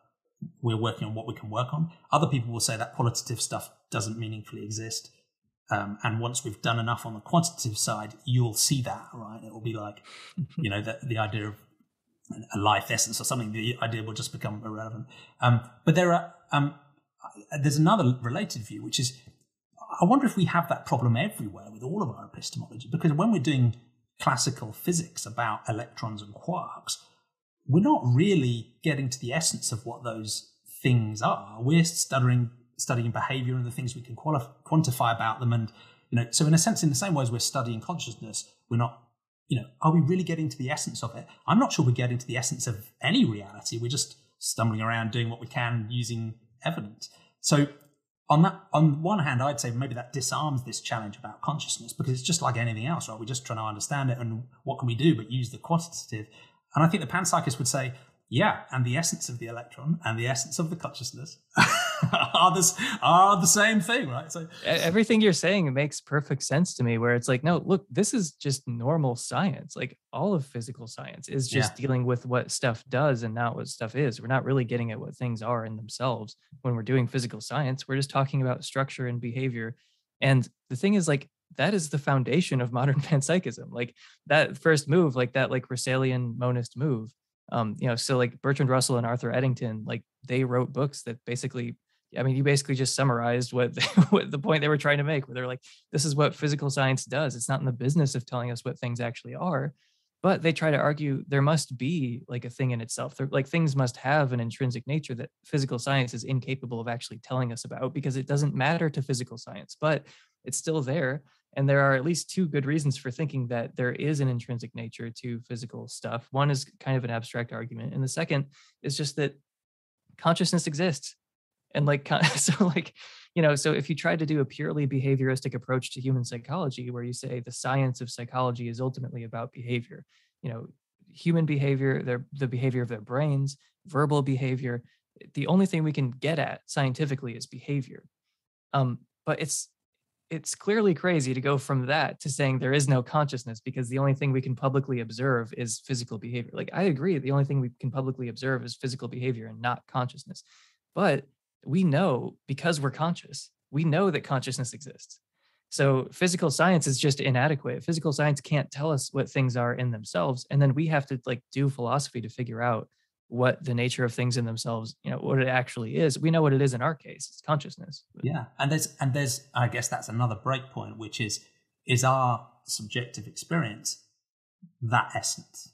we're working on what we can work on. Other people will say that qualitative stuff doesn't meaningfully exist. Um, and once we've done enough on the quantitative side, you'll see that, right? It will be like, you know, the, the idea of a life essence or something. The idea will just become irrelevant. Um, but there are, um, there's another related view, which is, I wonder if we have that problem everywhere with all of our epistemology, because when we're doing classical physics about electrons and quarks, we're not really getting to the essence of what those things are. We're studying studying behavior and the things we can quantify about them. And you know, so in a sense, in the same way as we're studying consciousness, we're not. You know, are we really getting to the essence of it? I'm not sure we're getting to the essence of any reality. We're just stumbling around doing what we can using evidence. So on that on one hand i'd say maybe that disarms this challenge about consciousness because it's just like anything else right we're just trying to understand it and what can we do but use the quantitative and I think the panpsychist would say, yeah, and the essence of the electron and the essence of the consciousness [laughs] [laughs] are this are the same thing, right? So everything you're saying makes perfect sense to me. Where it's like, no, look, this is just normal science. Like all of physical science is just yeah. dealing with what stuff does and not what stuff is. We're not really getting at what things are in themselves when we're doing physical science. We're just talking about structure and behavior. And the thing is, like, that is the foundation of [laughs] modern panpsychism. Like that first move, like that like Russellian monist move. Um, you know, so like Bertrand Russell and Arthur Eddington, like they wrote books that basically, I mean, you basically just summarized what, [laughs] what the point they were trying to make, where they're like, this is what physical science does. It's not in the business of telling us what things actually are, but they try to argue there must be like a thing in itself. They're, like things must have an intrinsic nature that physical science is incapable of actually telling us about because it doesn't matter to physical science, but it's still there. And there are at least two good reasons for thinking that there is an intrinsic nature to physical stuff. One is kind of an abstract argument, and the second is just that consciousness exists. And like, [laughs] so like, you know, so if you try to do a purely behavioristic approach to human psychology, where you say the science of psychology is ultimately about behavior, you know, human behavior, their the behavior of their brains, verbal behavior, the only thing we can get at scientifically is behavior. Um, but it's it's clearly crazy to go from that to saying there is no consciousness because the only thing we can publicly observe is physical behavior. Like I agree, the only thing we can publicly observe is physical behavior and not consciousness. But we know because we're conscious, we know that consciousness exists. So physical science is just inadequate. Physical science can't tell us what things are in themselves and then we have to like do philosophy to figure out what the nature of things in themselves, you know, what it actually is. We know what it is in our case. It's consciousness. Yeah. And there's and there's I guess that's another break point, which is is our subjective experience that essence?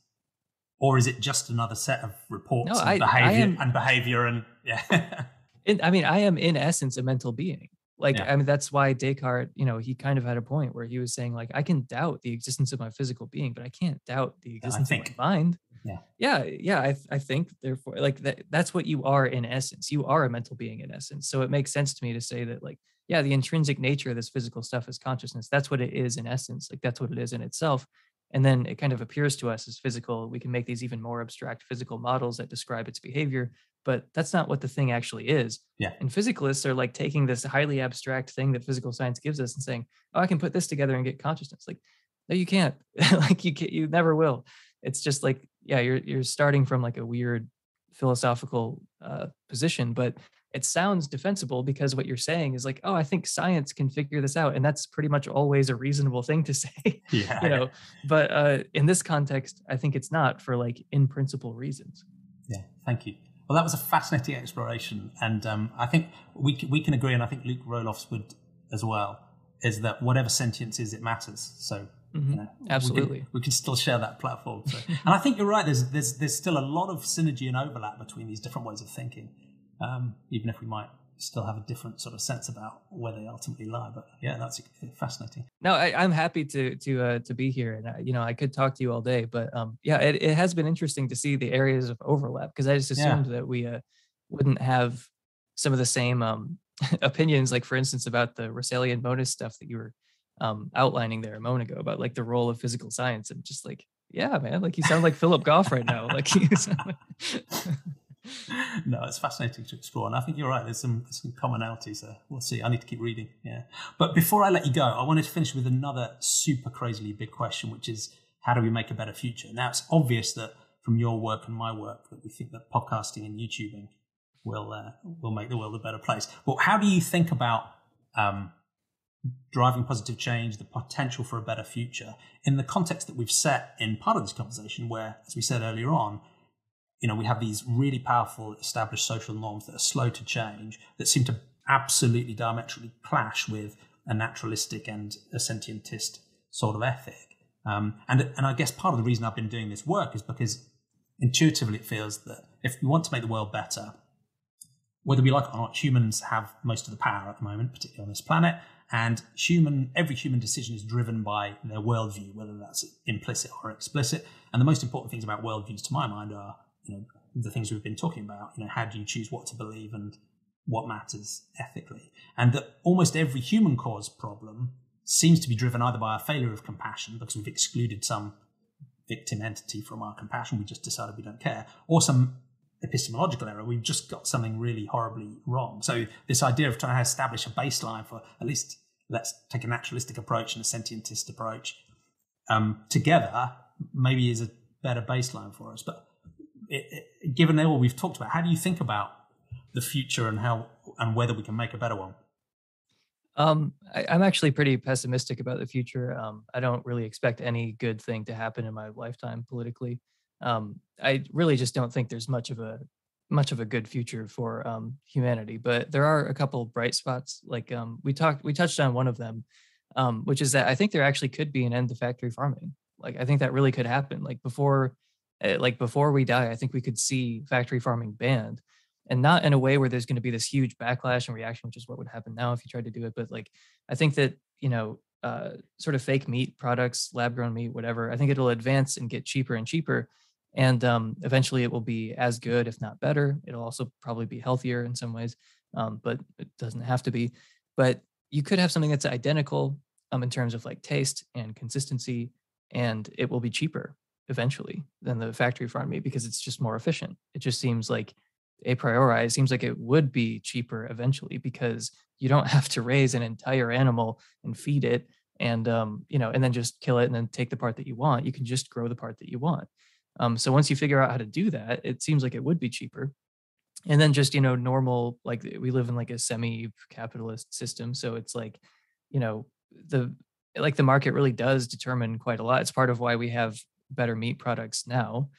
Or is it just another set of reports no, and I, behavior I am, and behavior and yeah. [laughs] in, I mean, I am in essence a mental being. Like, yeah. I mean, that's why Descartes, you know, he kind of had a point where he was saying, like, I can doubt the existence of my physical being, but I can't doubt the existence of my mind. Yeah. Yeah yeah i, I think therefore like that, that's what you are in essence. You are a mental being in essence. So it makes sense to me to say that like yeah the intrinsic nature of this physical stuff is consciousness. That's what it is in essence. Like that's what it is in itself and then it kind of appears to us as physical we can make these even more abstract physical models that describe its behavior but that's not what the thing actually is. Yeah. And physicalists are like taking this highly abstract thing that physical science gives us and saying oh i can put this together and get consciousness. Like no you can't. [laughs] Like you can't, you never will. It's just like yeah you're you're starting from like a weird philosophical uh, position but it sounds defensible because what you're saying is like oh i think science can figure this out and that's pretty much always a reasonable thing to [laughs] say yeah you know but uh, in this context i think it's not for like in principle reasons yeah thank you well that was a fascinating exploration and um, i think we, we can agree and i think luke roelofs would as well is that whatever sentience is it matters so Mm-hmm. You know, Absolutely, we can, we can, still share that platform. So. and I think you're right. There's there's there's still a lot of synergy and overlap between these different ways of thinking um, even if we might still have a different sort of sense about where they ultimately lie. But yeah, that's fascinating. No, I, am happy to to uh, to be here, and uh, you know, I could talk to you all day. But um, yeah, it, it has been interesting to see the areas of overlap because I just assumed yeah. that we uh, wouldn't have some of the same um, [laughs] opinions. Like for instance, about the Russellian monism stuff that you were um, outlining there a moment ago about like the role of physical science, and just like yeah, man, like you sound like Philip Goff right now. Like [laughs] you sound like [laughs] no, it's fascinating to explore, and I think you're right. There's some some commonalities there. We'll see. I need to keep reading. Yeah, but before I let you go, I wanted to finish with another super crazily big question, which is how do we make a better future? Now, it's obvious that from your work and my work that we think that podcasting and YouTubing will uh, will make the world a better place. But how do you think about um, driving positive change, the potential for a better future in the context that we've set in part of this conversation, where, as we said earlier on, you know, we have these really powerful established social norms that are slow to change, that seem to absolutely diametrically clash with a naturalistic and a sentientist sort of ethic. Um, and, and I guess part of the reason I've been doing this work is because intuitively it feels that if we want to make the world better, whether we like it or not, humans have most of the power at the moment, particularly on this planet. And human, every human decision is driven by their worldview, whether that's implicit or explicit. And the most important things about worldviews, to my mind, are you know the things we've been talking about. You know, how do you choose what to believe and what matters ethically? And that almost every human caused problem seems to be driven either by a failure of compassion because we've excluded some victim entity from our compassion, we just decided we don't care, or some epistemological error, we've just got something really horribly wrong. So this idea of trying to establish a baseline for at least let's take a naturalistic approach and a sentientist approach um, together maybe is a better baseline for us. But it, given all we've talked about, how do you think about the future and how and whether we can make a better one? Um, I, am actually pretty pessimistic about the future. Um, I don't really expect any good thing to happen in my lifetime politically. Um, I really just don't think there's much of a much of a good future for um, humanity. But there are a couple bright spots. Like um, we talked, we touched on one of them, um, which is that I think there actually could be an end to factory farming. Like I think that really could happen. Like before like before we die, I think we could see factory farming banned and not in a way where there's going to be this huge backlash and reaction, which is what would happen now if you tried to do it. But like, I think that, you know, uh, sort of fake meat products, lab grown meat, whatever, I think it'll advance and get cheaper and cheaper. And um, eventually it will be as good, if not better. It'll also probably be healthier in some ways, um, but it doesn't have to be. But you could have something that's identical um, in terms of like taste and consistency, and it will be cheaper eventually than the factory farm meat because it's just more efficient. It just seems like a priori, it seems like it would be cheaper eventually because you don't [laughs] have to raise an entire animal and feed it and um, you know and then just kill it and then take the part that you want. You can just grow the part that you want. Um, so once you figure out how to do that, it seems like it would be cheaper. And then just you know normal like we live in like a semi-capitalist system, so it's like you know the like the market really does determine quite a lot. It's part of why we have better meat products now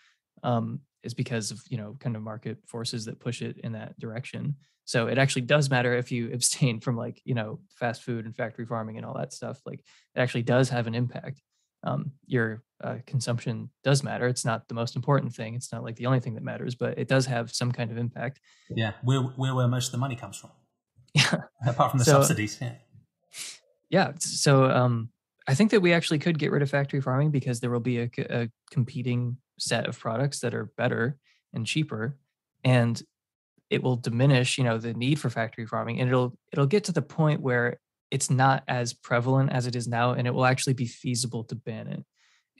um, is because of you know kind of market forces that push it in that direction. So it actually does matter if you [laughs] abstain from like you know fast food and factory farming and all that stuff like it actually does have an impact. Um, your uh, consumption does matter. It's not the most important thing. It's not like the only thing that matters but it does have some kind of impact. Yeah where, where, where most of the money comes from. [laughs] Yeah. Apart from the so, subsidies yeah. Yeah so um I think that we actually could get rid of factory farming because there will be a, a competing set of products that are better and cheaper, and it will diminish, you know, the need for factory farming, and it'll it'll get to the point where it's not as prevalent as it is now, and it will actually be feasible to ban it.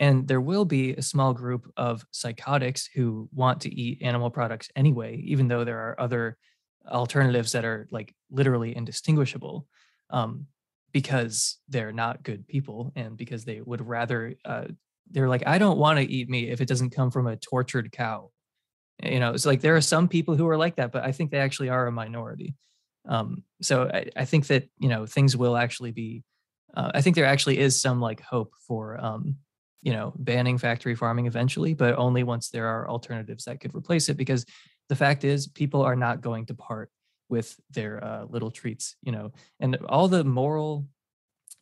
And there will be a small group of psychotics who want to eat animal products anyway, even though there are other alternatives that are like literally indistinguishable um, because they're not good people and because they would rather, uh, they're like, I don't want to eat meat if it doesn't come from a tortured cow. You know, it's like there are some people who are like that, but I think they actually are a minority. Um, so I, I think that, you know, things will actually be, uh, I think there actually is some like hope for, um, you know, banning factory farming eventually, but only once there are alternatives that could replace it. Because the fact is, people are not going to part with their uh, little treats, you know, and all the moral,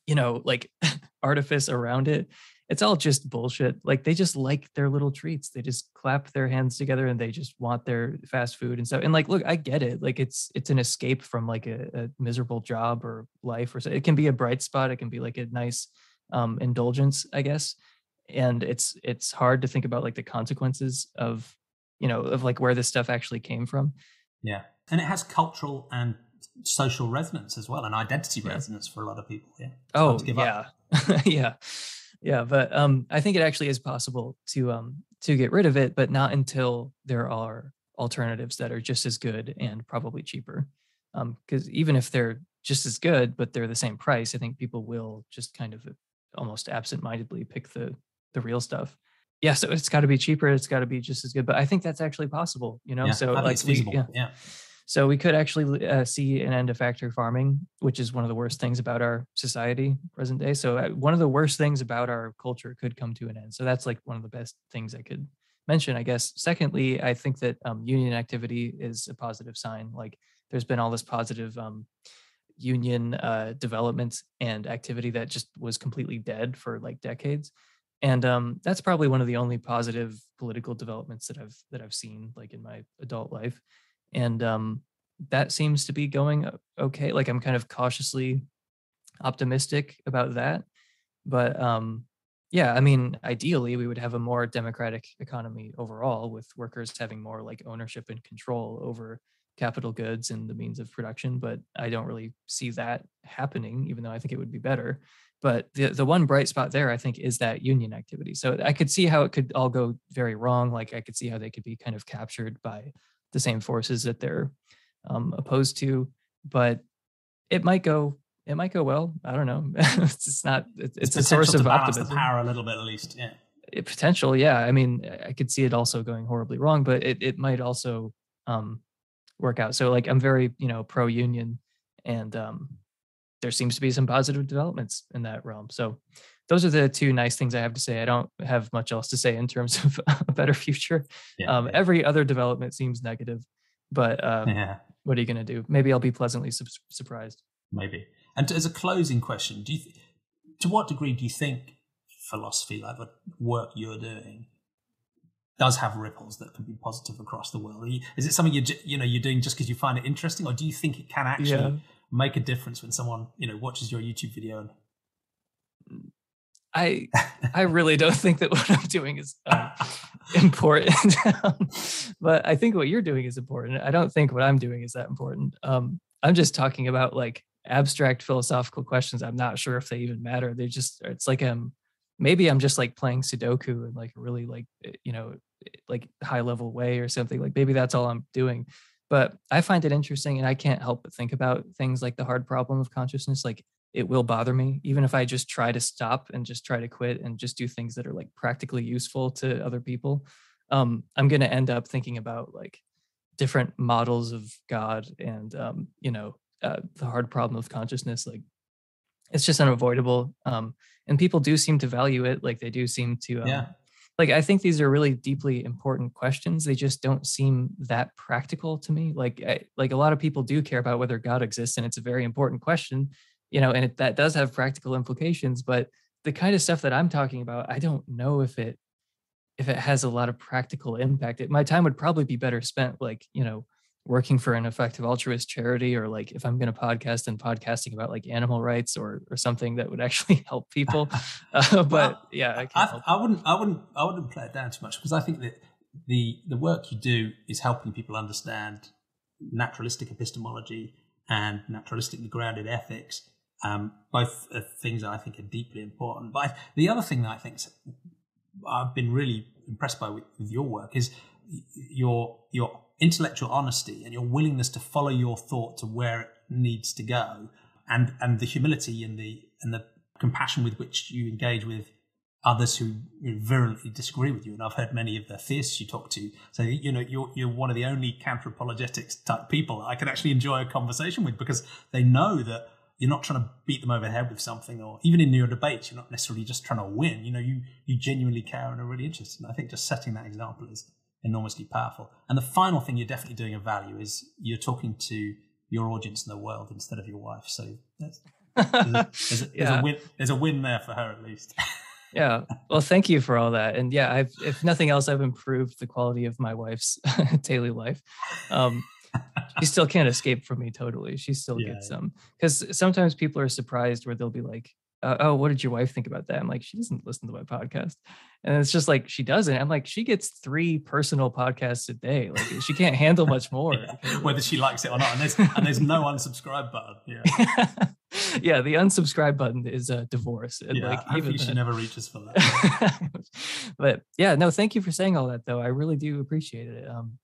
you know, like [laughs] artifice around it. It's all just bullshit. Like they just like their little treats. They just clap their hands together and they just want their fast food and stuff. And like, look, I get it. Like it's it's an escape from like a, a miserable job or life or so. It can be a bright spot. It can be like a nice um, indulgence, I guess and it's it's hard to think about like the consequences of you know of like where this stuff actually came from yeah and it has cultural and social resonance as well and identity yeah. resonance for a lot of people yeah oh yeah [laughs] yeah yeah but um i think it actually is possible to um to get rid of it but not until there are alternatives that are just as good and probably cheaper um because even if they're just as good but they're the same price i think people will just kind of almost absent-mindedly pick the the real stuff. Yeah, so it's got to be cheaper. It's got to be just as good. But I think that's actually possible. You know, yeah, so like we, yeah. yeah. So we could actually uh, see an end to factory farming, which is one of the worst things about our society present day. So uh, one of the worst things about our culture could come to an end. So that's like one of the best things I could mention, I guess. Secondly, I think that um, union activity is a positive sign. Like there's been all this positive um, union uh, development and activity that just was completely dead for like decades and um, that's probably one of the only positive political developments that I've that I've seen like in my adult life, and um, that seems to be going okay. Like I'm kind of cautiously optimistic about that, but um, yeah, I mean, ideally we would have a more democratic economy overall, with workers having more like ownership and control over capital goods and the means of production. But I don't really see that happening, even though I think it would be better. But the, the one bright spot there, I think, is that union activity. So I could see how it could all go very wrong. Like I could see how they could be kind of captured by the same forces that they're um, opposed to. But it might go. It might go well. I don't know. [laughs] it's, it's not. It's, it's a source of optimism. The power a little bit, at least. Yeah. It, potential, yeah. I mean, I could see it also going horribly wrong, but it it might also um, work out. So like, I'm very you know pro union, and um, there seems to be some positive developments in that realm. So those are the two nice things I have to say. I don't have much else to say in terms [laughs] of a better future. Yeah, um, yeah. Every other development seems negative, but um, yeah. what are you going to do? Maybe I'll be pleasantly su- surprised. Maybe. And as a closing question, do you to what degree do you think philosophy, like the work you're doing, does have ripples that can be positive across the world? Is it something you you know you're doing just because you find it interesting, or do you think it can actually make a difference when someone you know watches your YouTube video? I [laughs] I really don't think that what I'm doing is um, important, [laughs] but I think what you're doing is important. I don't think what I'm doing is that important. Um, I'm just talking about like abstract philosophical questions. I'm not sure if they even matter. They just it's like um maybe I'm just like playing Sudoku in like a really like eh, you know eh, like high level way or something. Like maybe that's all I'm doing but i find it interesting and i can't help but think about things like the hard problem of consciousness like it will bother me even if i just try to stop and just try to quit and just do things that are like practically useful to other people um, i'm going to end up thinking about like different models of god and um, you know uh, the hard problem of consciousness like it's just unavoidable um, and people do seem to value it like they do seem to um, yeah. like i think these are really deeply important questions they just don't seem that practical to me like I, like a lot of people do care about whether god exists and it's a very important question you know and it, that does have practical implications but the kind of stuff that i'm talking about i don't know if it if it has a lot of practical impact. It, my time would probably be better spent like you know working for an effective altruist charity or like if i'm going to podcast and podcasting about like animal rights or or something that would actually [laughs] help people. [laughs] Uh, but well, yeah I, I, I, wouldn't i wouldn't i wouldn't play it down too much because i think that the the work you do is helping people understand naturalistic epistemology and naturalistically grounded ethics um, both things that i think are deeply important but the other thing that i think I've been really impressed by with, with your work is your your intellectual honesty and your willingness to follow your thought to where it needs to go, and and the humility and the and the compassion with which you engage with others who virulently disagree with you. And I've heard many of the theists you talk to say, you know, you're, you're one of the only counter apologetics type people I can actually enjoy a conversation with because they know that you're not trying to beat them over the head with something or even in your debates, you're not necessarily just trying to win. You know, you, you genuinely care and are really interested. And I think just setting that example is enormously powerful. And the final thing you're definitely doing of value is you're talking to your audience in the world instead of your wife. So that's, there's, a, there's, a, yeah. [laughs] there's, a win, there's a win there for her at least. [laughs] yeah. Well, thank you for all that. And yeah, I've, if nothing else, I've improved the quality of my wife's [laughs] daily life. Um, she still can't escape from me totally. She still yeah, gets some because sometimes people are surprised where they'll be like, uh, "Oh, what did your wife think about that?" I'm like, "She doesn't listen to my podcast," and it's just like she doesn't. I'm like, she gets three personal podcasts a day. Like she can't handle much [laughs] more. yeah, whether she likes it or not, and there's and there's no [laughs] unsubscribe button. Yeah. [laughs] yeah, the unsubscribe button is a divorce. And yeah, like, even she never reaches for that. but yeah, no, thank you for saying all that though. I really do appreciate it. Um,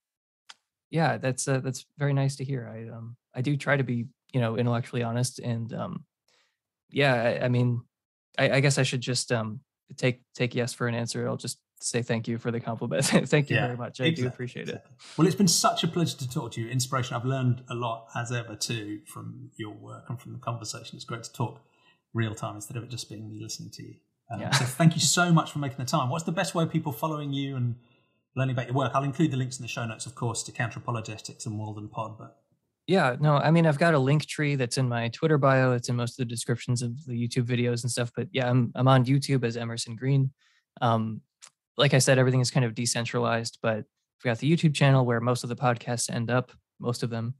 yeah, that's uh, that's very nice to hear. I um I do try to be you know intellectually honest and um yeah I, I mean I, I, guess I should just um take take yes for an answer. I'll just say thank you for the compliment. [laughs] thank you yeah, very much. I exactly. do appreciate it. Well, it's been such a pleasure to talk to you. Inspiration. I've learned a lot as ever too from your work and from the conversation. It's great to talk real time instead of it just being me listening to you. Um, yeah. So thank you so much for making the time. What's the best way of people following you and learning about your work. I'll include the links in the show notes, of course, to Counter Apologetics and Walden Pod. But yeah, no, I mean, I've got a link tree that's in my Twitter bio. It's in most of the descriptions of the YouTube videos and stuff. But yeah, I'm I'm on YouTube as Emerson Green. Um, like I said, everything is kind of decentralized, but I've got the YouTube channel where most of the podcasts end up, most of them.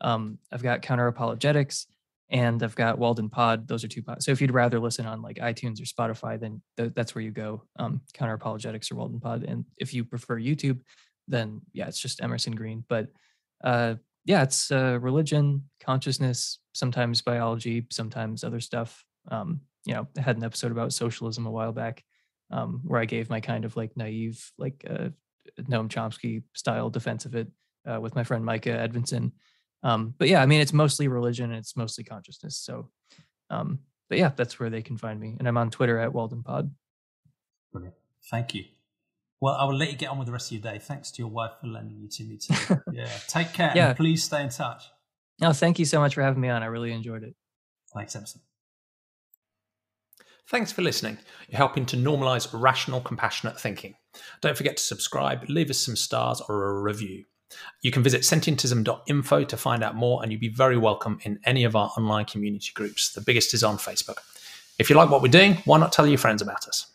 Um, I've got Counter Apologetics and I've got Walden Pod. Those are two pods. So if you'd rather listen on like iTunes or Spotify, then th- that's where you go. Um, Counter Apologetics or Walden Pod. And if you prefer YouTube, then yeah, it's just Emerson Green. But uh, yeah, it's uh, religion, consciousness, sometimes biology, sometimes other stuff. Um, you know, I had an episode about socialism a while back um, where I gave my kind of like naive, like uh, Noam Chomsky style defense of it uh, with my friend Micah Edvinson. Um, but yeah, I mean, it's mostly religion and it's mostly consciousness. So, um, but yeah, that's where they can find me. And I'm on Twitter at Walden Pod. Brilliant. Thank you. Well, I will let you get on with the rest of your day. Thanks to your wife for lending you to me too. [laughs] yeah. Take care. Yeah. please stay in touch. No, thank you so much for having me on. I really enjoyed it. Thanks, Emerson. Thanks for listening. You're helping to normalize rational, compassionate thinking. Don't forget to subscribe, leave us some stars or a review. You can visit sentientism.info to find out more, and you'd be very welcome in any of our online community groups. The biggest is on Facebook. If you like what we're doing, why not tell your friends about us?